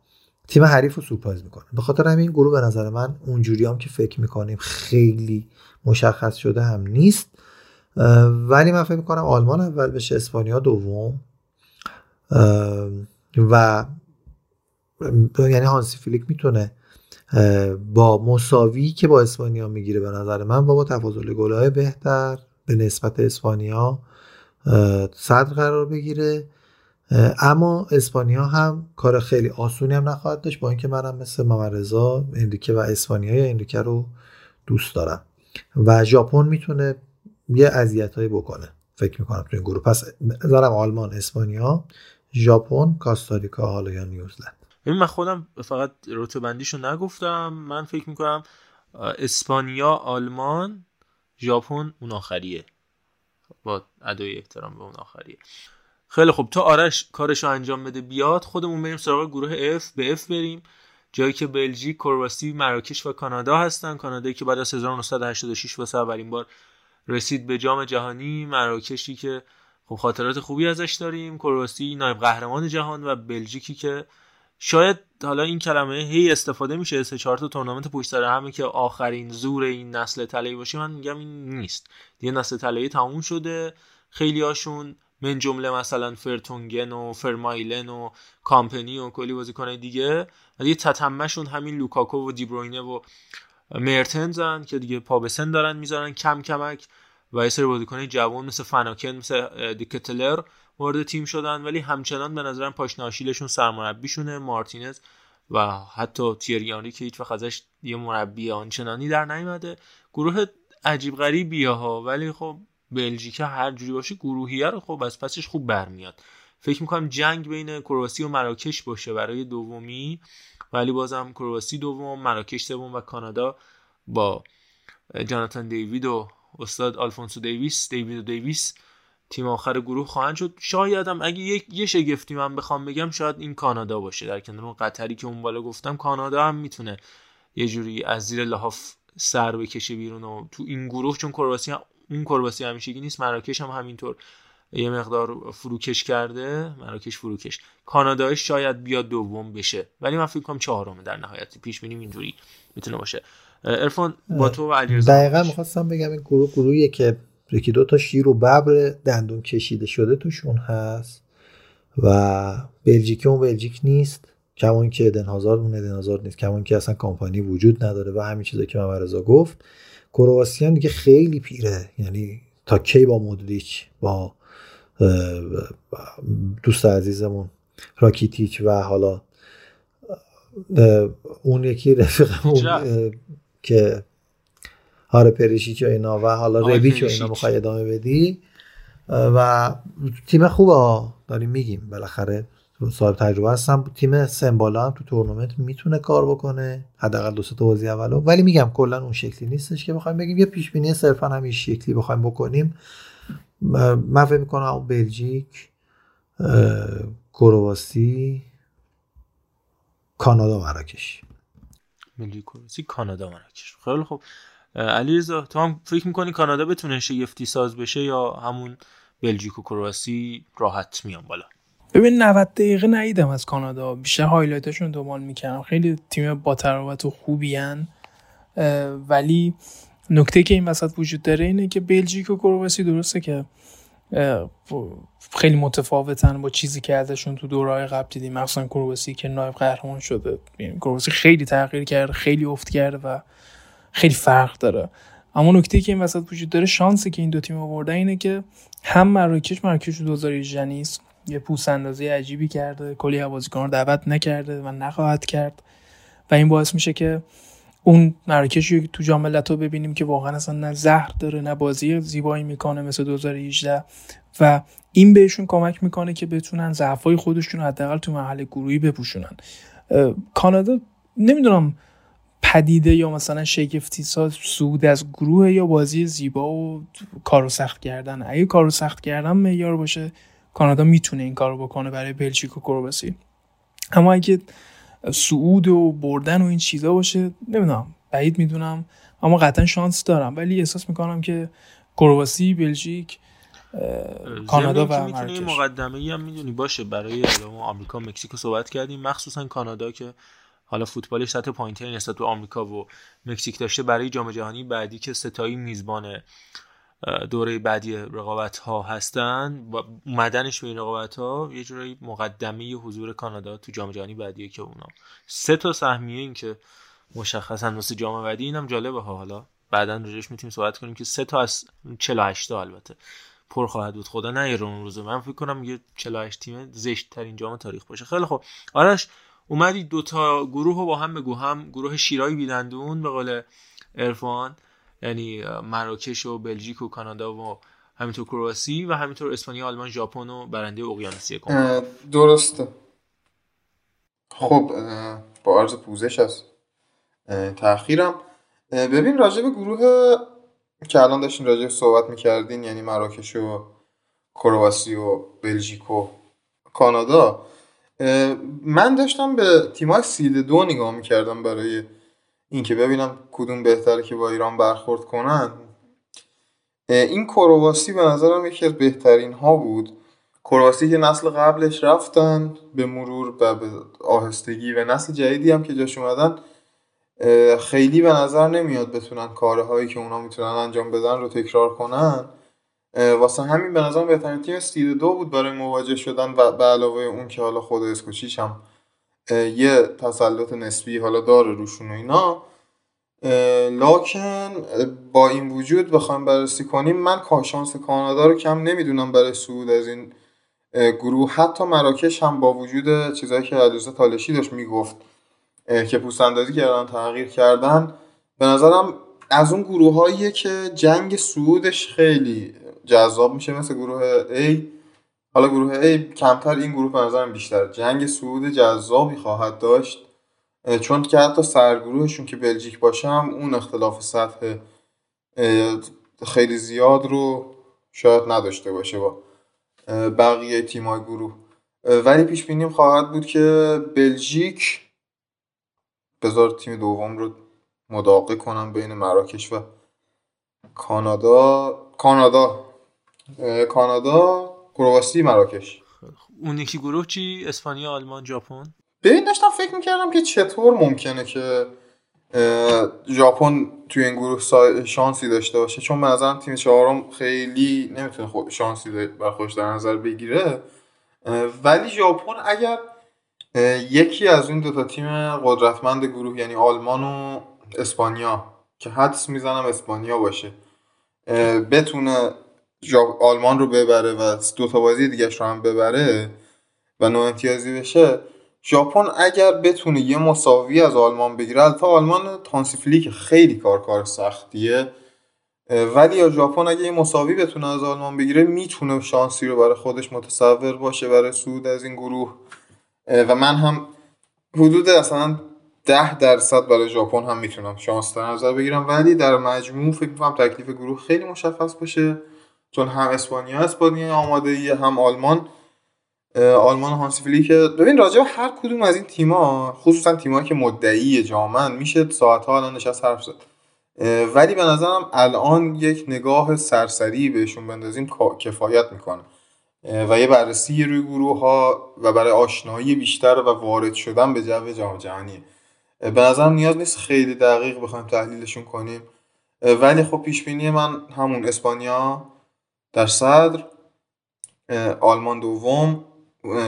تیم حریف رو سورپرایز می‌کنن به خاطر همین گروه به نظر من اونجوری هم که فکر می‌کنیم خیلی مشخص شده هم نیست. ولی من فکر می‌کنم آلمان اول بشه اسپانیا دوم. و یعنی هانسی فلیک می‌تونه با مساوی که با اسپانیا می‌گیره به نظر من و با تفاضل گلهای بهتر به نسبت اسپانیا صدر قرار بگیره. اما اسپانیا هم کار خیلی آسونی هم نخواهد داشت با اینکه منم مثل محمد رضا اندیکه و اسپانیا یا اندیکه رو دوست دارم. و ژاپن می‌تونه یه اذیتایی بکنه فکر می‌کنم تو این گروه. پس نظرم آلمان اسپانیا ژاپن کاستاریکا حالا یا نیوزلند. ببین من خودم فقط رتبه بندیشو نگفتم. من فکر می‌کنم اسپانیا آلمان ژاپن اون آخریه. با ادای احترام به اون آخریه. خیلی خب تا آرش کارشو انجام بده بیاد خودمون بریم سراغ گروه F به F بریم. جایی که بلژیک، کرواسی، مراکش و کانادا هستن. کانادایی که بعد از 1986 واسه اولین بار رسید به جام جهانی. مراکشی که خب خاطرات خوبی ازش داریم. کرواسی نایب قهرمان جهان و بلژیکی که شاید حالا این کلمه هی استفاده میشه سه چهار تا تورنمنت پشت سر همه که آخرین زور این نسل طلایی باشه من میگم این نیست. دیگه نسل طلایی تموم شده خیلی هاشون من جمله مثلا فرتونگن و فرمالن و کامپنی و کلی بازیکنای دیگه و دیگه تتمهشون همین لوکاکو و دیبروینه و مرتنزن که دیگه پا به سن دارن می‌ذارن کم کمک و یه سری بازیکن جوان مثل فاناکن مثل دی‌کتلار وارد تیم شدن ولی همچنان به نظرم پاشناشیلشون سرمربیشونه. مارتینز و حتی تیریانی که هیچ وقت ازش یه مربی آنچنانی در نیومده. گروه عجیب غریبیه ها ولی خب بلژیک هر جوری باشه گروهیه رو خب از پسش خوب برمیاد. فکر می‌کنم جنگ بین کرواسی و مراکش باشه برای دومی ولی بازم کرواسی دوم مراکش سوم و کانادا با جاناتان دیوید و استاد آلفونسو دیویس دیوید و دیویس تیم آخر گروه خواهند شد. شاید هم اگه یک یه شگفتی من بخوام بگم شاید این کانادا باشه. در کنار اون قطری که اون بالا گفتم کانادا هم می‌تونه یه جوری از زیر لحاف سر بکشه بیرون و تو این گروه چون کرواسی هم اون کرواسی همیشگی نیست مراکش هم همینطور یه مقدار فروکش کرده. مراکش فروکش. کانادایش شاید بیاد دوم بشه. ولی من فکر کنم چهارمه در نهایت. پیش بینیم اینجوری می‌تونه باشه. ارفان با تو و علیرضا دقیقا می‌خواستم بگم این گروه گروهیه که یکی دو تا شیر و ببر دندون کشیده شده توشون هست. و بلژیکی اون بلژیک نیست. کمان که ادن هازارد اون ادن هازارد نیست. کمان که اصلا کامپانی وجود نداره و همین چیزا که محمد رضا گفت. کرواسیان دیگه خیلی پیره. یعنی تا کی با مودریچ با دوست عزیزمون راکیتیچ و حالا اون یکی رفیقمون که آره پریشیچ و اینا و حالا ربیچ و اینا می‌خوای ادامه بدی. و تیم خوبه داریم میگیم بالاخره صاحب تجربه هستم. تیم سمبالا هم تو تورنمنت می‌تونه کار بکنه. حداقل دو تا بازی اولو. ولی میگم کلا اون شکلی نیستش که بخوایم بگیم. یه پیش بینی صرفا همین شکلی بخوایم بکنیم. من فکر می‌کنم بلژیک کرواسی کانادا مراکش. ملی کرواسی کانادا مراکش. خیلی خوب. علیرضا تو هم فکر می‌کنی کانادا بتونه شگفتی ساز بشه یا همون بلژیک و کرواسی راحت میان بالا؟ ببین 90 دقیقه ندیدم از کانادا. بیشتر هایلایتشون دنبال می‌کنم خیلی تیم با تراوت و خوبی هن. ولی نکته که این وسط وجود داره اینه که بلژیک و کرواسی درسته که خیلی متفاوتن با چیزی که ازشون تو دورهای قبل دیدیم. مثلا کرواسی که نایب قهرمان شده. یعنی کرواسی خیلی تغییر کرده خیلی افت کرده و خیلی فرق داره. اما نکته که این وسط وجود داره شانسی که این دو تیم آوردن اینه که هم مراکش مراکش 2018 نیست. یه پوست اندازی عجیبی کرده. کلی بازیکن رو دعوت نکرده و نخواهد کرد. و این باعث میشه که اون مراکش رو تو جام ملت‌ها ببینیم که واقعا اصلا نه زهر داره نه بازی زیبایی می‌کنه مثل 2018 و این بهشون کمک می‌کنه که بتونن ضعفای خودشون حداقل تو مرحله گروهی بپوشونن. کانادا نمی‌دونم پدیده یا مثلا شگفتی ساز سود از گروه یا بازی زیبا و کارو سخت کردن؟ اگه کارو سخت کردن معیار باشه کانادا می‌تونه این کارو بکنه برای بلژیک و کرواسی. اما اگه سعود و بردن و این چیزا باشه نمی‌دونم بعید می‌دونم. اما قطعا شانس دارم. ولی احساس می‌کنم که کرواسی بلژیک کانادا و می‌تونه مقدمه هم می‌دونی باشه. برای آمریکا مکزیک صحبت کردیم. مخصوصا کانادا که حالا فوتبالش سطح پایینتری نسبت به آمریکا و مکزیک داشته برای جام جهانی بعدی که ستایی میزبان دوره بعدی رقابت ها هستن. و اومدنش به این رقابت ها یه جورایی مقدمه حضور کانادا تو جام جهانی بعدیه که اونا. سه تا سهمیه این که مشخصا واسه جام بعدی اینم جالبه ها. حالا بعدا روش می‌تونیم صحبت کنیم که سه تا از 48 تا البته پر خواهد بود. خدا نیاره اون روزه. من فکر کنم یه 48 تیم زشت ترین جام تاریخ باشه. خیلی خب آرش اومدی دوتا گروه رو با هم بگو. هم گروه شیرای بیدندون به قول ارفان یعنی مراکش و بلژیک و کانادا و همینطور کرواسی و همینطور اسپانیا آلمان ژاپن و برنده اقیانوسیه درسته. خب با عرض پوزش از تاخیرم ببین راجع به گروه که الان داشتین راجع صحبت می‌کردین یعنی مراکش و کرواسی و بلژیک و کانادا من داشتم به تیمای سید دو نگاه می‌کردم برای اینکه ببینم کدوم بهتره که با ایران برخورد کنن. این کرواسی به نظرم یکی از بهترین ها بود. کرواسی که نسل قبلش رفتن به مرور و به آهستگی و نسل جدیدی هم که جاش اومدن خیلی به نظر نمیاد بتونن کارهایی که اونا می‌تونن انجام بدن رو تکرار کنن. واسه همین به نظرم بهترین تیم سید دو بود برای مواجه شدن و به علاوه اون که حالا خود اسکوچیش هم یه تسلط نسبی حالا داره روشون و اینا. لاکن با این وجود بخوایم بررسی کنیم من شانس کانادا رو کم نمی‌دونم برای صعود از این گروه. حتی مراکش هم با وجود چیزایی که علیرضا تالشی داشت می‌گفت که پوست اندازی کردن تغییر کردن به نظرم از اون گروه که جنگ صعودش خیلی جذاب میشه مثل گروه A. حالا گروه A کمتر این گروه به نظرم بیشتر. جنگ صعود جذابی خواهد داشت. چون که حتی سرگروهشون که بلژیک باشه هم اون اختلاف سطح خیلی زیاد رو شاید نداشته باشه با بقیه تیمای گروه. ولی پیش بینیم خواهد بود که بلژیک بذار تیم دوم رو مداقه کنم بین مراکش و کانادا. کانادا کانادا کرواسی مراکش. اون یکی گروه چی؟ اسپانیا آلمان ژاپن؟ ببین داشتم فکر می‌کردم که چطور ممکنه که ژاپن توی این گروه شانسی داشته باشه چون به نظرم تیم چهارم خیلی نمی‌تونه خود شانسی بر خودش در نظر بگیره. ولی ژاپن اگر یکی از این دوتا تیم قدرتمند گروه یعنی آلمان و اسپانیا که حدس می‌زنم اسپانیا باشه بتونه آلمان رو ببره و دوتا بازی دیگهش رو هم ببره و نوع امتیازی بشه ژاپن اگر بتونه یه مساوی از آلمان بگیره البته آلمان تانسیفلی که خیلی کار کار سختیه ولی یا ژاپن اگه یه مساوی بتونه از آلمان بگیره می‌تونه شانسی رو برای خودش متصور باشه برای صعود از این گروه. و من هم حدود اصلا ده درصد برای ژاپن هم می‌تونم شانس در نظر بگیرم ولی در مجموع فکر می‌کنم تکلیف گروه خیلی مشخص باشه. چون هم اسپانیا اسپانیا آماده ایه هم آلمان. آلمان هانسی فلیک. ببین راجع هر کدوم از این تیما خصوصا تیمایی که مدعی جامن میشه ساعتها الان نشست حرف زد. ولی به نظرم الان یک نگاه سرسری بهشون بندازیم کفایت می‌کنه. و یه بررسی روی گروه ها و برای آشنایی بیشتر و وارد شدن به جو جام جهانیه اه، به نظرم نیاز نیست خیلی دقیق بخوایم تحلیلشون کنیم. ولی خب پیش بینی من همون اسپانیا. در صدر آلمان دوم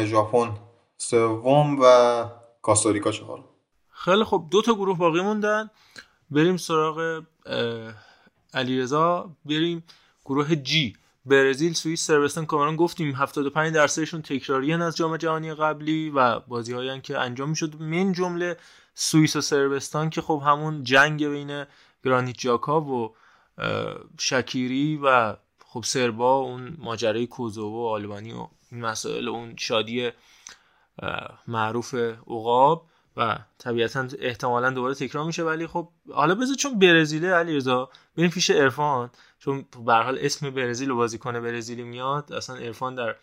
ژاپن سوم و کاستاریکا چهارم. خیلی خب دو تا گروه باقی موندن. بریم سراغ علیرضا. بریم گروه جی برزیل سوئیس سربستان کامرون گفتیم 75 درصدشون تکراری از جام جهانی قبلی و بازی هایی که انجام می‌شد. من جمله سوئیس و سربستان که خب همون جنگ بین گرانیت جاکا و شکیری و خب سربا اون ماجرای کوزوو و آلبانی و این مسائل و اون شادی معروف عقاب و طبیعتا احتمالا دوباره تکرار میشه. ولی خب حالا بذار چون برزیله علیرضا بریم پیش عرفان. چون به حال اسم برزیل و بازیکن برزیلی میاد اصلا عرفان در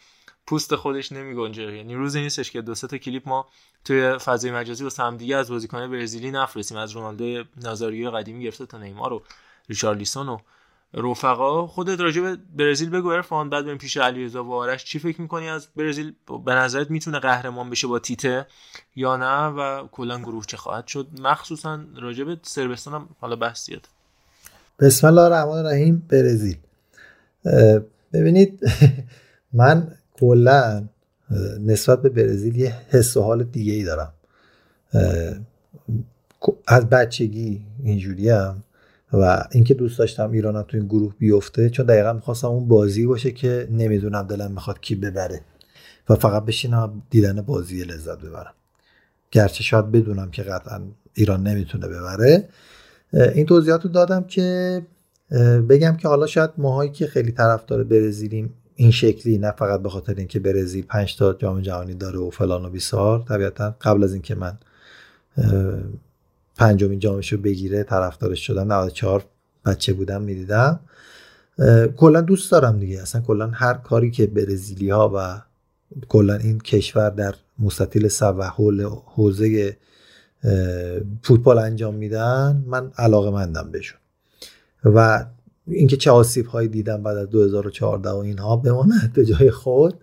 پوست خودش نمیگنجه. یعنی روزی نیستش که دو تا کلیپ ما توی فضای مجازی واسه هم دیگه از بازیکن برزیلی نفرستیم. از رونالدو نازاریو قدیمی گرفته تا نیمار و ریچارلیسون و رفقا خودت راجع به برزیل بگو عرفان بعد بریم پیش علیرضا و آرش. چی فکر می‌کنی از برزیل؟ به نظرت می‌تونه قهرمان بشه با تیته یا نه؟ و کلا گروه چه خواهد شد؟ مخصوصا راجع به سربستان حالا بحث زیاد بسم الله الرحمن الرحیم برزیل. ببینید من کلا نسبت به برزیل یه حس و حال دیگه ای دارم از بچگی اینجوری هم و اینکه دوست داشتم ایرانم تو این گروه بیفته چون دقیقا می‌خواستم اون بازی باشه که نمی‌دونم دلم می‌خواد کی ببره و فقط بشینم دیدن بازی لذت ببرم. گرچه شاید بدونم که قطعا ایران نمی‌تونه ببره. این توضیحات رو دادم که بگم که حالا شاید ماهایی که خیلی طرفدار برزیلیم این شکلی نه فقط به خاطر اینکه برزیل پنج تا جام جهانی داره و فلان و بیسار طبیعتا قبل از اینکه من پنجمین جامش رو بگیره طرفدارش شدم 94 بچه بودم می‌دیدم. کلا دوست دارم دیگه. اصلا کلا هر کاری که برزیلی ها و کلا این کشور در مستطیل سب و حوزه فوتبال انجام میدن من علاقه مندم بهشون. و اینکه چه آسیب هایی دیدم بعد از 2014 و اینها بماند به جای خود.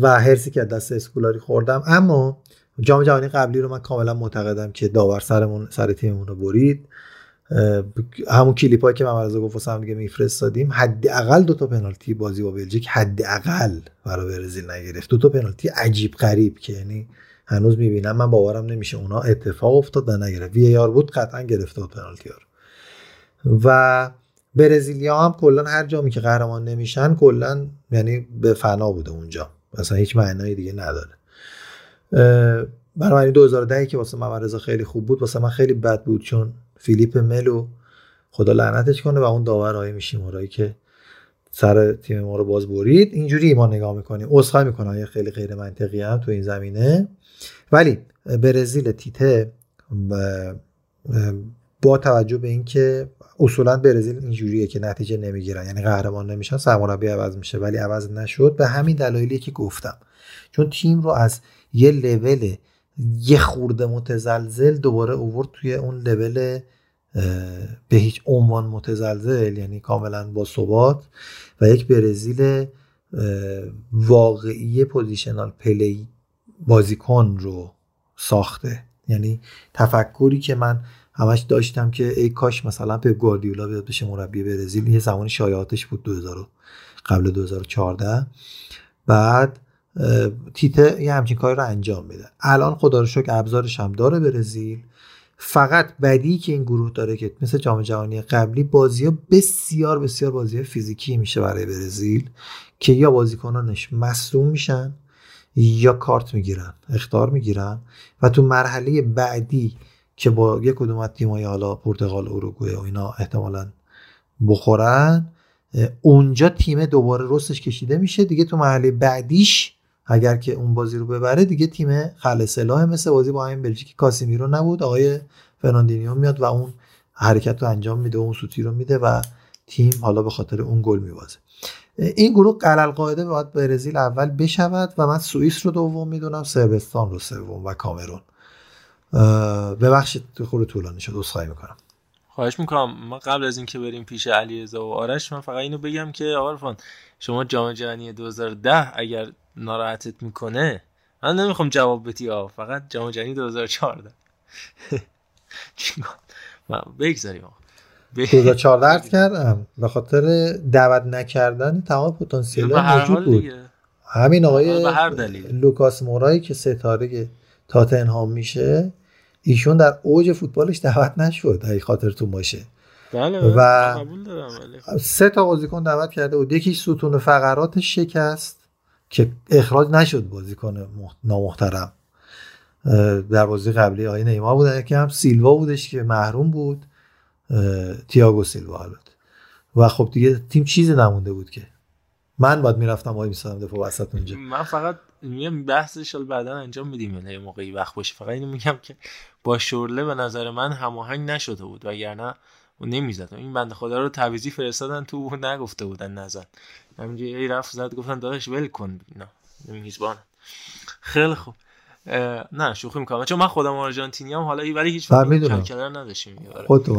و هرسی که دست اسکولاری خوردم. اما جام جهانی قبلی رو من کاملا معتقدم که داور سرمون سر تیممون رو برید. همون کلیپ هایی که من رضا گفت هم دیگه میفرستادیم حداقل دو تا پنالتی بازی با بلژیک حداقل برای برزیل نگرفت. دو تا پنالتی عجیب غریب که یعنی هنوز می‌بینم. من باورم نمیشه اونا اتفاق افتاد و نگرفت. وی آر بود قطعا گرفته بود پنالتی ها رو. و برزیلیا هم کلا هر جامی که قهرمان نمیشن کلا یعنی به فنا بوده اونجا. مثلا هیچ معنای دیگه نداره. بنابراین 2010 که واسه محمد رضا خیلی خوب بود واسه من خیلی بد بود چون فیلیپ ملو خدا لعنتش کنه و اون داور آقای میشیمورایی که سر تیم ما رو باز برید. اینجوری ما نگاه می‌کنیم. عذرخواهی می‌کنم یه خیلی غیر منطقی هم تو این زمینه. ولی برزیل تیته با توجه به اینکه اصولا برزیل اینجوریه که نتیجه نمی‌گیرن یعنی قهرمان نمیشن سرمربی عوض میشه ولی عوض نشد. به همین دلایلی که گفتم. چون تیم رو از یه لول یه خورده متزلزل دوباره اوورد توی اون لول به هیچ عنوان متزلزل یعنی کاملا با ثبات. و یک برزیل واقعی positional play بازیکن رو ساخته. یعنی تفکری که من همش داشتم که ای کاش مثلا به گواردیولا بیاد بشه مربی برزیل یه زمان شایعاتش بود 2000 قبل 2014 بعد تیته یه همچین کاری رو انجام میده. الان خدا رو شکر ابزارش هم داره برزیل. فقط بدی که این گروه داره که مثل جام جهانی قبلی بازی ها بسیار بسیار بازی فیزیکی میشه برای برزیل که یا بازیکنانش مصدوم میشن یا کارت می‌گیرن اخطار می‌گیرن و تو مرحله بعدی که با یک کدوم از تیمای حالا پرتغال اروگوئه و اینا احتمالا بخورن اونجا تیم دوباره رسش کشیده میشه. دیگه تو مرحله بعدیش اگر که اون بازی رو ببره دیگه تیم خلاصه مثل بازی با همین بلژیک کاسیمیرو نبود. آقای فرناندینیو میاد و اون حرکت رو انجام میده و اون سوتی رو میده و تیم حالا به خاطر اون گل میبازه. این گروه قلل قاعده باید برزیل اول بشود و من سوئیس رو دوم می‌دونم سربستان رو سوم و کامرون. ببخشید خود طولانی شد عذرخواهی می‌کنم. خواهش می‌کنم. ما قبل از اینکه بریم پیش علیرضا و آرش من فقط اینو بگم که آقا شما جام جهانی 2010 اگر ناراحتت می‌کنه؟ من نمی‌خوام جواب بدی ها فقط جام جهانی 2014 من بگذاریم 2014 عرض کردم. به خاطر دعوت نکردن تمام پتانسیل موجود بود. همین آقای لوکاس مورایی که ستاره تاتنهام میشه ایشون در اوج فوتبالش دعوت نشد اگه خاطرتون باشه. بله و سه تا بازیکن دعوت کرده بود. یکیش ستون فقراتش شکست. که اخراج نشد بازیکن نامحترم. در بازی قبلی آقای نیمار بودن یکی هم سیلوا بودش که محروم بود. تییاگو سیلوا البته. و خب دیگه تیم چیزی نمونده بود که. من باید می‌رفتم وای میسادم دفاع وسط اونجا. من فقط میگم بحثش بعدا انجام میدیم. یه موقعی وقت باشه. فقط اینو میگم که با شورله به نظر من هماهنگ نشده بود. وگرنه اون نمی‌زد این بنده خدا رو تعویزی فرستادن تو نگفته بودن نزد همینجوری رفت زد گفتن داداش ول کن. نه میزبان خیلی خوب. نه شوخی می‌کنم. چون من خودم آرژانتینی هم حالا ولی هیچ کل‌کل نداشتیم. خودتو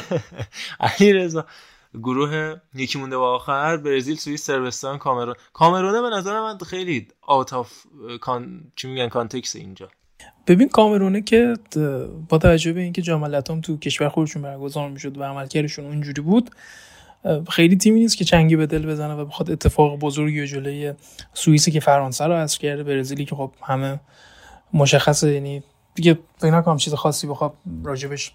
علی رضا گروه یکی مونده با آخر برزیل سوئیس سربستان کامرون. کامرونه به نظر من خیلی out of con... چی میگن context اینجا. ببین کامرونه که با توجه به اینکه جام تو کشور خودشون برگزار می‌شد و عملکردشون اونجوری بود خیلی تیمی نیست که چنگی به دل بزنه و بخواد اتفاق بزرگی و جلوی سوئیسی که فرانسه رو حذف کرده برزیلی که خب همه مشخصه یعنی دیگه فکر نکنم چیز خاصی بخواد راجبش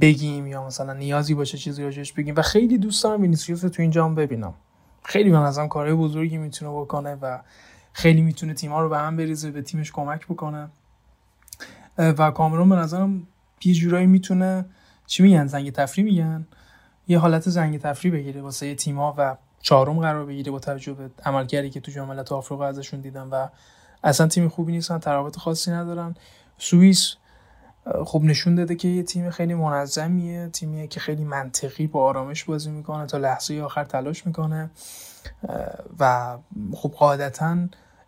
بگیم یا مثلا نیازی باشه چیزی راجبش بگیم. و خیلی دوست دارم وینیسیوس تو این جام ببینم. خیلی به نظرم کارهای بزرگی می‌تونه بکنه و خیلی می‌تونه تیم‌ها رو به هم بریزه به تیمش کمک بکنه. و کامرون به نظرم یه جورایی می‌تونه چی میگن زنگ تفریح میگن؟ یه حالت زنگ تفریح بگیره واسه یه تیم‌ها و چهارم قرار بگیره با توجه به عملکردی که تو جام ملت‌های آفریقا ازشون دیدم و اصلا تیم خوبی نیستن تراوت خاصی ندارن. سوئیس خب نشون داده که یه تیم خیلی منظمیه تیمیه که خیلی منطقی با آرامش بازی می‌کنه تا لحظه آخر تلاش می‌کنه و خب قاعدتا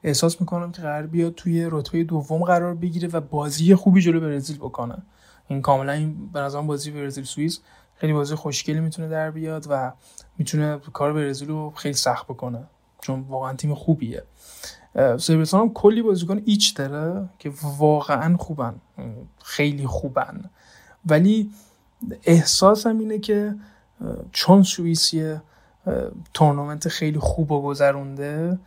احساس می‌کنم که قرار بیاد توی رتبه دوم قرار بگیره و بازی خوبی جلو برزیل بکنه. این کاملا این به نظرم بازی برزیل سوئیس خیلی بازی خوشگلی می‌تونه در بیاد و می‌تونه کار برزیل رو خیلی سخت بکنه. چون واقعا تیم خوبیه. سربستان هم کلی بازیکن ایچ داره که واقعا خوبن. خیلی خوبن. ولی احساسم اینه که چون سوئیسیه تورنمنت خیلی خوب و گذرونده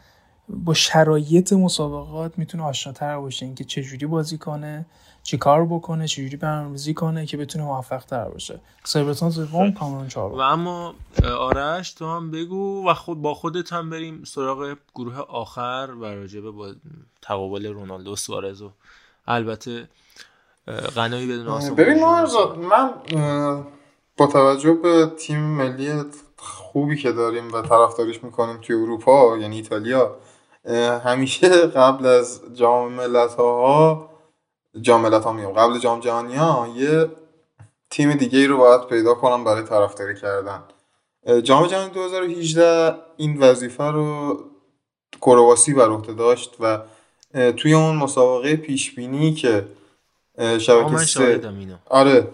با شرایط مسابقات می‌تونه آشناتر باشه اینکه چجوری بازی کنه چی کار بکنه چجوری برنامه‌ریزی کنه که بتونه موفق تر باشه. سربتون سوم کامرون و چهارم اما اه، آرش تو هم بگو و خود با خودت هم بریم سراغ گروه آخر و راجبه با تقابل رونالدو و سوارز و البته غنایی بدون آسان ببین نارزاد من با توجه به تیم ملی خوبی که داریم و طرفداریش می‌کنیم توی اروپا یعنی ایتالیا همیشه قبل از جام ملت ها جام ملت ها میگم قبل جام جهانی ها یه تیم دیگه ای رو باید پیدا کنم برای طرفداری کردن. جام جهانی 2018 این وظیفه رو کرواسی بر عهده داشت و توی اون مسابقه پیش بینی که شبکه سه آره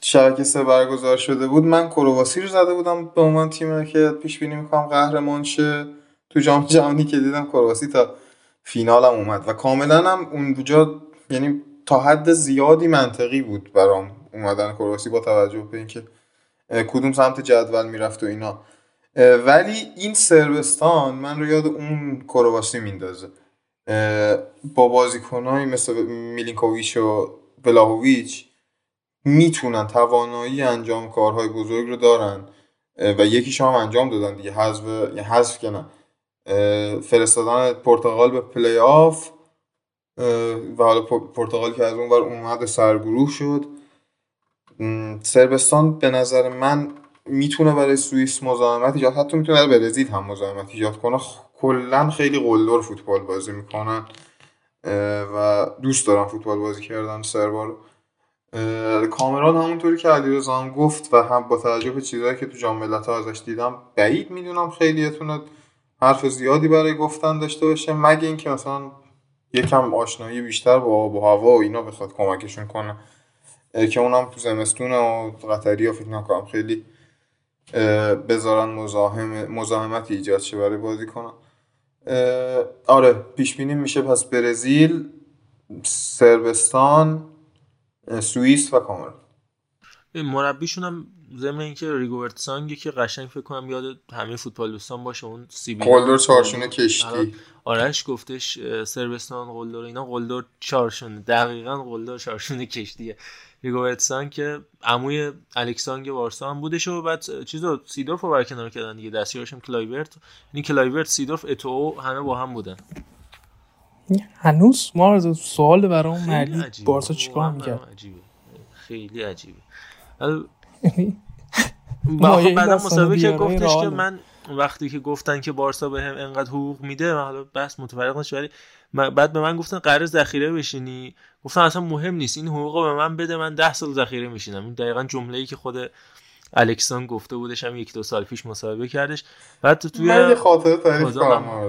شبکه سه برگزار شده بود من کرواسی رو زده بودم به عنوان تیمی که پیش بینی می‌کنم قهرمان شه. تو جام جهانی که دیدم کرواسی تا فینالم اومد و کاملا هم اونجا یعنی تا حد زیادی منطقی بود برام اومدن کرواسی با توجه به اینکه کدوم سمت جدول می‌رفت و اینا. ولی این سربستان من رو یاد اون کرواسی میندازه. با بازیکنهایی مثل میلینکوویچ و بلاهویچ می‌تونن توانایی انجام کارهای بزرگ رو دارن و یکیش هم انجام دادن دیگه حذف یا حذف که نه. فرستادن پرتغال به پلی آف و حالا پرتغال که از اون ور اومد سرگروه شد. صربستان به نظر من می‌تونه برای سوئیس مزاحمت ایجاد حتی می‌تونه برای برزیل هم مزاحمت ایجاد کنه. کلا خیلی قلدر فوتبال بازی می‌کنن و دوست دارم فوتبال بازی کردن صربا رو کامران همونطوری که علیرضا گفت و هم با توجه به چیزهایی که تو جام ملت‌ها ازش دیدم بعید می‌دونم خیلیتون حرف زیادی برای گفتن داشته باشه مگه اینکه مثلا یکم آشنایی بیشتر با آب و هوا و اینا بخواد کمکشون کنه. که اونم تو زمستونه و قطری ها فکر نکنم خیلی بذارن مزاحم مزاحمتی ایجاد شه برای بازی کنن. آره پیش بینی میشه پس برزیل صربستان سوئیس و کامرون مربیشون هم ضمن اینکه ریگوبرت سانگی که قشنگ فکر کنم یاد همه فوتبال دوستان باشه اون سیبیل قلدر چارشونه کشتی. آرش گفتش صربستان قلدر اینا قلدر چارشونه دقیقا قلدر چارشونه کشتیه. ریگوبرت سانگ که عموی الکس سانگ بارسا هم بودش و بعد چیزو سیدورف رو برکنار کردن دیگه. دستیارش هم کلایورت. یعنی کلایورت سیدورف اتوئو همه با هم بودن. هنوز؟ ما از سوال برام عجیبه. بارسا چیکار می‌کرد؟ خیلی عجیبه. یعنی با خب بعدا مسابقه دیارای گفتش که. من وقتی که گفتن که بارسا به هم انقدر حقوق میده من حالا بس متفرق نشه ولی بعد به من گفتن قرار ذخیره بشینی. گفتم اصلا مهم نیست این حقوق به من بده من ده سال ذخیره میشینم. این دقیقا جمله ای که خود الکسان گفته بودش هم یک دو سال پیش مصاحبه کردش. بعد تو توی من یه خاطره تعریف کنم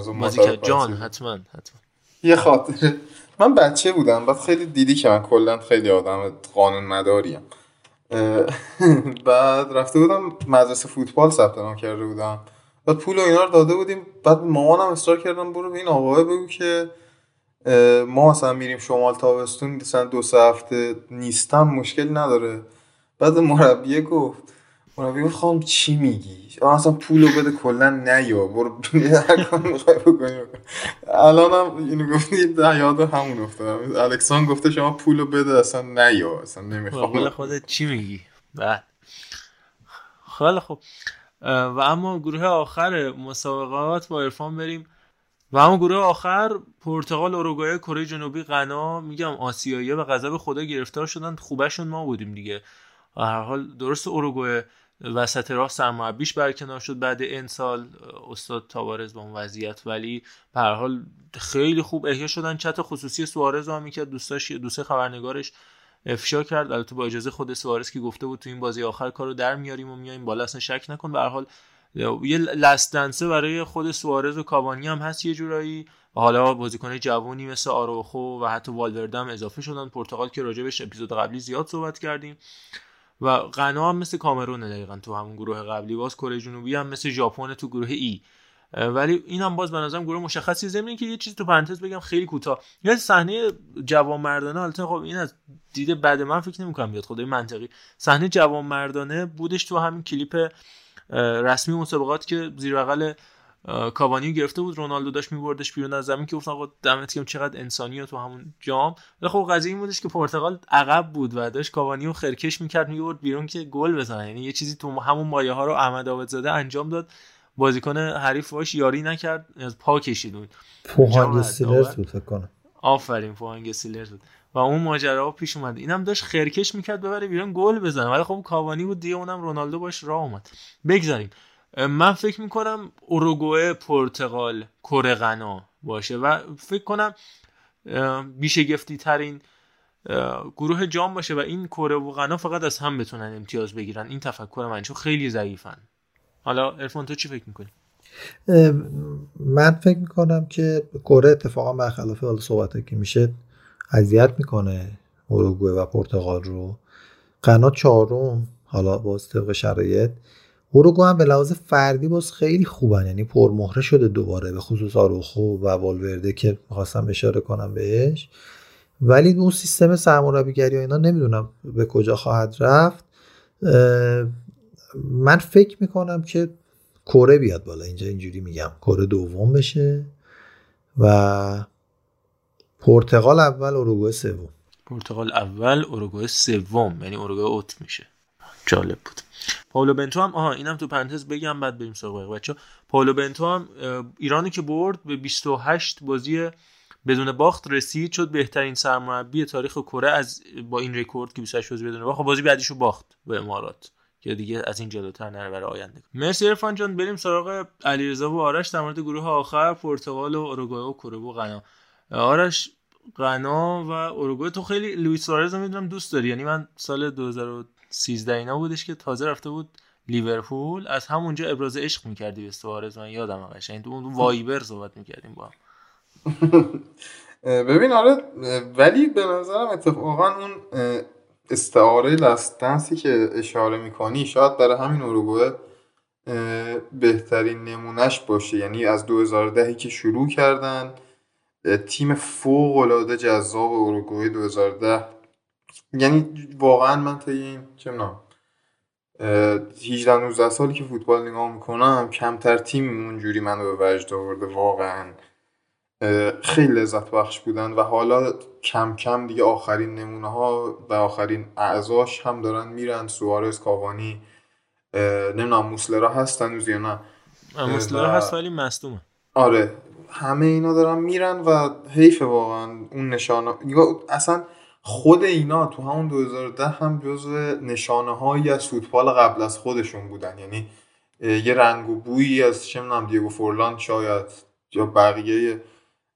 جان. حتما حتما. یه خاطره. من بچه بودم بعد خیلی دیدی که من کلا خیلی آدم قانون مداریم بعد رفته بودم مدرسه فوتبال ثبت نام کرده بودم. بعد پول و اینا رو داده بودیم. بعد مامانم اصرار کردم برو به این آقای بگو که ما مثلا میریم شمال تابستون مثلا دو سه هفته نیستم مشکلی نداره. بعد مربیه گفت مربی خانم چی میگی؟ اصلا پولو بده کلا نیا. برو هر کاری می‌خوای بکنی. بکن. الانم اینو گفتی ده یاد همون افتادم. الکسان گفته شما پولو بده اصلا نیا. اصلا قول نمی‌خوام خودت چی میگی؟ بعد. خیلی خوب. و اما گروه آخر مسابقات با عرفان بریم. و اما گروه آخر پرتغال اروگوئه کره جنوبی غنا میگم آسیایی به غضب خدا گرفتار شدن خوبشون ما بودیم دیگه. و هر حال درست اروگوئه. وسط راه سرمربیش برکنار شد بعد این سال استاد تاوارز با اون وضعیت. ولی به حال خیلی خوب احیا شدن. چت خصوصی سوارز هم که دوستاش دوست خبرنگارش افشا کرد. البته با اجازه خود سوارز که گفته بود تو این بازی آخر کارو در میاریم و میایم بالا اصلا شک نکن. به حال یه لستنسه برای خود سوارز و کاوانی هم هست یه جورایی. و حالا بازیکن جوونی مثل آروخو و حتی والورده هم اضافه شدن. پرتغال که راجبش اپیزود قبلی زیاد صحبت کردیم. و غنا هم مثل کامرون دقیقا تو همون گروه قبلی. باز کره جنوبی هم مثل ژاپن تو گروه ای. ولی این هم باز به گروه مشخصی. ضمن که یه چیز تو پرانتز بگم خیلی کوتاه. یه صحنه جوان مردانه البته خب این از دید بعد من فکر نمی‌کنم بیاد خدای منطقی. صحنه جوان مردانه بودش تو همین کلیپ رسمی مسابقات که زیر بغل اه، کاوانی رو گرفته بود رونالدو داشت میبردش بیرون از زمین که گفتن آقا دمت گرم چقدر انسانی تو همون جام. ولی خب قضیه این بودش که پرتغال عقب بود و داشت کاوانی رو خرکش می‌کرد می‌برد بیرون که گل بزنه. یعنی یه چیزی تو همون مایه ها رو احمد عابدزاده انجام داد. بازیکن حریف باش یاری نکرد از پا کشید اون. پوهانگ جام استیلرز هست، بود فکر کنم. آفرین فوانگ سیلرز بود. و اون ماجرا پیش اومد. اینم داشت خرکش می‌کرد ببره بیرون گل بزنه. ولی خب کاوانی بود دیگه اونم رونالدو باش راه اومد. بگذاریم. من فکر می‌کنم اوروگوئه پرتغال کره غنا باشه و فکر کنم بیشگفتی ترین گروه جام باشه و این کره و غنا فقط از هم بتونن امتیاز بگیرن. این تفکر من چون خیلی ضعیفن. حالا ارفان تو چی فکر می‌کنی؟ من فکر می‌کنم که کره اتفاقا برخلاف حالا صحبت که میشه اذیت می‌کنه اوروگوئه و پرتغال رو. غنا چهارم حالا باز طبق شرایط. اوروگوئه هم به لحاظ فردی باز خیلی خوبن. یعنی پرمهره شده دوباره به خصوص آروخو و والورده که می‌خواستم اشاره کنم بهش. ولی اون سیستم سرمربیگری و اینا نمی‌دونم به کجا خواهد رفت. من فکر می‌کنم که کره بیاد بالا. اینجا اینجوری میگم. کره دوم بشه و پرتغال اول اروگوئه سوم. پرتغال اول اوروگوئه سوم. یعنی اوروگوئه اوت میشه. جالب بود. پاولو بنتو هم آها اینم تو پرانتز بگم بعد بریم سراغ بچه پاولو بنتو هم ایرانی که برد به 28 بازی بدون باخت رسید شد بهترین سرمربی تاریخ کره از با این رکورد که 28 بازی بدون باخت. خب بازی بعدیشو باخت به امارات که دیگه از این جلوتر نره برای آینده. مرسی عرفان جان بریم سراغ علیرضا و آرش در مورد گروه آخر پرتغال و اوروگوئه و کره و غنا. آرش غنا و اوروگوئه تو خیلی لوئیس سوارز رو می‌دونم دوست داری یعنی من سال 2013 اینا بودش که تازه رفته بود لیورپول. از همونجا ابراز عشق می‌کردی به سوارز. من یادم قشنگ تو اون وایبر صحبت می‌کردیم با هم. ببین آره ولی به نظرم اتفاقا اون استعاره لستنسی که اشاره می‌کنی شاید برای همین اوروگوئه اه، بهترین نمونهش باشه. یعنی از 2010 که شروع کردن تیم فوق العاده جذاب اوروگوئه 2010 یعنی واقعا من تا این چه می‌دونم، اه، 18 19 سالی که فوتبال نگاه می‌کنم کمتر تیم اونجوری منو به وجد آورده واقعا. خیلی لذت بخش بودن و حالا کم کم دیگه آخرین نمونه ها و آخرین اعضاش هم دارن میرن. سوارز کاوانی نمی‌دونم موسلرا هستن هنوز یا نه. مسلر و- هست ولی مصدومه. آره همه اینا دارن میرن و حیف واقعا. اون نشانه اصلا خود اینا تو همون 2010 هم جزو نشانه هایی از فوتبال قبل از خودشون بودن. یعنی یه رنگ و بویی از چه می‌دونم دیگو فورلان شاید یا بقیه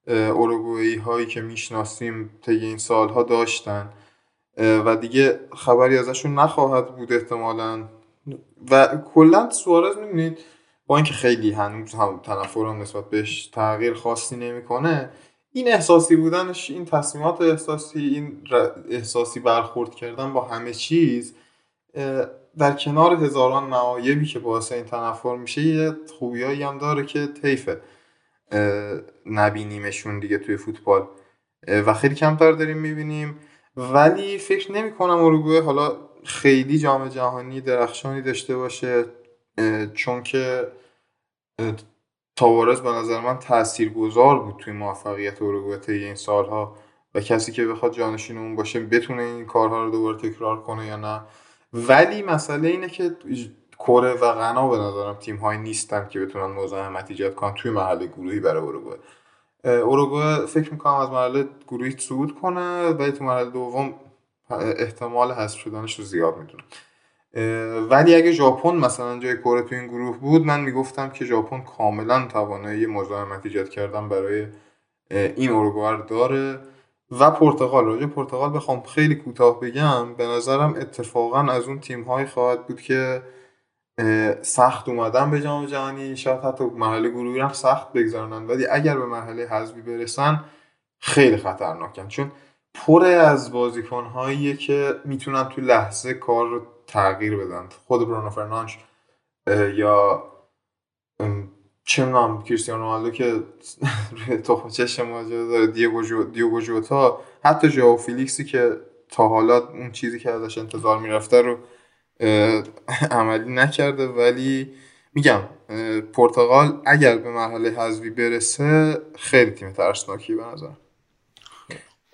اوروگوئی هایی که می‌شناسیم طی این سالها داشتن. و دیگه خبری ازشون نخواهد بود احتمالا. و کلا سوارز می‌دونید با اینکه خیلی هنوز هم تنفرم نسبت بهش تغییر خاصی نمی‌کنه این احساسی بودنش این تصمیمات احساسی این احساسی برخورد کردن با همه چیز در کنار هزاران معایبی که باعث این تنفر میشه یه خوبیایی هم داره که طیفه اه، نبینیمشون دیگه توی فوتبال. و خیلی کمتر داریم می‌بینیم. ولی فکر نمی کنم حالا خیلی جام جهانی درخشانی داشته باشه چون که تاوارز به نظر من تاثیرگذار بود توی موفقیت اروگوئه طی این سالها و کسی که بخواد جانشین اون باشه بتونه این کارها رو دوباره تکرار کنه یا نه. ولی مسئله اینه که کره و غنا به نظرم تیم هایی نیستن که بتونن مزاحمت ایجاد کنن توی مرحله گروهی برای اروگوئه. اه، اروگوئه فکر می‌کنم از مرحله گروهی صعود کنه ولی تو مرحله دوم احتمال حذف شدنش رو زیاد می‌دونم ولی اگه ژاپن مثلا جای کره تو این گروه بود من می‌گفتم که ژاپن کاملا توانایی مزاحمت ایجاد کردن برای این رو داره و پرتغال. راجع پرتغال بخوام خیلی کوتاه بگم. به نظرم اتفاقا از اون تیم هایی خواهد بود که سخت اومدن به جام جهانی. شاید حتی مرحله گروهی هم سخت بگذارنن ولی اگر به مرحله حذفی برسن خیلی خطرناکن. چون پر از بازیکن هاییه که می‌تونن تو لحظه کار رو تغییر بدن. خود برونو فرنانش یا چه می‌دونم کریستیانو رونالدو که روی تخم چشم ماجرا داره دیگو جو دیگو جوتا حتی ژائو فیلیکسی که تا حالا اون چیزی که ازش انتظار می‌رفته رو عملی نکرده. ولی میگم پرتغال اگر به مرحله حذفی برسه خیلی تیم ترسناکی به نظر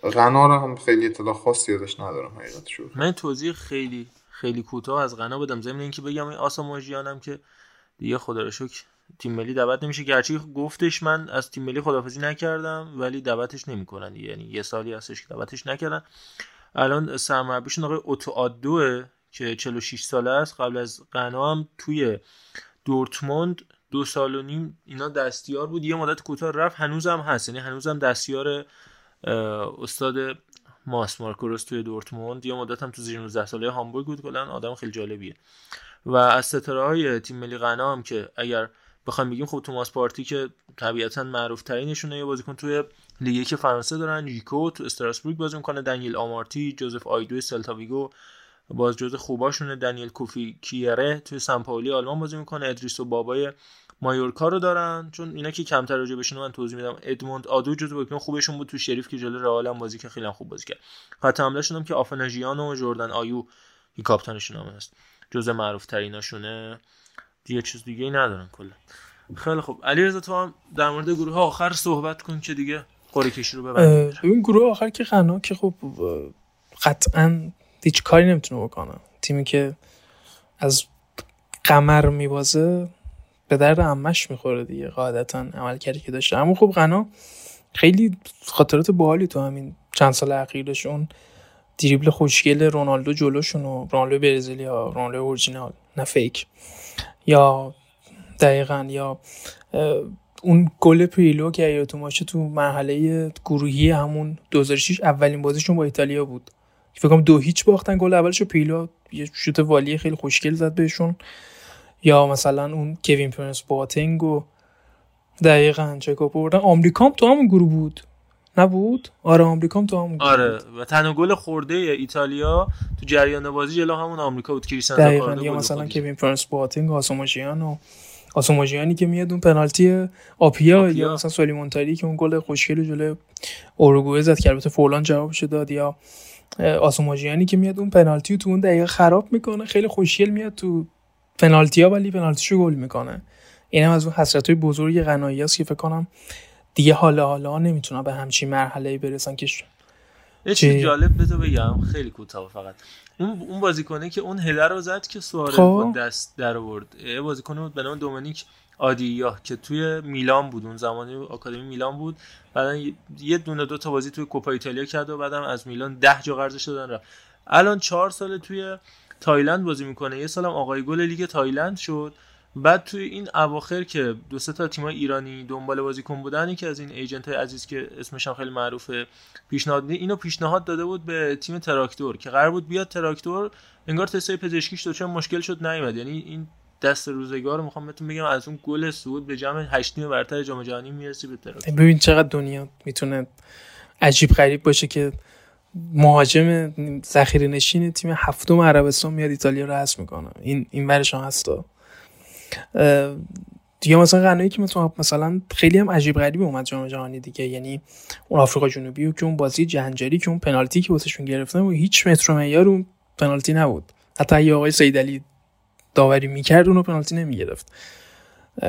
غنا رو هم خیلی اطلاع خاصی ازش ندارم حقیقتش من توضیح خیلی خیلی کوتاه از غنا بدم ضمن اینکه بگم این آساماژیان هم که دیگه خدا رو شکر تیم ملی دعوت نمیشه. گرچه گفتش من از تیم ملی خدافزی نکردم ولی دعوتش نمی‌کنن. یعنی یه سالی هستش که دعوتش نکردن. الان سرمربیشون آقای اوتو که 46 ساله است. قبل از غنا هم توی دورتموند دو سال و نیم اینا دستیار بود. یه مدت کوتاه رفت. هنوزم هست. یعنی هنوزم دستیار استاد ماس مارکو رویس توی دورتموند. یه مدت هم تو زیر 19 ساله هامبورگ بود. کلا آدم خیلی جالبیه. و از ستاره های تیم ملی غنا هم که اگر بخوایم بگیم خب توماس پارتی که طبیعتا معروف ترینشونه یه بازیکن توی لیگ یک فرانسه دارن. ژیکو تو استراسبورگ بازی می‌کنه. دنیل آمارتی جوزف آیدو سلتا ویگو باز جزو خوباشونه. دنیل کوفی کیره توی سمپاولی آلمان بازی می‌کنه. ادریسو بابای مایورکا رو دارن. چون اینا که کمتر راجع بهشون من توضیح میدم. ادموند آدو جزو بازیکن خوبشون بود. تو شریف که جلو رئال هم بازی که خیلی خوب بازی کرد. خط حملهشون هم که آفناژیان و جردن آیو که کاپیتانشون هم هست. جزو معروف تریناشونه دیگه چیز دیگه ای ندارن کلا. خیلی خوب. علیرضا تو هم در مورد گروه آخر صحبت کن که دیگه قرعه کشی رو ببندیم. ببین گروه آخر که غنا که خب قطعا هیچ کاری نمی‌تونه بکنه. تیمی که از قمر میبازه به درد عمش می‌خوره دیگه قاعدتا عملکردی که داشته. اما خب غنا خیلی خاطرات باحالی تو همین چند سال اخیرشون دریبل خوشگل رونالدو جلوشون و رونالدو برزیلیا رونالدو اورجینال نه fake. یا دقیقا یا اون گل پیرلو که یادتون باشه تو مرحله گروهی همون 2006 اولین بازیشون با ایتالیا بود. فکر کنم دو هیچ باختن گل اولش پیرلو یه شوت volley خیلی خوشگل زد بهشون. یا مثلا اون کوین پرینس بواتنگ و دقیقا چکو بردن. آمریکام تو همون گروه بود. نبود؟ آره آمریکام تو همون گروه آره. و تنها گل خورده ایتالیا تو جریان بازی جلو همون آمریکا بود. کریستیانو دقیقا. یا مثلا. کوین پرنس بواتنگ و آسوماژیان و آسوماژیانی که میاد اون پنالتی آپیا, آپیا. یا مثلا سلیمان تاری که اون گل خوشگل جلوی اوروگوئه زد که البته فولان جوابش داد. یا اه، آسوماژیانی که میاد اون پنالتی تو اون دقیقه خراب می‌کنه. خیلی خوشگل میاد تو پنالتی ها ولی پنالتیشو گل می‌کنه. این هم از اون حسرت های بزرگ غنایی است که فکر کنم دیگه حالا حالا نمی‌تونن به همچین مرحله برسن که یه چیز چی؟ جالب بذار بگم خیلی کوتاه فقط. اون اون بازیکنه که اون هدر رو زد که سواره خب. با دست در آورد. یه بازیکن بود به نام دومینیک آدیا که توی میلان بود اون زمانی آکادمی میلان بود. بعدا یه- یه دونه دو تا بازی توی کوپا ایتالیا کرد و بعدم از میلان ده جا قرضش دادن رفت. الان چهار سال توی تایلند بازی می‌کنه. یه سالم آقای گل لیگ تایلند شد. بعد توی این اواخر که دو سه تا تیمای ایرانی دنبال بازیکن بودن یکی از این agent های عزیز که اسمش خیلی معروفه پیشنهاد اینو پیشنهاد داده بود به تیم تراکتور که قرار بود بیاد تراکتور. انگار تستای پزشکیش دچار مشکل شد نیومد. یعنی این دست روزگار رو می‌خوام بهتون بگم از اون گل صعود به جمع هشت تیم برتر جام جهانی می‌رسی به تراکتور. ببین چقدر دنیا می‌تونه عجیب غریب باشه که مهاجم ذخیره نشین تیم هفتم عربستان میاد ایتالیا رو حذف می‌کنه. این این ورش هم هستا دیگه مثلا غنایی که مثلا مثلا خیلی هم عجیب غریب اومد جام جهانی دیگه. یعنی اون آفریقا جنوبی و که اون بازی جنجالی که اون پنالتی که واسهشون گرفتن و هیچ متر معیار اون پنالتی نبود. حتی اگه آقای سیدعلی داوری می‌کرد اونو پنالتی نمی‌گرفت.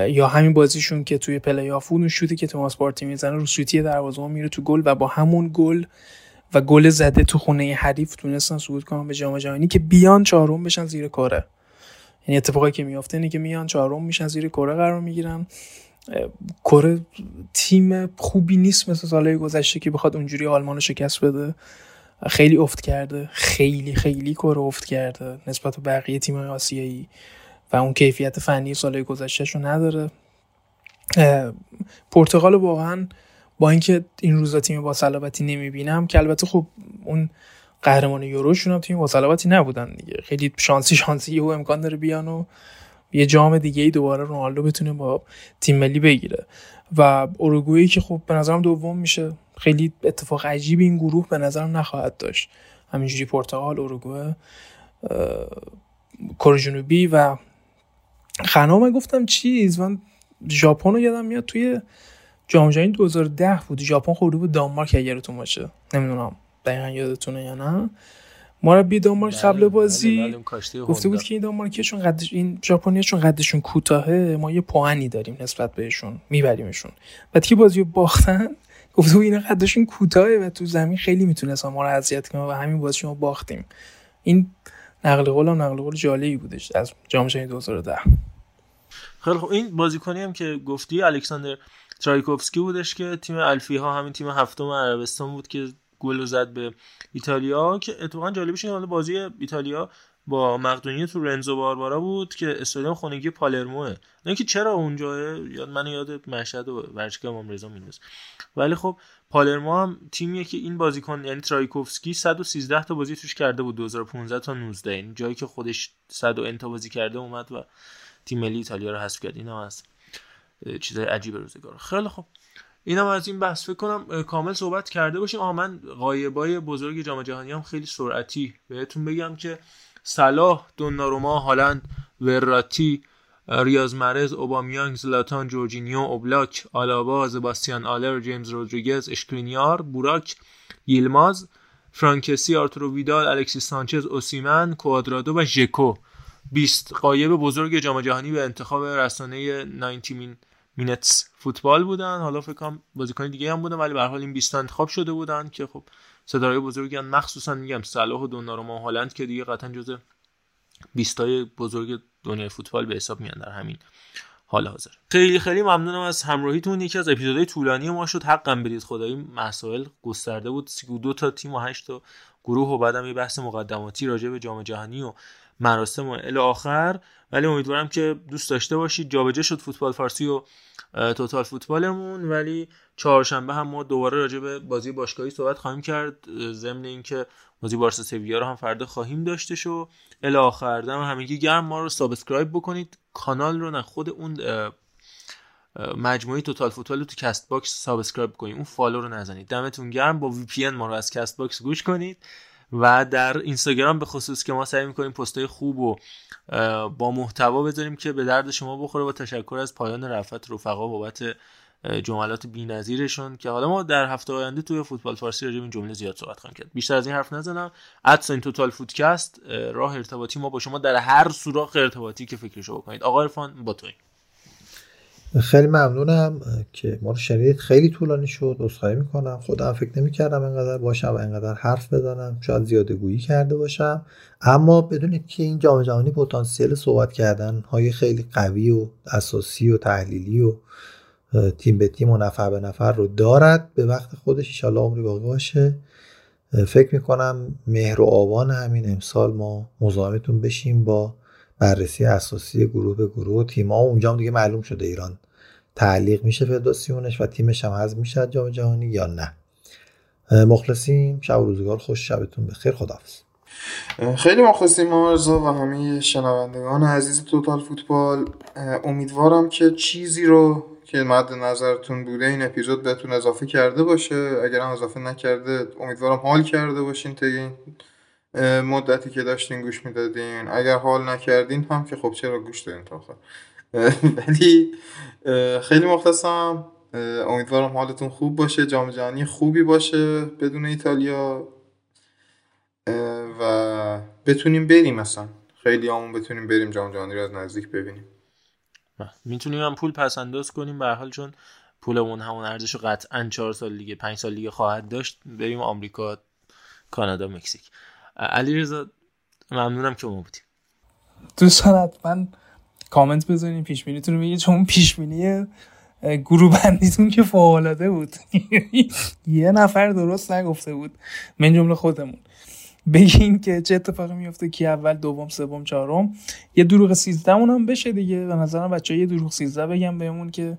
یا همین بازیشون که توی پلی آف اون شوتی که توماس پارتی می‌زنه رو سوتی دروازه‌بان میره تو گل و با همون گل و گل زده تو خونه حریف تونستن صعود کنن به جام جهانی که بیان چهارم بشن زیر کره. یعنی اتفاقی که میافته اینه که میان چهارم میشن زیر کره قرار می‌گیرن. کره تیم خوبی نیست مثل سالهای گذشته که بخواد اونجوری آلمان رو شکست بده. خیلی افت کرده. خیلی خیلی کره افت کرده نسبت به بقیه تیم‌های آسیایی. و اون کیفیت فنی سالهای گذشتهش رو نداره پرتغال واقعا با اینکه این روزا تیم با صلابتی نمی‌بینم که البته خب اون قهرمان یوروشون هم تیم با صلابتی نبودن دیگه. خیلی شانسی شانسی و امکان داره بیان و یه جام دیگه ای دوباره رونالدو بتونه با تیم ملی بگیره. و اوروگوئه که خب به نظرم دوم میشه. خیلی اتفاق عجیبی این گروه به نظرم نخواهد داشت. همینجوری پرتغال اوروگوئه اه، کره جنوبی و خنا من گفتم چیز من ژاپن رو یادم میاد توی جام جهانی 2010 بود. ژاپن خورده بود دانمارک اگه یادتون باشه. نمی‌دونم دقیقا یادتونه یا نه. مربی دانمارک بله، قبل بله، بازی. بله، گفته بود. که این دانمارکی چون قدش این ژاپنیا چون قدشون کوتاهه ما یه پوانی داریم نسبت بهشون میبریمشون. بعد که بازی باختن گفته بود اینا قدشون کوتاهه و تو زمین خیلی می‌تونستن ما رو اذیت کنن و همین بازی شما باختیم. این نقل قول هم نقل قول جالبی بودش از جام جهانی 2010 خیلی خب این بازیکنی هم که گفتی الکساندر ترایکوفسکی بودش که تیم الفی ها همین تیم هفتم عربستان بود که گل زد به ایتالیا که اتفاقا جالبش اینه بازی ایتالیا با مقدونیه تو رنزو باربارا بود که استادیوم خونگی پالرموه نه که چرا اونجا؟ یاد من یاد مشهد و ورزشگاه امام رضا میندازه ولی خب پالرمو هم تیمیه که این بازیکن یعنی ترایکوفسکی 113 تا بازی توش کرده بود 2015 تا 19 یعنی جایی که خودش 100 و انتا بازی کرده اومد و تیم ملی ایتالیا رو حذف کرد. اینا اه، چیزای عجیب روزگار. خیلی خوب. اینم از این بحث فکر کنم کامل صحبت کرده باشیم. آها من غایبای بزرگ جام جهانی هم خیلی سرعتی بهتون بگم که صلاح دوناروما هالند وراتی اه، ریاض محرز اوبامیانگ زلاتان جورجینیو اوبلاک آلابا سباستین آلر جیمز رودریگز اشکرینیار بوراک یلماز فرانک کسی آرتورو ویدال الکسیس سانچز اوسیمن کوادرادو و ژکو. 20 غایب بزرگ جام جهانی به انتخاب رسانه 90 min minutes football بودن. حالا فکر کنم بازیکن دیگه هم بودن ولی به حال این 20 تا انتخاب شده بودن که خب ستاره بزرگی هم مخصوصا میگم صلاح و دوناروما هالند که دیگه قطعا جزء 20 تای بزرگ دنیای فوتبال به حساب میان در همین حال حاضر. خیلی خیلی ممنونم از همراهیتون. یکی از اپیزودهای طولانی ما شد. حقم بدید خدایی مسائل گسترده بود. 32 تا تیم و 8 تا گروه و بعدم یه بحث مقدماتی راجع به جام جهانی و مراسم و الی آخر. ولی امیدوارم که دوست داشته باشید. جابجا شد فوتبال فارسی و توتال فوتبالمون. ولی چهارشنبه هم ما دوباره راجع به بازی باشگاهی صحبت خواهیم کرد. ضمن اینکه بازی بارسا سویا رو هم فردا خواهیم داشتش و الی آخر. دم همگی گرم. ما رو subscribe بکنید. کانال رو نه خود اون مجموعه توتال فوتبال رو تو Castbox subscribe کنید اون follow رو نزنید. دمتون گرم. با VPN ما رو از Castbox گوش کنید. و در اینستاگرام به خصوص که ما سعی می‌کنیم پستای خوب و با محتوا بذاریم که به درد شما بخوره با تشکر از پایان رفت رفقا بابت جملات بی‌نظیرشون که حالا ما در هفته آینده توی فوتبال فارسی راجع به این جمله زیاد صحبت خواهیم کرد. بیشتر از این حرف نزنم. ادس این توتال فودکست اه، راه ارتباطی ما با شما در هر سوراخ ارتباطی که فکرشو بکنید. آقا عرفان با توی خیلی ممنونم که ما رو شنیدید. خیلی طولانی شد عذرخواهی می‌کنم. خودم فکر نمی‌کردم انقدر باشم و انقدر حرف بزنم. شاید زیاده گویی کرده باشم. اما بدونید که این جام جهانی پتانسیل صحبت کردن های خیلی قوی و اساسی و تحلیلی و تیم به تیم و نفر به نفر رو دارد به وقت خودش ایشالله عمری باقی باشه. فکر می‌کنم مهر و آبان همین امسال ما مزاحمتون بشیم با بررسی اساسی گروه به گروه. تیم‌ها و اونجا هم دیگه معلوم شده ایران. تعلیق میشه فدراسیونش و تیمش هم حذف میشه از جام جهانی یا نه. مخلصیم. شب و روزگار خوش. شبتون بخیر. خداحافظ. خیلی مخلصیم مرزا و همه شنوندگان عزیز توتال فوتبال. امیدوارم که چیزی رو که مد نظرتون بوده این اپیزود بهتون اضافه کرده باشه. اگر هم اضافه نکرده امیدوارم حال کرده باشین طی این مدتی که داشتین گوش می‌دادین. اگر حال نکردین هم که خب چرا گوش دادین تا آخر؟ ولی خیلی مخلصم اه، امیدوارم حالتون خوب باشه جام جهانی خوبی باشه بدون ایتالیا. و بتونیم بریم اصلا. خیلی همون بتونیم بریم جام جهانی رو از نزدیک ببینیم. می‌تونیم هم پول پس انداز کنیم. به هر حال چون پولمون همون ارزش رو قطعا چهار سال دیگه پنج سال دیگه خواهد داشت بریم آمریکا کانادا مکزیک. علی رضا ممنونم که ما بودیم دوستان حتما کامنت بذارین پیش بینیتون رو چون پیش بینی گروه بندیتون که فوق بود. یه نفر درست نگفته بود. من جمله خودمون. بگین که چه اتفاقی میفته کی اول دوم سوم چهارم. یه دروغ سیزدهمون هم بشه دیگه. به نظرم بچه یه دروغ سیزده بگم بهمون که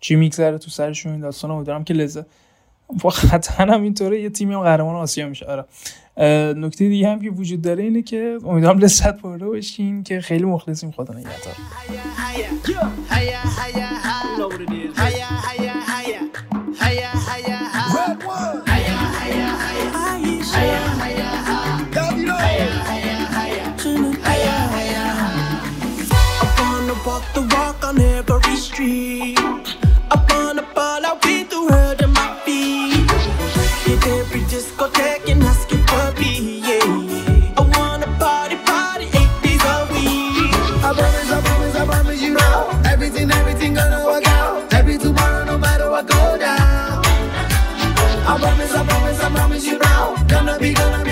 چی میگذره تو سرشون. این داستان امیدوارم که لذت با قطعا هم اینطوره یه تیمی هم قهرمان آسیا میشه. آره. نکته دیگه هم که وجود داره اینه که امیدوارم لذت برده باشین که خیلی مخلصیم خدا نگهدار. be, gonna be.